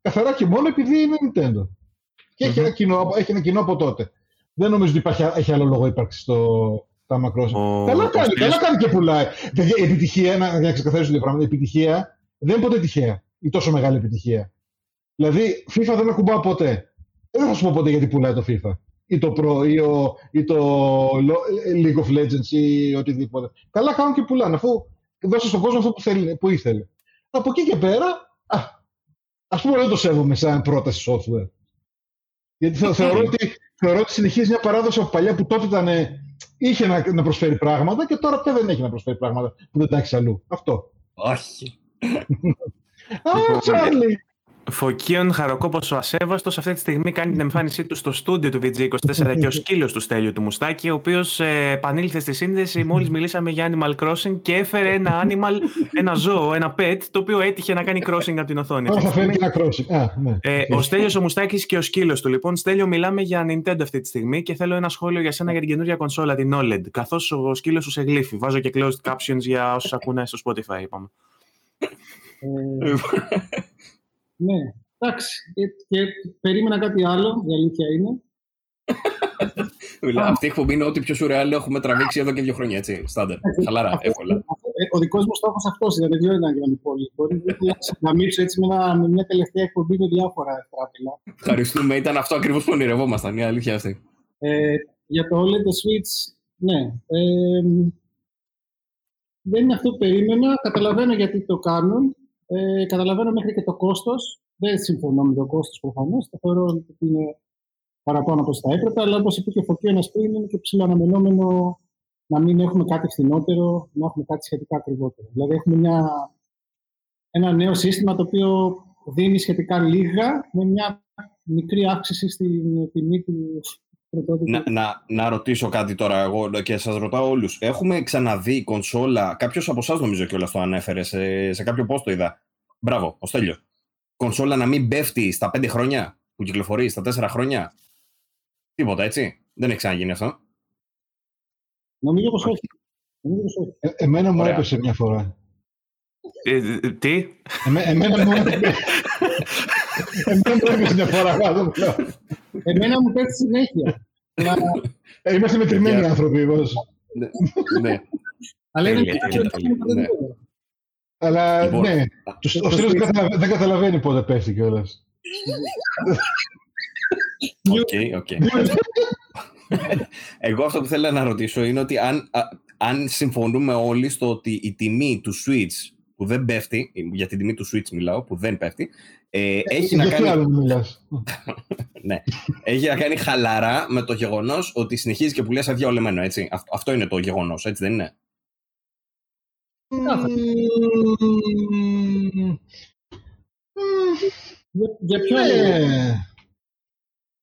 καθαρά και μόνο επειδή είναι Nintendo. Και έχει, ένα κοινό, έχει ένα κοινό από τότε. Δεν νομίζω ότι υπάρχει, έχει άλλο λόγο ύπαρξης στο τα μακρόσυνα. Καλά κάνει, καλά κάνει και πουλάει. η επιτυχία, να, να ξεκαθαρίσω δύο πράγματα, η επιτυχία δεν είναι ποτέ τυχαία. Η τόσο μεγάλη επιτυχία. Δηλαδή, FIFA δεν ακουμπάω ποτέ. Δεν θα σου πω ποτέ γιατί πουλάει το FIFA. Ή το Pro, ή, ο, ή το League of Legends, ή οτιδήποτε. Καλά κάνουν και πουλάνε, αφού δώσε στον κόσμο αυτό που, θέλει, που ήθελε. Από εκεί και πέρα, α, ας πούμε δεν το σέβομαι σαν πρόταση software. Γιατί θεωρώ ότι, θεωρώ ότι συνεχίζει μια παράδοση από παλιά που τότε ήταν, είχε να, να προσφέρει πράγματα και τώρα πια δεν έχει να προσφέρει πράγματα που δεν τα έχεις αλλού. Αυτό. Όχι. Α, λοιπόν, Τσάρλι! Φωκίων Χαροκόπος ο Ασέβαστος αυτή τη στιγμή κάνει την εμφάνισή του στο στούντιο του VG24 και ο σκύλος του Στέλιου του Μουστάκη, ο οποίος ε, επανήλθε στη σύνδεση μόλις μιλήσαμε για Animal Crossing και έφερε ένα animal, ένα ζώο, ένα pet, το οποίο έτυχε να κάνει crossing από την οθόνη. Τώρα θα φέρει ένα crossing. Α, ναι. ε, ο Στέλιος ο Μουστάκης και ο σκύλος του. Λοιπόν, Στέλιο, μιλάμε για Nintendo αυτή τη στιγμή και θέλω ένα σχόλιο για σένα για την καινούργια κονσόλα, την OLED. Καθώς ο σκύλος σου σε γλύφει. Βάζω και closed captions για όσου ακούνε στο Spotify, είπαμε. Ε, ναι, εντάξει. Και, και, περίμενα κάτι άλλο, η αλήθεια είναι. Αυτή η εκπομπή είναι ό,τι πιο σουρεάλ έχουμε τραβήξει εδώ και δύο χρόνια, έτσι. Στάντερ. Χαλαρά, εύκολα. Ε, ο δικός μου στόχος αυτός ήταν, δεν ήταν για να πολύ. Μπορεί να μιλήσω έτσι με, με, μια τελευταία εκπομπή με διάφορα τράπελα. Ευχαριστούμε. Ήταν αυτό ακριβώς που ονειρευόμασταν, η αλήθεια αυτή. Ε, για το OLED το Switch, ναι. Ε, δεν είναι αυτό που περίμενα. Καταλαβαίνω γιατί το κάνουν. Ε, καταλαβαίνω μέχρι και το κόστος. Δεν συμφωνώ με το κόστος προφανώς. Το θεωρώ ότι είναι παραπάνω από θα έπρεπε. Αλλά όπως είπε και ο Φωκίο ένα πριν, είναι και ψηλοαναμενόμενο να μην έχουμε κάτι φθηνότερο, να έχουμε κάτι σχετικά ακριβότερο. Δηλαδή, έχουμε μια, ένα νέο σύστημα το οποίο δίνει σχετικά λίγα με μια μικρή αύξηση στην τιμή του να, να, να ρωτήσω κάτι τώρα εγώ και σας ρωτάω όλους. Έχουμε ξαναδεί κονσόλα, κάποιος από εσάς νομίζω και όλα το ανέφερε, σε, σε κάποιο post το είδα. Μπράβο, ο Στέλιο. Κονσόλα να μην πέφτει στα πέντε χρόνια που κυκλοφορεί, στα τέσσερα χρόνια; Τίποτα, έτσι. Δεν έχει ξαναγίνει αυτό. Νομίζω πως όχι. Ε, εμένα μου έπεσε μια φορά. Ε, ε, τι; εμένα μου έπεσε. εμένα μου έπεσε μια φορά. Εμένα μου πέφτει συνέχεια. Ε, είμαστε μετρημένοι άνθρωποι, εγώ. Ναι. Αλλά είναι ναι. Αλλά λοιπόν, ναι, ο Στέλιος δεν καταλαβαίνει πότε πέφτει κιόλας. OK, OK. Εγώ αυτό που θέλω να ρωτήσω είναι ότι αν, αν συμφωνούμε όλοι στο ότι η τιμή του Switch που δεν πέφτει, για την τιμή του Switch μιλάω, που δεν πέφτει, ε, ε, έχει να κάνει. ναι. Έχει να κάνει χαλαρά με το γεγονός ότι συνεχίζει και πουλάει σαν διαολεμένο, έτσι. Αυτό, αυτό είναι το γεγονός, έτσι δεν είναι; Για ποιο ναι.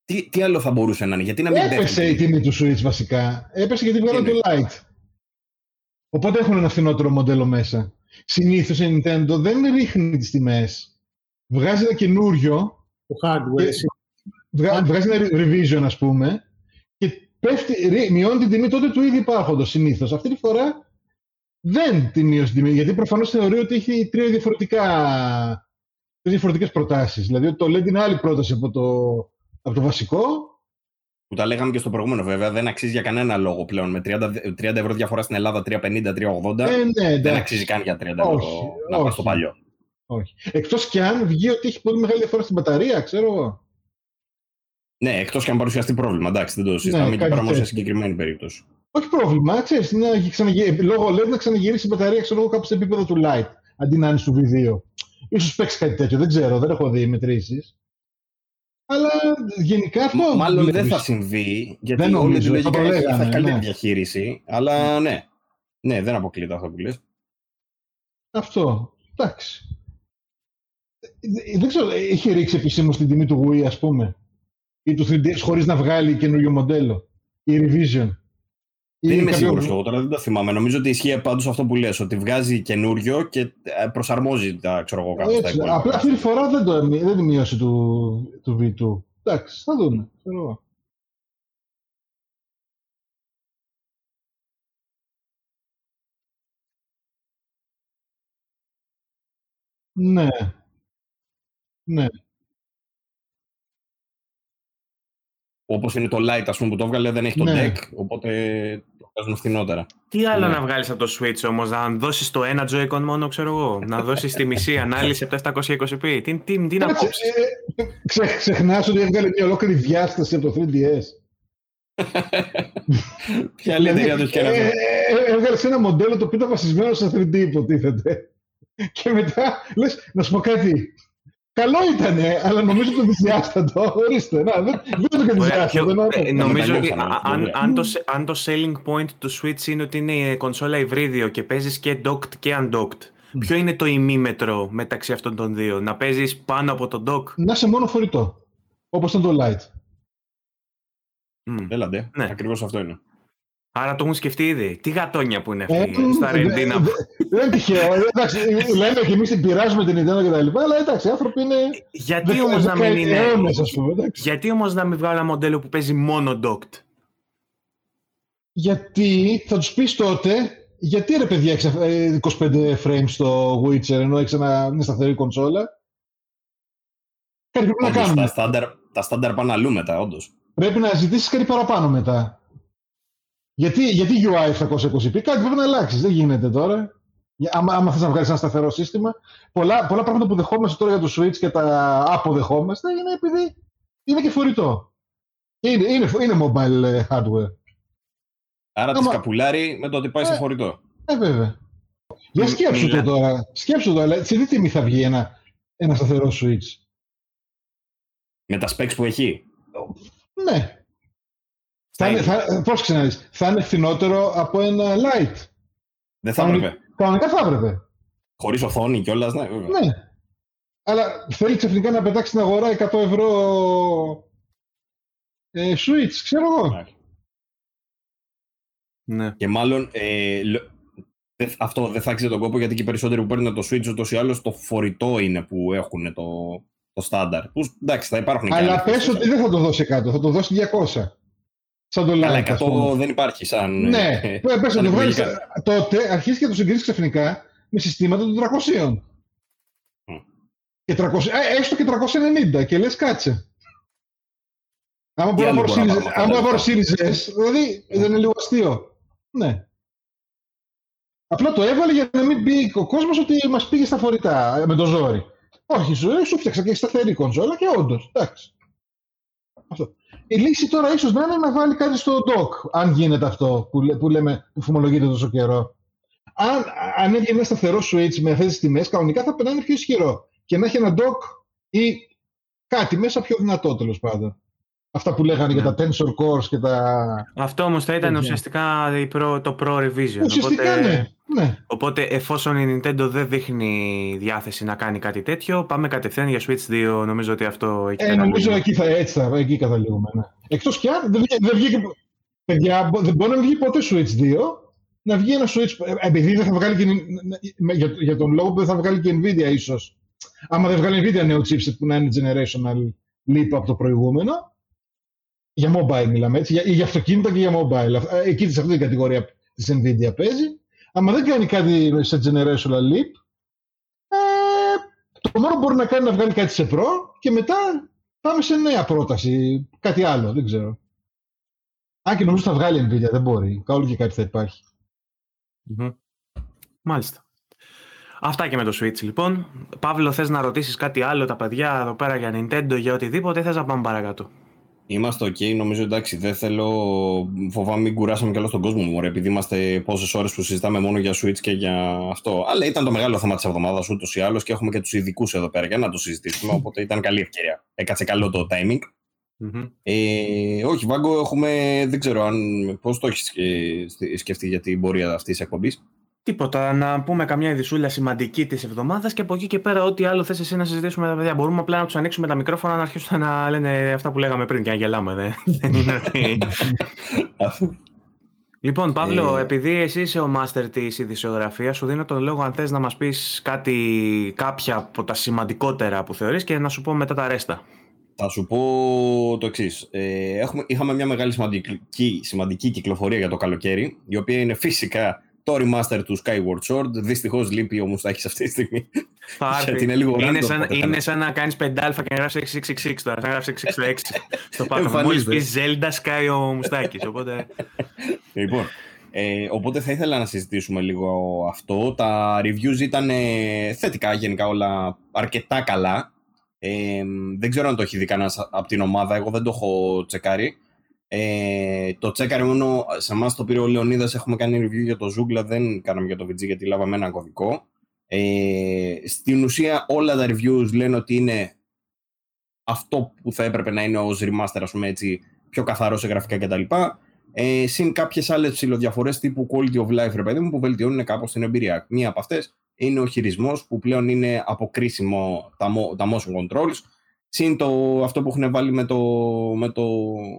τι, τι άλλο θα μπορούσε να είναι, γιατί να μην Έπεσε η τιμή του Switch βασικά. Έπεσε γιατί βγάλαν το Lite. Οπότε έχουν ένα φθηνότερο μοντέλο μέσα. Συνήθως η Nintendo δεν ρίχνει τις τιμές βγάζει ένα καινούριο. Το hardware. Βγα, βγάζει ένα revision, ας πούμε, και πέφτει, μειώνει την τιμή τότε του ήδη υπάρχοντος συνήθως. Αυτή τη φορά δεν τη μείωσε την τιμή, γιατί προφανώς θεωρεί ότι έχει τρία διαφορετικά. Τρεις διαφορετικές προτάσεις. Δηλαδή το LED είναι άλλη πρόταση από το, από το βασικό που τα λέγαμε και στο προηγούμενο βέβαια, δεν αξίζει για κανένα λόγο πλέον. Με 30, 30 ευρώ διαφορά στην Ελλάδα, 350, 380, ε, ναι, δεν αξίζει καν για 30 ευρώ να πας στο παλιό. Όχι. Εκτός και αν βγει ότι έχει πολύ μεγάλη διαφορά στην μπαταρία, ξέρω εγώ. Ναι, εκτός και αν παρουσιαστεί πρόβλημα, εντάξει, δεν το ναι, συζητάμε ναι, και πέρα σε συγκεκριμένη περίπτωση. Όχι πρόβλημα, ξέρεις, να ξαναγυρίσει, λόγω λέει να ξαναγυρίσει η μπαταρία, ξέρω εγώ, κάπου σε επίπεδο του light, αντί να είναι στο β Ίσως παίξει κάτι τέτοιο, δεν ξέρω, δεν έχω δει μετρήσεις. Αλλά γενικά αυτό. Μάλλον δεν θα συμβεί, γιατί δεν νομίζω, όλη θα έχει καλύτερη ναι. διαχείριση. Αλλά ναι. ναι, δεν αποκλείεται αυτό που λες. Αυτό. Εντάξει. Δεν ξέρω, έχει ρίξει επισήμως την τιμή του Wii, ας πούμε. Ή του 3DS χωρίς να βγάλει καινούριο μοντέλο. Η Revision. Δεν είμαι σίγουρος εγώ τώρα, δεν το θυμάμαι. Νομίζω ότι ισχύει πάντως αυτό που λες, ότι βγάζει καινούριο και ε, προσαρμόζει τα ξέρω εγώ κάπως τα Απλά αυτή τη φορά δεν, το, δεν τη μείωσε του, του V2. Εντάξει, θα δούμε. Ξέρω. Ναι. Ναι. Όπως είναι το Lite, ας πούμε, που το έβγαλε, δεν έχει το Ναι. deck, οπότε το βγάζουν φθηνότερα. Τι άλλο Ναι. να βγάλεις από το Switch όμως, να δώσεις το ένα Joy-Con μόνο, ξέρω εγώ. να δώσεις τη μισή ανάλυση από τα 720p. Τι, τι, τι να Κάτσε, κόψεις; ε, ξε, ξεχνάς ότι έβγαλε μια ολόκληρη διάσταση από το 3DS. Ποια άλλη εταιρεία το έχει κάνει ε, αυτό. ε, ε, έβγαλες σε ένα μοντέλο το οποίο ήταν βασισμένο σε 3D υποτίθεται. Και μετά λες, να σου πω κάτι. Καλό ήτανε, αλλά νομίζω το δυσδιάστατο. Ορίστε, να, δεν, δεν το και Ωραία, δυσδιάστατο. πιο- να, ε, να, νομίζω ότι μετανιώσαμε, α- αν, βέβαια. αν, το, σε- αν το selling point του Switch είναι ότι είναι κονσόλα υβρίδιο και παίζεις και docked και undocked, ποιο είναι το ημίμετρο μεταξύ αυτών των δύο, να παίζεις πάνω από το dock; να είσαι μόνο φορητό. Όπως ήταν το Lite. Μμ. Έλαντε, Ναι. ακριβώς αυτό είναι. Άρα το έχουν σκεφτεί ήδη. Τι γατόνια που είναι Ε, αυτή στα δε- Ρεντίνα. δε- Δεν είναι τυχαίο. Εντάξει, λέμε και εμείς την πειράζουμε την Nintendo και τα λοιπά, αλλά εντάξει, οι άνθρωποι είναι. Γιατί δεκα- όμως να μην είναι... δεκαετιώνες, ας πούμε, εντάξει. Γιατί όμως να μην βγάλω ένα μοντέλο που παίζει μόνο docked. Γιατί θα τους πεις τότε, γιατί ρε παιδιά έχεις, ε, 25 frames στο Witcher ενώ έχεις μια σταθερή κονσόλα; Κάτι πρέπει να Όντως, κάνουμε. τα στάνταρ, τα στάνταρ πάνε αλλού μετά, όντως. Πρέπει να ζητήσεις κάτι παραπάνω μετά. Γιατί, γιατί UI 720p, κάτι πρέπει να αλλάξεις. Δεν γίνεται τώρα. Για- Άμα, άμα θες να βγάλεις ένα σταθερό σύστημα, πολλά, πολλά πράγματα που δεχόμαστε τώρα για το Switch και τα αποδεχόμαστε είναι επειδή είναι και φορητό. Και Είναι, είναι, είναι mobile ε, hardware. Άρα τη Άμα- σκαπουλάρει με το ότι πάει σε Ε. φορητό. Ε, βέβαια. Για Μ- σκέψου το μιλά- τώρα. Σκέψου το, αλλά σε τι τιμή θα βγει ένα, ένα σταθερό Switch; Με τα specs που έχει. Ναι. Θα είναι, θα, πώς ξέρεις, θα είναι φθηνότερο από ένα Lite. Δεν θα Κανονι- έπρεπε. Κανονικά θα έπρεπε. Χωρίς οθόνη κιόλας, ναι, βέβαια. Ναι. Αλλά θέλει ξαφνικά να πετάξει στην αγορά 100 ευρώ ε, Switch, ξέρω εγώ. Ναι. Ναι. Και μάλλον ε, λ- δε- αυτό δεν θα άξιζε τον κόπο γιατί και οι περισσότεροι που παίρνουν το Switch ούτως ή άλλως το φορητό είναι που έχουν το, το στάνταρ. Που εντάξει, θα υπάρχουν και Αλλά άλλοι πες χρήστες. ότι δεν θα το δώσει 100, θα το δώσει 200. Σαν το Αλλά Lite, ας πούμε. 100 δεν υπάρχει σαν. Ναι, ε, πες ότι σαν το βγάλεις, επιλογικά. τότε αρχίζει και το συγκρίνεις ξαφνικά με συστήματα των 300. Μμ. Και 300 ε, έστω και 390 και λες κάτσε. Άμα Τι μπορώ να άλλο πάρω μπορώ να Series- πάρω, άμα μπορώ να πάρω φαντάζομαι. Series S, δηλαδή δεν είναι λίγο αστείο. Ναι. Απλά το έβαλε για να μην πει ο κόσμος ότι μας πήγε στα φορητά με το ζόρι. Όχι, σου, σου φτιάξα και σταθερή κονσόλα και όντως. Εντάξει. Αυτό. Η λύση τώρα ίσως να είναι να βάλει κάτι στο dock, αν γίνεται αυτό που, λέ- που λέμε, που φημολογείται τόσο καιρό. Αν, αν έβγαινε ένα σταθερό switch με αυτές τις τιμές, κανονικά θα περνάει πιο ισχυρό. Και να έχει ένα dock ή κάτι μέσα πιο δυνατό τέλος πάντων. Αυτά που λέγανε Ναι. για τα tensor cores και τα. Αυτό όμως θα ήταν Ναι. ουσιαστικά η προ- το Pro Revision. Ουσιαστικά οπότε, ναι. ναι. οπότε εφόσον η Nintendo δεν δείχνει διάθεση να κάνει κάτι τέτοιο, πάμε κατευθείαν για Switch 2. Νομίζω ότι αυτό έχει Ε, νομίζω εκεί, θα, έτσι θα, εκεί καταλήγουμε. Ναι. Εκτός κι αν δεν, βγήκε- δεν βγήκε. Παιδιά, μπο- δεν μπορεί να βγει ποτέ Switch 2. Να βγει ένα Switch. ε, Επειδή δεν θα βγάλει και. με- Για, για τον λόγο που δεν θα βγάλει και Nvidia, ίσως. Άμα δεν βγάλει Nvidia νέο chipset που να είναι generational leap από το προηγούμενο. Για mobile μιλάμε έτσι. Για, ή για αυτοκίνητα και για mobile. Αυ- ε, Εκεί σε αυτή την κατηγορία της Nvidia παίζει. Άμα δεν κάνει κάτι σε generational leap, ε, το μόνο που μπορεί να κάνει είναι να βγάλει κάτι σε Pro και μετά πάμε σε νέα πρόταση. Κάτι άλλο, δεν ξέρω. Αν και νομίζω θα βγάλει Nvidia, δεν μπορεί. Κάπου και κάτι θα υπάρχει. Μμμ. Μάλιστα. Αυτά και με το Switch λοιπόν. Παύλο, θες να ρωτήσεις κάτι άλλο τα παιδιά εδώ πέρα για Nintendo, για οτιδήποτε, ή θες να πάμε παρακάτω. Είμαστε ok, νομίζω εντάξει. Δεν θέλω. Φοβάμαι μην κουράσαμε κι άλλο τον κόσμο μου, μωρέ, επειδή είμαστε πόσες ώρες που συζητάμε μόνο για Switch και για αυτό. Αλλά ήταν το μεγάλο θέμα της εβδομάδας ούτως ή άλλως και έχουμε και τους ειδικούς εδώ πέρα για να το συζητήσουμε. Οπότε ήταν καλή ευκαιρία. Έκατσε καλό το timing. Μμμ. Ε, όχι, Βάγκο, έχουμε. Δεν ξέρω αν. Πώς το έχεις σκεφτεί για την πορεία αυτής της εκπομπής; Τίποτα, να πούμε καμιά ειδισούλα σημαντική της εβδομάδας και από εκεί και πέρα, ό,τι άλλο θες εσύ να συζητήσουμε τα παιδιά. Μπορούμε απλά να τους ανοίξουμε τα μικρόφωνα να αρχίσουν να λένε αυτά που λέγαμε πριν και να γελάμε. Δεν, δεν είναι ότι. λοιπόν, Παύλο, Ε. επειδή εσύ είσαι ο μάστερ της ειδησιογραφίας, σου δίνω τον λόγο αν θες να μας πεις κάτι, κάποια από τα σημαντικότερα που θεωρείς και να σου πω μετά τα ρέστα. Θα σου πω το εξής. Ε, έχουμε, είχαμε μια μεγάλη σημαντική, σημαντική κυκλοφορία για το καλοκαίρι, η οποία είναι φυσικά το remaster του Skyward Sword. Δυστυχώς λείπει ο Μουστάκης αυτή τη στιγμή. Γιατί είναι λίγο είναι, σαν, είναι σαν να κάνεις 5α και να γράψεις 666 τώρα. Θα γράψεις 666 στο πάτο. Μόλις πει Zelda, σκάει ο Μουστάκης. Οπότε... λοιπόν, ε, οπότε θα ήθελα να συζητήσουμε λίγο αυτό. Τα reviews ήταν ε, θετικά γενικά όλα αρκετά καλά. Ε, δεν ξέρω αν το έχει δει κανένας από την ομάδα, εγώ δεν το έχω τσεκάρει. Ε, το τσέκαρε μόνο σε εμάς το πήρε ο Λεωνίδας. Έχουμε κάνει review για το Zoogla, δεν κάναμε για το VG γιατί λάβαμε ένα κωδικό. Ε, στην ουσία όλα τα reviews λένε ότι είναι αυτό που θα έπρεπε να είναι ως remaster, ας πούμε έτσι, πιο καθαρό σε γραφικά κτλ. Ε, συν κάποιες άλλες ψηλοδιαφορές τύπου quality of life, ρε παιδί μου, που βελτιώνουν κάπως την εμπειρία. Μία από αυτές είναι ο χειρισμός που πλέον είναι αποκρίσιμο τα, τα motion controls Συν το, αυτό που έχουν βάλει με, το, με, το,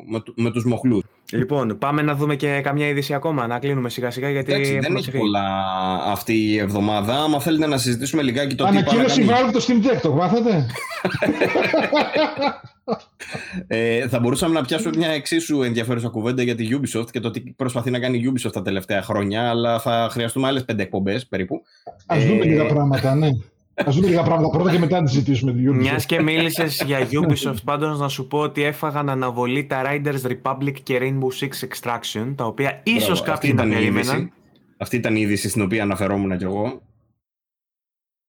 με, το, με τους μοχλούς. Λοιπόν, πάμε να δούμε και καμιά είδηση ακόμα, να κλείνουμε σιγά σιγά γιατί... Εντάξει, δεν έχει πολλά αυτή η εβδομάδα. Άμα θέλετε να συζητήσουμε λιγάκι το τι Ανακοίνωση βάλει το Steam Deck, το μάθατε; ε, θα μπορούσαμε να πιάσουμε μια εξίσου ενδιαφέρουσα κουβέντα για τη Ubisoft και το τι προσπαθεί να κάνει η Ubisoft τα τελευταία χρόνια, αλλά θα χρειαστούμε άλλες πέντε εκπομπές περίπου. Ας δούμε ε... λίγα πράγματα, ναι. Α δούμε λίγα πράγματα πρώτα και μετά να τη συζητήσουμε τη Ubisoft. Μιας και μίλησες για Ubisoft, πάντως να σου πω ότι έφαγαν αναβολή τα Riders Republic και Rainbow Six Extraction, τα οποία ίσως κάποιοι να περίμεναν. Αυτή ήταν η είδηση στην οποία αναφερόμουν κι εγώ.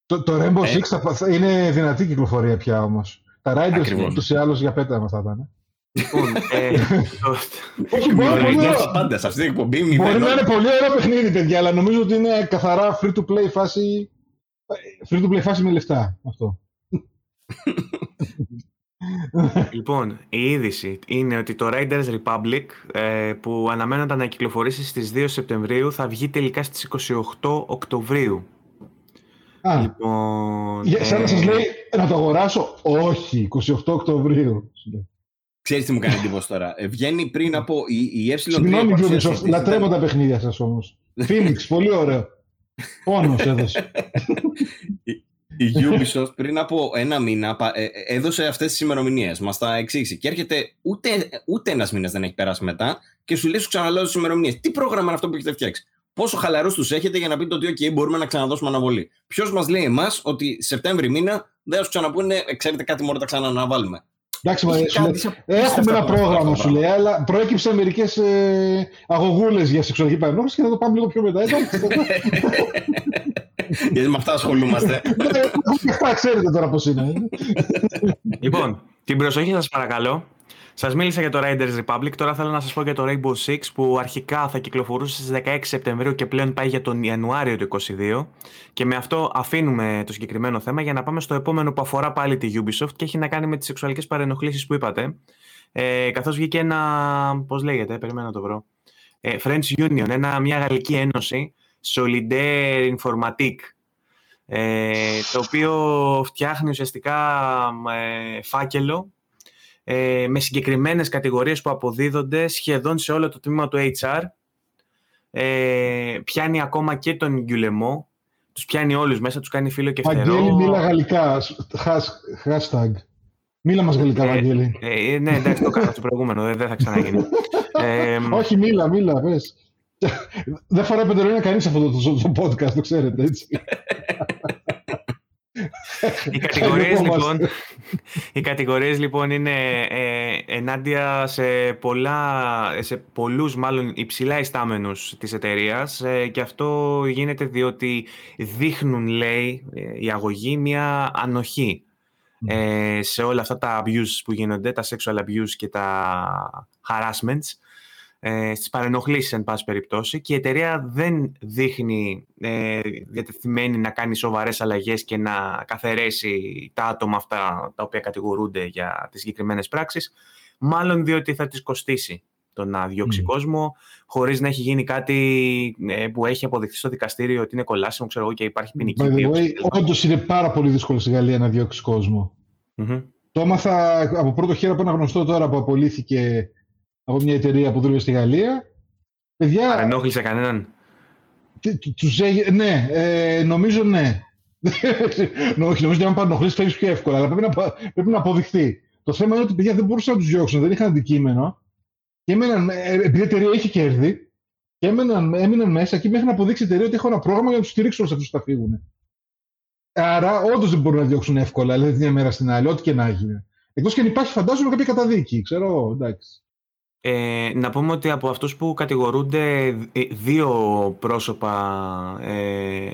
Το, το Rainbow ε. Six θα, είναι δυνατή κυκλοφορία πια όμως. Τα Riders ούτως ή άλλως για πέτα μα θα ήταν. Λοιπόν, ε, Όχι, μπορεί να είναι πολύ ωραίο παιχνίδι, παιδιά, αλλά νομίζω ότι είναι καθαρά free to play φάση Free to play φάση με λεφτά αυτό. λοιπόν, η είδηση είναι ότι το Raiders Republic ε, που αναμένονταν να κυκλοφορήσει στις 2 Σεπτεμβρίου θα βγει τελικά στις 28 Οκτωβρίου. Α, λοιπόν, για, σαν να σας ε, λέει να το αγοράσω. Όχι, 28 Οκτωβρίου. Ξέρεις τι μου κάνει εντύπωση τώρα. Ε, βγαίνει πριν από η, η E3. Συγγνώμη, Ubisoft, λατρεύω τα παιχνίδια σας όμως. Phoenix, πολύ ωραίο. Πόνος έδωσε. Η Ubisoft πριν από ένα μήνα ε, ε, έδωσε αυτές τις ημερομηνίες. Μας τα εξήγησε. Και έρχεται ούτε, ούτε ένας μήνας δεν έχει περάσει μετά και σου λέει σου ξαναλέω τις ημερομηνίες. Τι πρόγραμμα είναι αυτό που έχετε φτιάξει; Πόσο χαλαρούς τους έχετε για να πείτε ότι OK, μπορούμε να ξαναδώσουμε αναβολή. Ποιος μας λέει εμάς ότι Σεπτέμβρη μήνα δεν θα σου ξαναπούνε, ξέρετε κάτι, μόνο τα ξαναναβάλουμε. Εντάξει, μα, έχουμε ένα πρόγραμμα, σου λέει, αλλά προέκυψαν μερικές ε, αγωγούλες για σεξουαλική παρενόχληση και θα το πάμε λίγο πιο μετά. Γιατί με αυτά ασχολούμαστε. Αυτά ξέρετε τώρα πώς είναι. Λοιπόν, την προσοχή σας παρακαλώ. Σας μίλησα για το Raiders Republic, τώρα θέλω να σας πω για το Rainbow Six που αρχικά θα κυκλοφορούσε στις 16 Σεπτεμβρίου και πλέον πάει για τον Ιανουάριο του 2022. Και με αυτό αφήνουμε το συγκεκριμένο θέμα για να πάμε στο επόμενο που αφορά πάλι τη Ubisoft και έχει να κάνει με τις σεξουαλικές παρενοχλήσεις που είπατε. Ε, Καθώς βγήκε ένα. Πώς λέγεται, περιμένω να το βρω. Ε, French Union, ένα, μια γαλλική ένωση, Solidaire Informatique, ε, το οποίο φτιάχνει ουσιαστικά ε, φάκελο ε, με συγκεκριμένες κατηγορίες που αποδίδονται σχεδόν σε όλο το τμήμα του HR. Ε, πιάνει ακόμα και τον Γκιουλεμό. Τους πιάνει όλους μέσα, τους κάνει φίλο και φτερό. Βαγγέλη, μίλα γαλλικά. Hashtag. Μίλα μας γαλλικά, ε, Βαγγέλη. Ε, ναι, εντάξει, το κάνω στο προηγούμενο. Δεν, θα ξαναγίνει. ε, Όχι, μίλα, μίλα, πες. Δεν φοράει πεντρελαιόνα κανείς αυτό το, το, το podcast, το ξέρετε, έτσι. οι κατηγορίες λοιπόν, οι κατηγορίες λοιπόν είναι ε, ενάντια σε, πολλά, σε πολλούς μάλλον υψηλά ιστάμενους της εταιρείας ε, και αυτό γίνεται διότι δείχνουν λέει ε, η αγωγή μια ανοχή ε, σε όλα αυτά τα abuse που γίνονται, τα sexual abuse και τα harassments ε, στις παρενοχλήσεις εν πάση περιπτώσει και η εταιρεία δεν δείχνει ε, διατεθειμένη να κάνει σοβαρές αλλαγές και να καθαρέσει τα άτομα αυτά τα οποία κατηγορούνται για τις συγκεκριμένες πράξεις μάλλον διότι θα τις κοστίσει το να διώξει κόσμο χωρίς να έχει γίνει κάτι ε, που έχει αποδειχθεί στο δικαστήριο ότι είναι κολάσιμο ξέρω εγώ και υπάρχει ποινική δίωξη. Όντως είναι πάρα πολύ δύσκολο στη Γαλλία να διώξει Το έμαθα από πρώτο χέρι από ένα γνωστό τώρα που απολύθηκε από μια εταιρεία που δούλευε στη Γαλλία. Παιδιά, Παρενόχλησε κανέναν; Τους έγι... Ναι, ε, νομίζω ναι. Όχι, νομίζω ότι αν παρενοχλήσει φεύγεις πιο εύκολα, αλλά πρέπει να, πρέπει να αποδειχθεί. Το θέμα είναι ότι παιδιά δεν μπορούσαν να τους διώξουν, δεν είχαν αντικείμενο. Και εμένα, ε, επειδή η εταιρεία είχε κέρδη, και έμειναν, έμειναν μέσα και μέχρι να αποδείξει η εταιρεία ότι έχω ένα πρόγραμμα για να τους στηρίξω όλους αυτούς που θα φύγουν. Άρα, όντως δεν μπορούν να διώξουν εύκολα, δηλαδή μια μέρα στην άλλη, ό,τι και να γίνει. Εκτός και αν υπάρχει, φαντάζομαι, κάποια καταδίκη. Ξέρω, εντάξει. Ε, να πούμε ότι από αυτούς που κατηγορούνται ε, δύο πρόσωπα ε,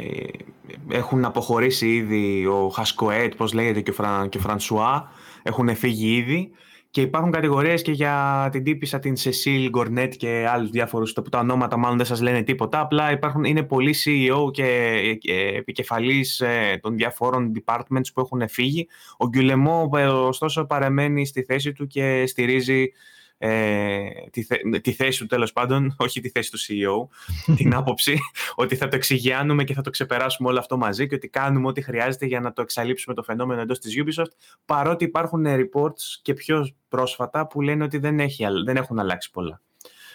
έχουν αποχωρήσει ήδη ο Χασκοέτ, πώς λέγεται, και ο, Φραν, και ο Φρανσουά έχουν φύγει ήδη. Και υπάρχουν κατηγορίες και για την τύπησα την Σεσίλ Γκορνέτ και άλλους διάφορους που τα ονόματα μάλλον δεν σας λένε τίποτα απλά υπάρχουν, είναι πολλοί CEO και, και επικεφαλής ε, των διαφόρων departments που έχουν φύγει. Ο Γκιουλεμό ωστόσο παραμένει στη θέση του και στηρίζει ε, τη, τη, θέση του τέλος πάντων, όχι τη θέση του CEO, την άποψη ότι θα το εξηγιάνουμε και θα το ξεπεράσουμε όλο αυτό μαζί και ότι κάνουμε ό,τι χρειάζεται για να το εξαλείψουμε το φαινόμενο εντός της Ubisoft, παρότι υπάρχουν reports και πιο πρόσφατα που λένε ότι δεν, έχει, δεν έχουν αλλάξει πολλά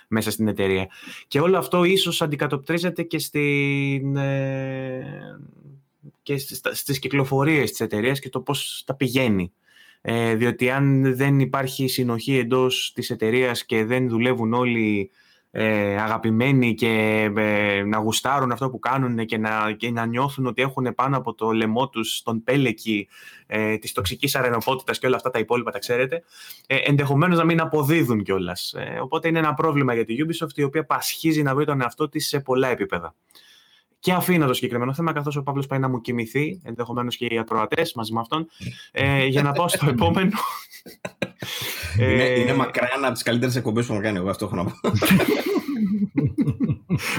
μέσα στην εταιρεία. Και όλο αυτό ίσως αντικατοπτρίζεται και, στην, ε, και στις, στις κυκλοφορίες της εταιρείας και το πώς τα πηγαίνει ε, διότι αν δεν υπάρχει συνοχή εντός της εταιρείας και δεν δουλεύουν όλοι ε, αγαπημένοι και ε, να γουστάρουν αυτό που κάνουν και να, και να νιώθουν ότι έχουν πάνω από το λαιμό τους τον πέλεκι ε, της τοξικής αρενοπότητας και όλα αυτά τα υπόλοιπα τα ξέρετε, ε, ενδεχομένως να μην αποδίδουν κιόλας. Ε, οπότε είναι ένα πρόβλημα για τη Ubisoft η οποία πασχίζει να βρει τον εαυτό της σε πολλά επίπεδα. Και αφήνω το συγκεκριμένο θέμα, καθώς ο Παύλος πάει να μου κοιμηθεί, ενδεχομένως και οι ακροατές μαζί με αυτόν, ε, για να πάω στο επόμενο. είναι, ε, είναι μακρά ένα από τις καλύτερες εκπομπές που έχω κάνει εγώ, αυτό έχω να πω.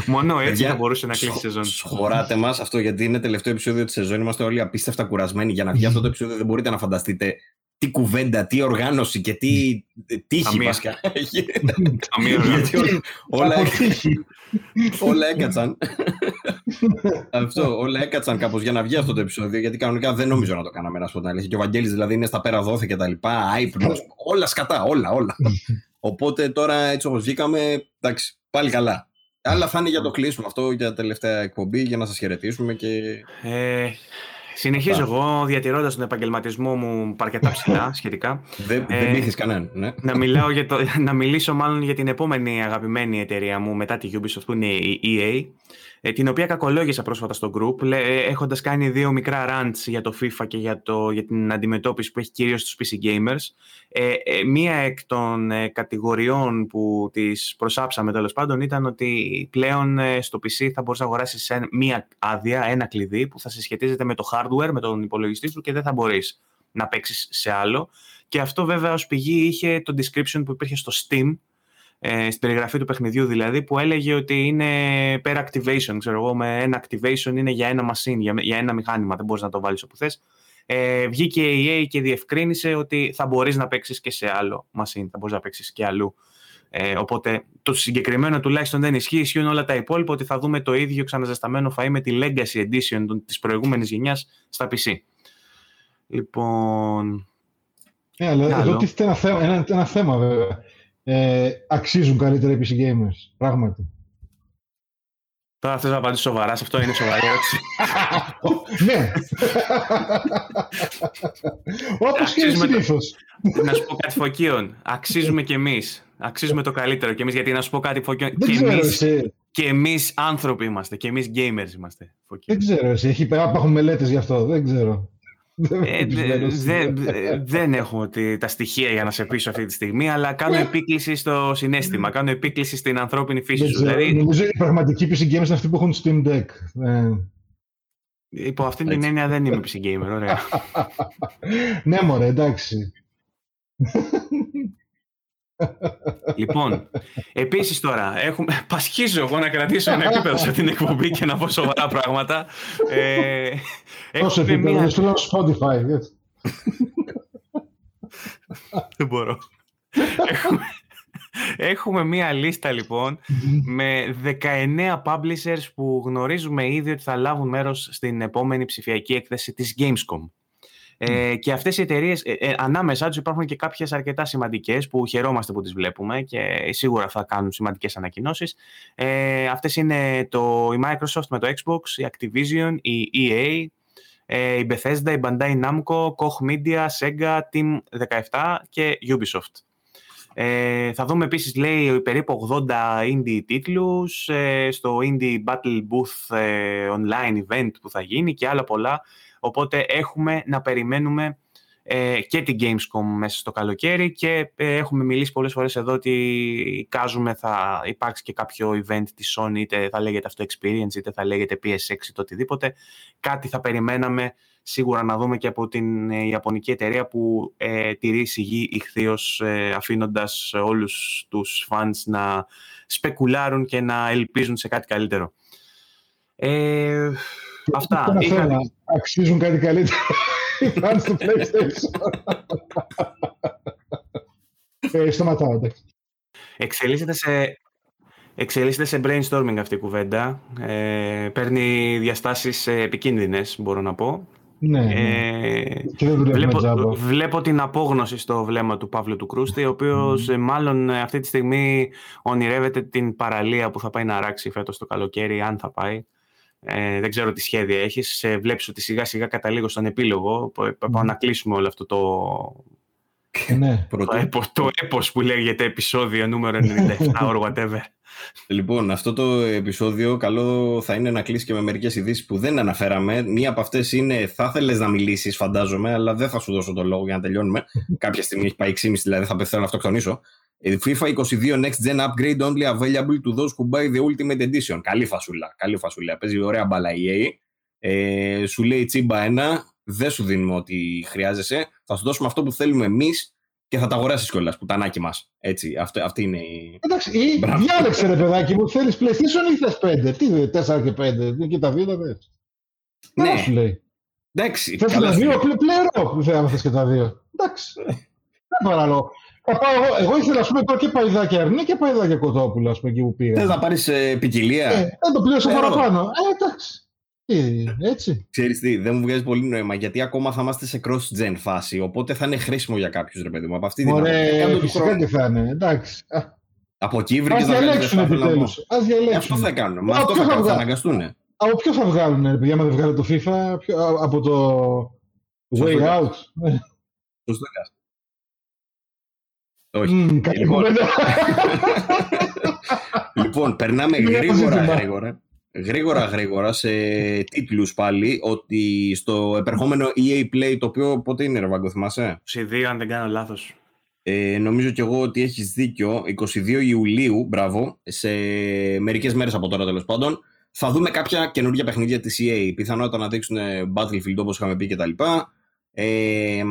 Μόνο έτσι θα μπορούσε να κλείσει η σεζόν. Σχοράτε μας αυτό γιατί είναι τελευταίο επεισόδιο της σεζόν. Είμαστε όλοι απίστευτα κουρασμένοι. Για να βγει αυτό το επεισόδιο δεν μπορείτε να φανταστείτε τι κουβέντα, τι οργάνωση και τι τύχη βασικά. όλα, όλα έκατσαν. Αυτό, όλα έκατσαν κάπως για να βγει αυτό το επεισόδιο. Γιατί κανονικά δεν νομίζω να το κάναμε να σου πω Και ο Βαγγέλης δηλαδή είναι στα πέρα δόθε και τα λοιπά. Άϊπνος. όλα σκατά, όλα, όλα. Οπότε τώρα έτσι όπως βγήκαμε, εντάξει, πάλι καλά. Αλλά θα είναι για το κλείσουμε αυτό για τελευταία εκπομπή για να σας χαιρετήσουμε. Και... Ε, Συνεχίζω εγώ διατηρώντας τον επαγγελματισμό μου αρκετά ψηλά σχετικά. Δεν, ε, δεν κανέναν. Ναι. Να, μιλάω για το, να μιλήσω μάλλον για την επόμενη αγαπημένη εταιρεία μου μετά τη Ubisoft που είναι η EA. Ε, την οποία κακολόγησα πρόσφατα στο group, ε, έχοντας κάνει δύο μικρά rants για το FIFA και για, το, για την αντιμετώπιση που έχει κυρίως στους PC gamers. Ε, ε, μία εκ των κατηγοριών που τις προσάψαμε τέλος πάντων ήταν ότι πλέον στο PC θα μπορείς να αγοράσεις μία άδεια, ένα κλειδί που θα συσχετίζεται με το hardware, με τον υπολογιστή σου και δεν θα μπορείς να παίξεις σε άλλο. Και αυτό βέβαια ως πηγή είχε το description που υπήρχε στο Steam, ε, στην περιγραφή του παιχνιδιού δηλαδή, που έλεγε ότι είναι per activation, ξέρω εγώ, με ένα activation είναι για ένα machine, για, για ένα μηχάνημα, δεν μπορείς να το βάλεις όπου θες. Ε, βγήκε η EA και διευκρίνησε ότι θα μπορείς να παίξεις και σε άλλο machine, θα μπορείς να παίξεις και αλλού. Ε, οπότε το συγκεκριμένο τουλάχιστον δεν ισχύει, ισχύουν όλα τα υπόλοιπα ότι θα δούμε το ίδιο ξαναζεσταμένο φαΐ με τη Legacy Edition της προηγούμενης γενιάς στα PC. Λοιπόν... Ε, αλλά εδώ τίθεται ένα θέμα, ένα, ένα θέμα βέβαια ε, αξίζουν καλύτερα οι PC gamers. Πράγματι. Τώρα θες να απαντήσω σοβαρά, σε αυτό είναι σοβαρή ερώτηση. ναι. Όπως και συνήθως. Να σου πω κάτι φωκίων. Αξίζουμε κι εμείς. Αξίζουμε το καλύτερο κι εμείς, γιατί να σου πω κάτι φωκίων. και εμείς, και εμείς άνθρωποι είμαστε, και εμείς gamers είμαστε. Δεν ξέρω εσύ, έχει, υπάρχουν μελέτες γι' αυτό, δεν ξέρω. Ε, δεν έχω τα στοιχεία για να σε πείσω αυτή τη στιγμή, αλλά κάνω ναι. επίκληση στο συνέστημα, κάνω επίκληση στην ανθρώπινη φύση σου. Δηλαδή... Νομίζω οι πραγματικοί PC gamers είναι αυτοί που έχουν Steam Deck. Ε. Υπό αυτήν την έννοια δεν είμαι PC gamer, ωραία. ναι, μωρέ, εντάξει. Λοιπόν, επίσης τώρα, έχουμε, πασχίζω εγώ να κρατήσω ένα επίπεδο σε την εκπομπή και να πω σοβαρά πράγματα. Ε, Τόσο επίπεδο, μία... στο Spotify. Δεν μπορώ. έχουμε, έχουμε μία λίστα λοιπόν με 19 publishers που γνωρίζουμε ήδη ότι θα λάβουν μέρος στην επόμενη ψηφιακή έκθεση της Gamescom. Ε, και αυτές οι εταιρείες, ε, ε, ανάμεσά τους υπάρχουν και κάποιες αρκετά σημαντικές που χαιρόμαστε που τις βλέπουμε και σίγουρα θα κάνουν σημαντικές ανακοινώσεις. Ε, αυτές είναι το, η Microsoft με το Xbox, η Activision, η EA, ε, η Bethesda, η Bandai Namco, Koch Media, Sega, Team 17 και Ubisoft. Ε, θα δούμε επίσης, λέει, περίπου 80 indie τίτλους ε, στο Indie Battle Booth ε, online event που θα γίνει και άλλα πολλά. Οπότε έχουμε να περιμένουμε ε, και την Gamescom μέσα στο καλοκαίρι και ε, έχουμε μιλήσει πολλές φορές εδώ ότι κάζουμε θα υπάρξει και κάποιο event της Sony είτε θα λέγεται αυτό Experience είτε θα λέγεται PS6 το οτιδήποτε. Κάτι θα περιμέναμε σίγουρα να δούμε και από την ε, Ιαπωνική εταιρεία που ε, τηρεί σιγή ηχθείως ε, αφήνοντας όλους τους fans να σπεκουλάρουν και να ελπίζουν σε κάτι καλύτερο. Ε, αυτά. Είχα... Αξίζουν κάτι καλύτερο οι fans του PlayStation. ε, σταματάω, Εξελίσσεται σε, εξελίσσεται σε brainstorming αυτή η κουβέντα. Ε, παίρνει διαστάσεις επικίνδυνες, μπορώ να πω. Ναι, ναι. Ε, βλέπω, βλέπω την απόγνωση στο βλέμμα του Παύλου του Κρούστη, ο οποίος mm. μάλλον ε, αυτή τη στιγμή ονειρεύεται την παραλία που θα πάει να ράξει φέτος το καλοκαίρι, αν θα πάει. Ε, δεν ξέρω τι σχέδια έχεις. Ε, βλέπεις ότι σιγά σιγά καταλήγω στον επίλογο. Mm. Πάω να κλείσουμε όλο αυτό το, ναι. το, έπος, το έπος που λέγεται επεισόδιο νούμερο 97 or whatever. Λοιπόν, αυτό το επεισόδιο καλό θα είναι να κλείσει και με μερικές ειδήσεις που δεν αναφέραμε. Μία από αυτές είναι θα ήθελε να μιλήσεις, φαντάζομαι, αλλά δεν θα σου δώσω το λόγο για να τελειώνουμε. Κάποια στιγμή έχει πάει 6,5, δηλαδή θα πεθαίνω να αυτοκτονήσω. FIFA 22 Next Gen Upgrade only available to those who buy the Ultimate Edition. Καλή φασούλα. Καλή φασούλα. Παίζει ωραία μπάλα EA. Ε, σου λέει τσίμπα ένα, δεν σου δίνουμε ό,τι χρειάζεσαι. Θα σου δώσουμε αυτό που θέλουμε εμείς και θα τα αγοράσεις κιόλας, πουτανάκι μας. Έτσι, αυτή, αυτή είναι η. Εντάξει, ή διάλεξε ρε παιδάκι μου, θέλεις PlayStation ή θες 5. Τι 4 και 5, και τα δύο τα δες. Ναι, σου λέει. Εντάξει. Θες τα δύο, πλέον δεν θες και τα δύο. Εντάξει. Δεν παραλώ. Θα πάω, εγώ, εγώ ήθελα ας πούμε, τώρα και παϊδάκια αρνή και παϊδάκια κοτόπουλα, ας πούμε, εκεί που πήγα. Θες να πάρεις ε, ποικιλία; Ε, δεν το πλήρωσα παραπάνω. Ε, εντάξει. Έτσι. Ξέρεις τι, δεν μου βγάζει πολύ νόημα γιατί ακόμα θα είμαστε σε cross-gen φάση. Οπότε θα είναι χρήσιμο για κάποιους, ρε παιδί μου. Από αυτή την Ωραία, φυσικά και θα είναι. Εντάξει. Από εκεί βρήκε να διαλέξουν επιτέλου. Α διαλέξουν. Αυτό θα κάνουν. Μα αυτό θα, κάνουν, θα αναγκαστούν. Από ποιο θα βγάλουν, παιδιά, άμα δεν βγάλουν το FIFA, από το Way Out. Σωστό Όχι. Λοιπόν, λοιπόν, περνάμε γρήγορα, γρήγορα γρήγορα γρήγορα σε τίτλους πάλι ότι στο επερχόμενο EA Play το οποίο πότε είναι ρε Βαγκο θυμάσαι; 22 αν δεν κάνω λάθος. Ε, νομίζω κι εγώ ότι έχεις δίκιο. 22 Ιουλίου μπράβο σε μερικές μέρες από τώρα τέλος πάντων θα δούμε κάποια καινούργια παιχνίδια της EA πιθανότητα να δείξουν Battlefield όπως είχαμε πει κτλ ε,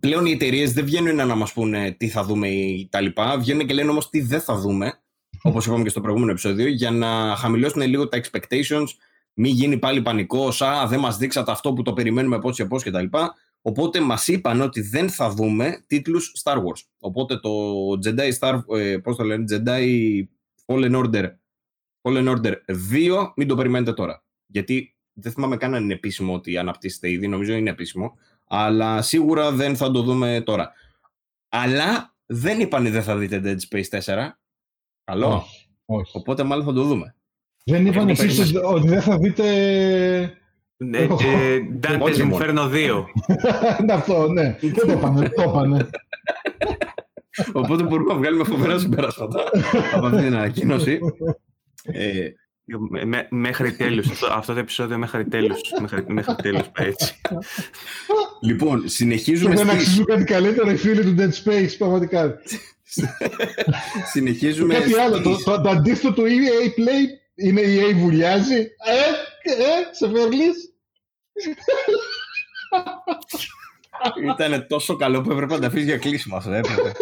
πλέον οι εταιρείες δεν βγαίνουν να μας πούνε τι θα δούμε ή τα λοιπά. Βγαίνουν και λένε όμως τι δεν θα δούμε όπως είπαμε και στο προηγούμενο επεισόδιο, για να χαμηλώσουν λίγο τα expectations, μην γίνει πάλι πανικό, α, δεν μας δείξατε αυτό που το περιμένουμε πώ και πώς κτλ. Οπότε μας είπαν ότι δεν θα δούμε τίτλους Star Wars. Οπότε το Jedi Star, ε, πώς το λένε, Jedi Fallen Order, Fallen Order 2, μην το περιμένετε τώρα. Γιατί δεν θυμάμαι καν αν είναι επίσημο ότι αναπτύσσεται ήδη, νομίζω είναι επίσημο. Αλλά σίγουρα δεν θα το δούμε τώρα. Αλλά δεν είπαν δεν θα δείτε Dead Space 4. Καλό. Όχι, Οπότε μάλλον θα το δούμε. Δεν είπαν εσείς ότι δεν θα δείτε... Ναι, Dante's Inferno 2. Είναι αυτό, ναι. Δεν το είπανε, το είπανε. Οπότε μπορούμε να βγάλουμε φοβερά συμπεράσματα από αυτή την ανακοίνωση. Ε, μέχρι τέλους. Αυτό το επεισόδιο μέχρι τέλους. μέχρι, μέχρι τέλους έτσι. Λοιπόν, συνεχίζουμε. Δεν αξίζουν κάτι καλύτερο οι φίλοι του Dead Space, πραγματικά. Συνεχίζουμε. Κάτι άλλο. Το, το, το, αντίθετο του EA Play είναι η EA βουλιάζει. Ε, ε, σε φέρνεις; Ήταν τόσο καλό που έπρεπε να τα αφήσεις για κλείσιμο αυτό. Έπρεπε.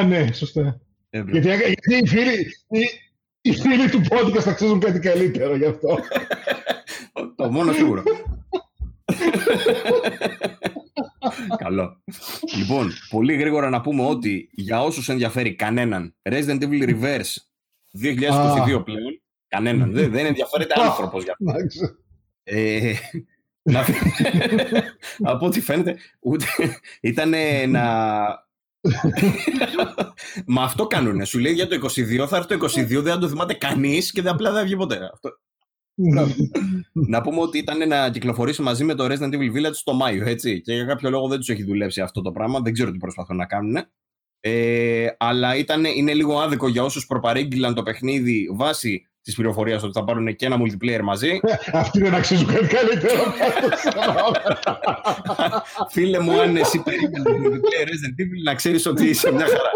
Α, ναι, σωστά. Γιατί, γιατί οι, φίλοι, οι, οι φίλοι του podcast θα ξέρουν κάτι καλύτερο γι' αυτό. το μόνο σίγουρο. Καλό. Λοιπόν, πολύ γρήγορα να πούμε ότι για όσους ενδιαφέρει κανέναν, Resident Evil Reverse 2022 πλέον, κανέναν, δεν, δεν ενδιαφέρεται άνθρωπος για αυτό. Ε, να, από ό,τι φαίνεται, ούτε, ήταν να... Μα αυτό κάνουνε. Σου λέει για το 22, θα έρθει το 22, δεν θα το θυμάται κανείς και δεν απλά δεν θα βγει ποτέ. Αυτό, να πούμε ότι ήταν να κυκλοφορήσει μαζί με το Resident Evil Village το Μάιο, έτσι. Και για κάποιο λόγο δεν τους έχει δουλέψει αυτό το πράγμα. Δεν ξέρω τι προσπαθούν να κάνουν. Ε, αλλά ήταν, είναι λίγο άδικο για όσους προπαρήγγειλαν το παιχνίδι βάσει της πληροφορίας ότι θα πάρουν και ένα multiplayer μαζί. Αυτοί δεν αξίζουν κάτι καλύτερο. Φίλε μου, αν εσύ περίμενες το multiplayer Resident Evil, να ξέρεις ότι είσαι μια χαρά.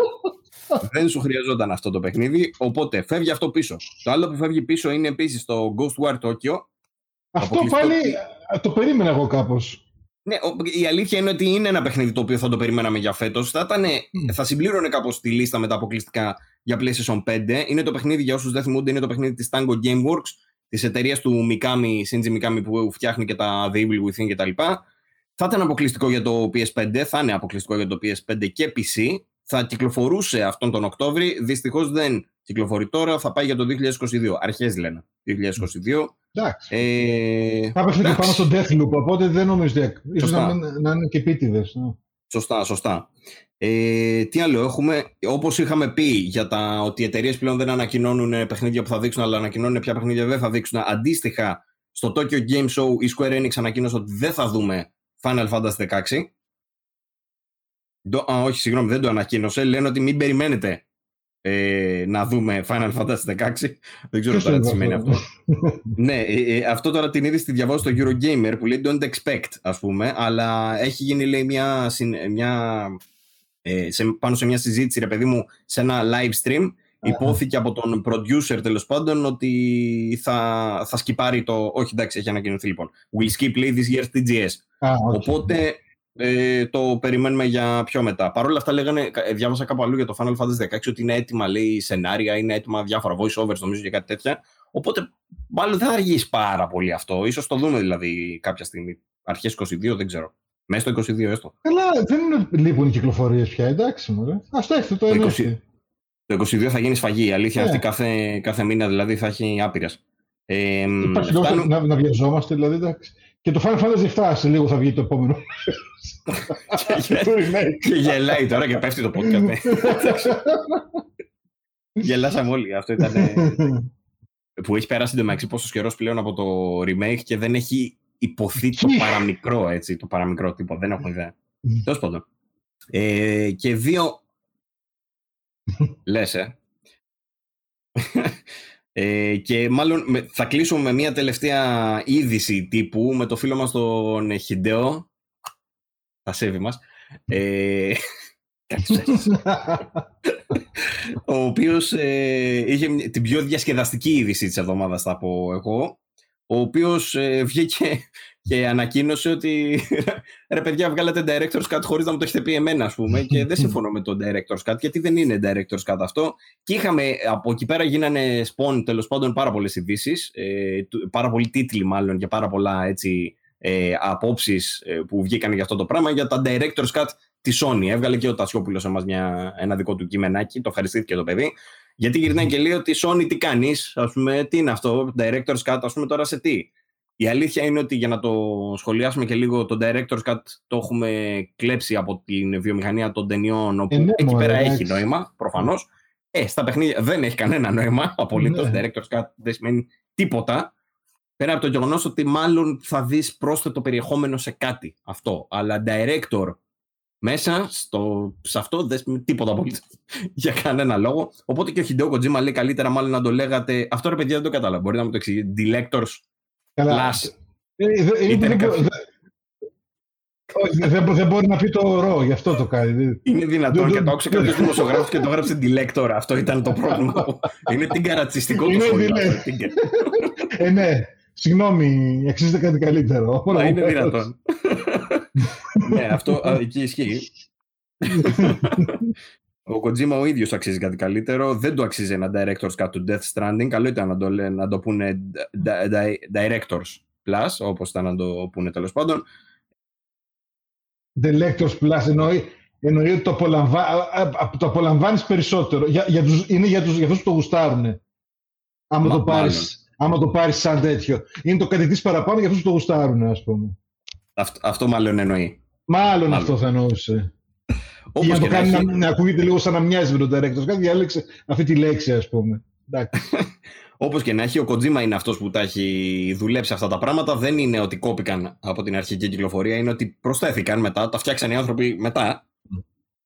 Δεν σου χρειαζόταν αυτό το παιχνίδι, οπότε φεύγει αυτό πίσω. Το άλλο που φεύγει πίσω είναι επίσης το Ghost War Tokyo. Αυτό πάλι το περίμενα εγώ κάπως. Ναι, η αλήθεια είναι ότι είναι ένα παιχνίδι το οποίο θα το περιμέναμε για φέτος. Θα, θα συμπλήρωνε κάπως τη λίστα με τα αποκλειστικά για PlayStation 5. Είναι το παιχνίδι, για όσους δεν θυμούνται, είναι το παιχνίδι της Tango Gameworks, της εταιρείας του Mikami, Shinji Mikami που φτιάχνει και τα The Evil Within κτλ. Θα ήταν αποκλειστικό για το PS5, θα είναι αποκλειστικό για το PS5 και PC. Θα κυκλοφορούσε αυτόν τον Οκτώβρη. Δυστυχώς δεν κυκλοφορεί τώρα, θα πάει για το 2022. Αρχές λένε. 2022. Εντάξει. Ε, θα πέφτει και πάνω στο Deathloop, οπότε δεν νομίζω ότι. ίσως να, να είναι και επίτηδες. Ναι. Σωστά, σωστά. Ε, τι άλλο έχουμε, όπως είχαμε πει για τα ότι οι εταιρείες πλέον δεν ανακοινώνουν παιχνίδια που θα δείξουν, αλλά ανακοινώνουν ποια παιχνίδια δεν θα δείξουν. Αντίστοιχα, στο Tokyo Game Show η Square Enix ανακοίνωσε ότι δεν θα δούμε Final Fantasy 16. Α, όχι, συγγνώμη, δεν το ανακοίνωσε. Λένε ότι μην περιμένετε ε, να δούμε Final Fantasy 16. Δεν ξέρω τώρα τι σημαίνει αυτό; ναι, ε, ε, αυτό τώρα την είδη στη διαβάζω στο Eurogamer που λέει don't expect, ας πούμε, αλλά έχει γίνει λέει μια, μια ε, σε, πάνω σε μια συζήτηση, ρε παιδί μου, σε ένα live stream, υπόθηκε από τον producer τέλος πάντων ότι θα, θα σκυπάρει το. Όχι, εντάξει, έχει ανακοινωθεί λοιπόν. Will skip play this year's TGS. Οπότε ε, το περιμένουμε για πιο μετά. Παρ' όλα αυτά, λέγανε, ε, διάβασα κάπου αλλού για το Final Fantasy 16 ότι είναι έτοιμα λέει, σενάρια, είναι έτοιμα διάφορα voice-overs νομίζω και κάτι τέτοια. Οπότε, μάλλον δεν θα αργήσει πάρα πολύ αυτό. σω το δούμε δηλαδή κάποια στιγμή. Αρχές 22, δεν ξέρω. Μέσα στο 22 έστω. Καλά, δεν είναι λείπουν οι κυκλοφορίες πια, εντάξει μου. Α το έχετε το, το 20, Το 22 θα γίνει σφαγή. Η αλήθεια yeah. αυτή κάθε, κάθε μήνα δηλαδή θα έχει άπειρες. Ε, Υπάρχει φτάνω... να, να βιαζόμαστε δηλαδή, εντάξει. Και το Final Fantasy 7 σε λίγο θα βγει το επόμενο. και γελάει τώρα και πέφτει το podcast. Γελάσαμε όλοι. Αυτό ήταν. που έχει περάσει εντωμεταξύ πόσο καιρός πλέον από το remake και δεν έχει υποθεί το παραμικρό, έτσι, το παραμικρό τύπο. Δεν έχω ιδέα. Τέλος πάντων. Ε, και δύο. Λες, ε. Ε. και μάλλον θα κλείσουμε με μια τελευταία είδηση τύπου με το φίλο μας τον Χιντεό. Τα σέβη μας. Ε, ο οποίος ε, είχε την πιο διασκεδαστική είδηση της εβδομάδας θα πω εγώ ο οποίος ε, βγήκε και ανακοίνωσε ότι ρε παιδιά βγάλατε Director's Cut χωρίς να μου το έχετε πει εμένα ας πούμε και δεν συμφωνώ με το Director's Cut γιατί δεν είναι Director's Cut αυτό και είχαμε από εκεί πέρα γίνανε spawn τέλος πάντων πάρα πολλές ειδήσεις, ε, πάρα πολλοί τίτλοι μάλλον και πάρα πολλά έτσι ε, απόψεις ε, που βγήκαν για αυτό το πράγμα για τα Director's Cut τη Sony. Έβγαλε και ο Τασιόπουλος σε μας ένα δικό του κειμενάκι, το ευχαριστήθηκε το παιδί. Γιατί γυρνάει και λέει ότι Sony τι κάνεις, ας πούμε, τι είναι αυτό, Director's Cut, ας πούμε τώρα σε τι; Η αλήθεια είναι ότι για να το σχολιάσουμε και λίγο, το Director's Cut το έχουμε κλέψει από την βιομηχανία των ταινιών, όπου ε, ναι, εκεί πέρα έχει νόημα, προφανώς. Ε, στα παιχνίδια δεν έχει κανένα νόημα απολύτως. Ναι. Director's Cut δεν σημαίνει τίποτα. Πέρα από το γεγονός ότι μάλλον θα δεις πρόσθετο περιεχόμενο σε κάτι αυτό. Αλλά director μέσα στο, σε αυτό δεν σημαίνει τίποτα απολύτως για κανένα λόγο. Οπότε και ο Χιντεό Κοτζίμα λέει καλύτερα μάλλον να το λέγατε. Αυτό ρε παιδιά δεν το κατάλαβα. Μπορείτε να μου το εξηγείτε. Delectors Plus. Δεν μπορεί να πει το ρο, γι' αυτό το κάνει. Είναι δυνατόν και το άκουσα κάποιος δημοσιογράφος και το έγραψε Delector. Αυτό ήταν το πρόβλημα. Είναι την καρατσιστικό του σχολείο. Ε, ναι. Συγγνώμη, αξίζεται κάτι καλύτερο. Μα είναι δυνατόν. ναι, αυτό εκεί ισχύει. Ο Kojima ο ίδιος αξίζει κάτι καλύτερο. Δεν το αξίζει ένα Director's Cut του Death Stranding. Καλό ήταν να το, να το πούνε Directors Plus, όπως ήταν να το πούνε τέλος πάντων. Directors Plus εννοεί, εννοεί ότι το, απολαμβα... το απολαμβάνεις περισσότερο. Για, για τους, είναι για, τους, για αυτούς που το γουστάρουν. Άμα το πάρεις άμα το πάρεις σαν τέτοιο. Είναι το κάτι παραπάνω για αυτούς που το γουστάρουν, ας πούμε. Αυτό, αυτό μάλλον εννοεί. Μάλλον, αυτό θα εννοούσε. Όπως για να το κάνει να, να, ακούγεται λίγο σαν να μοιάζει με τον director. Κάτι διάλεξε αυτή τη λέξη, ας πούμε. Όπως και να έχει, ο Kojima είναι αυτός που τα έχει δουλέψει αυτά τα πράγματα. Δεν είναι ότι κόπηκαν από την αρχική κυκλοφορία, είναι ότι προσθέθηκαν μετά, τα φτιάξαν οι άνθρωποι μετά.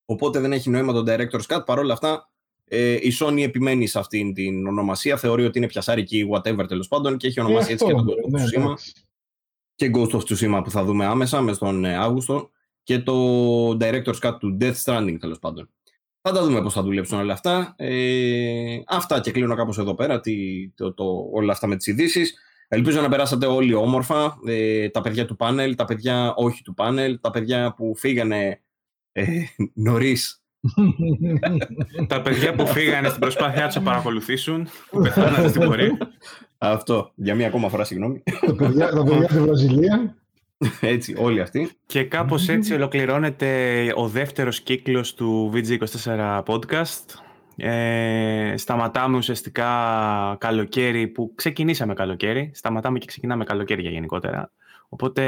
Οπότε δεν έχει νόημα το Director's Cut. Παρ' όλα αυτά, ε, η Sony επιμένει σε αυτήν την ονομασία. Θεωρεί ότι είναι πιασάρικη, whatever τέλος πάντων, και έχει ονομάσει έτσι και τον Ghost of ναι, Tsushima. Και Ghost of Tsushima που θα δούμε άμεσα μες τον ε, Αύγουστο. Και το Director's Cut του Death Stranding τέλος πάντων. Θα τα δούμε πώς θα δουλέψουν όλα αυτά. Ε, αυτά και κλείνω κάπως εδώ πέρα τι, το, το, όλα αυτά με τις ειδήσει. Ελπίζω να περάσατε όλοι όμορφα. Ε, τα παιδιά του πάνελ, τα παιδιά όχι του πάνελ, τα παιδιά που φύγανε ε, νωρίς. τα παιδιά που φύγανε στην προσπάθειά τους να παρακολουθήσουν, που πεθάνανε στην πορεία. Αυτό. Για μία ακόμα φορά, συγγνώμη. τα παιδιά, τα παιδιά στη Βραζιλία. Έτσι, όλοι αυτοί. Και κάπως έτσι ολοκληρώνεται ο δεύτερος κύκλος του VG24 podcast. Ε, σταματάμε ουσιαστικά καλοκαίρι που ξεκινήσαμε καλοκαίρι. Σταματάμε και ξεκινάμε καλοκαίρι για γενικότερα. Οπότε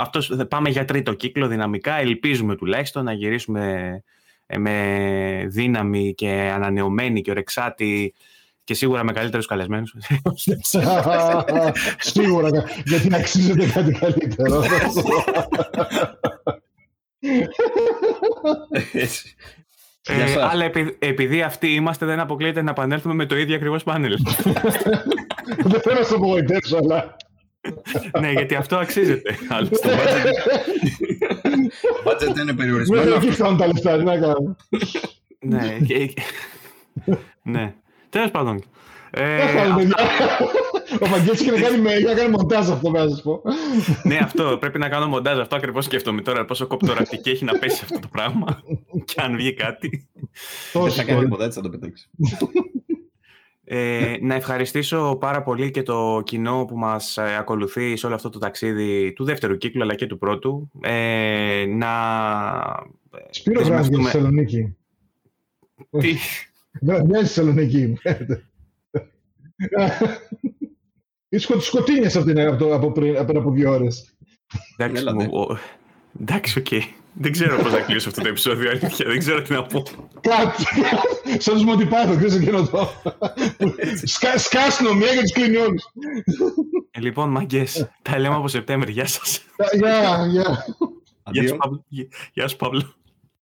αυτός, πάμε για τρίτο κύκλο δυναμικά. Ελπίζουμε τουλάχιστον να γυρίσουμε ε, με δύναμη και ανανεωμένη και ορεξάτη και σίγουρα με καλύτερους καλεσμένους. σίγουρα, γιατί αξίζεται κάτι καλύτερο. Ε, αλλά επει, επειδή αυτοί είμαστε, δεν αποκλείεται να επανέλθουμε με το ίδιο ακριβώς πάνελ. δεν θέλω να σε απογοητεύσω, αλλά. ναι, γιατί αυτό αξίζεται. Το budget είναι περιορισμένο. Δεν εκεί φτάνουν τα λεφτά, τι να κάνω. ναι, ναι. Τέλος πάντων. Ε, ο Βαγγέλης είχε να κάνει, με, να κάνει μοντάζ αυτό, να σας πω. ναι, αυτό. Πρέπει να κάνω μοντάζ. Αυτό ακριβώς σκέφτομαι τώρα. Πόσο κοπτορακτική έχει να πέσει αυτό το πράγμα. και αν βγει κάτι. Δεν θα κάνει μοντάζ, θα το πετάξει. Ε, να ευχαριστήσω πάρα πολύ και το κοινό που μας ε, ακολουθεί σε όλο αυτό το ταξίδι του δεύτερου κύκλου αλλά και του πρώτου. Ε, να... Σπύρο βράδυ στη Θεσσαλονίκη. Τι; Βραδιά στη Θεσσαλονίκη. Είσαι σκοτίνιας από, από, από, πριν, από, από δύο ώρες. Εντάξει, εντάξει, οκ. Δεν ξέρω πώς θα κλείσω αυτό το επεισόδιο, αλήθεια. Δεν ξέρω τι να πω. Κάτσε, σαν τους Monty Python, ξέρεις εκείνο το. Σκάει αστυνομία και τους κλείνει όλους. Λοιπόν, μάγκες, τα λέμε από Σεπτέμβρη. Γεια σας. Γεια, γεια. Γεια σου, Παύλο.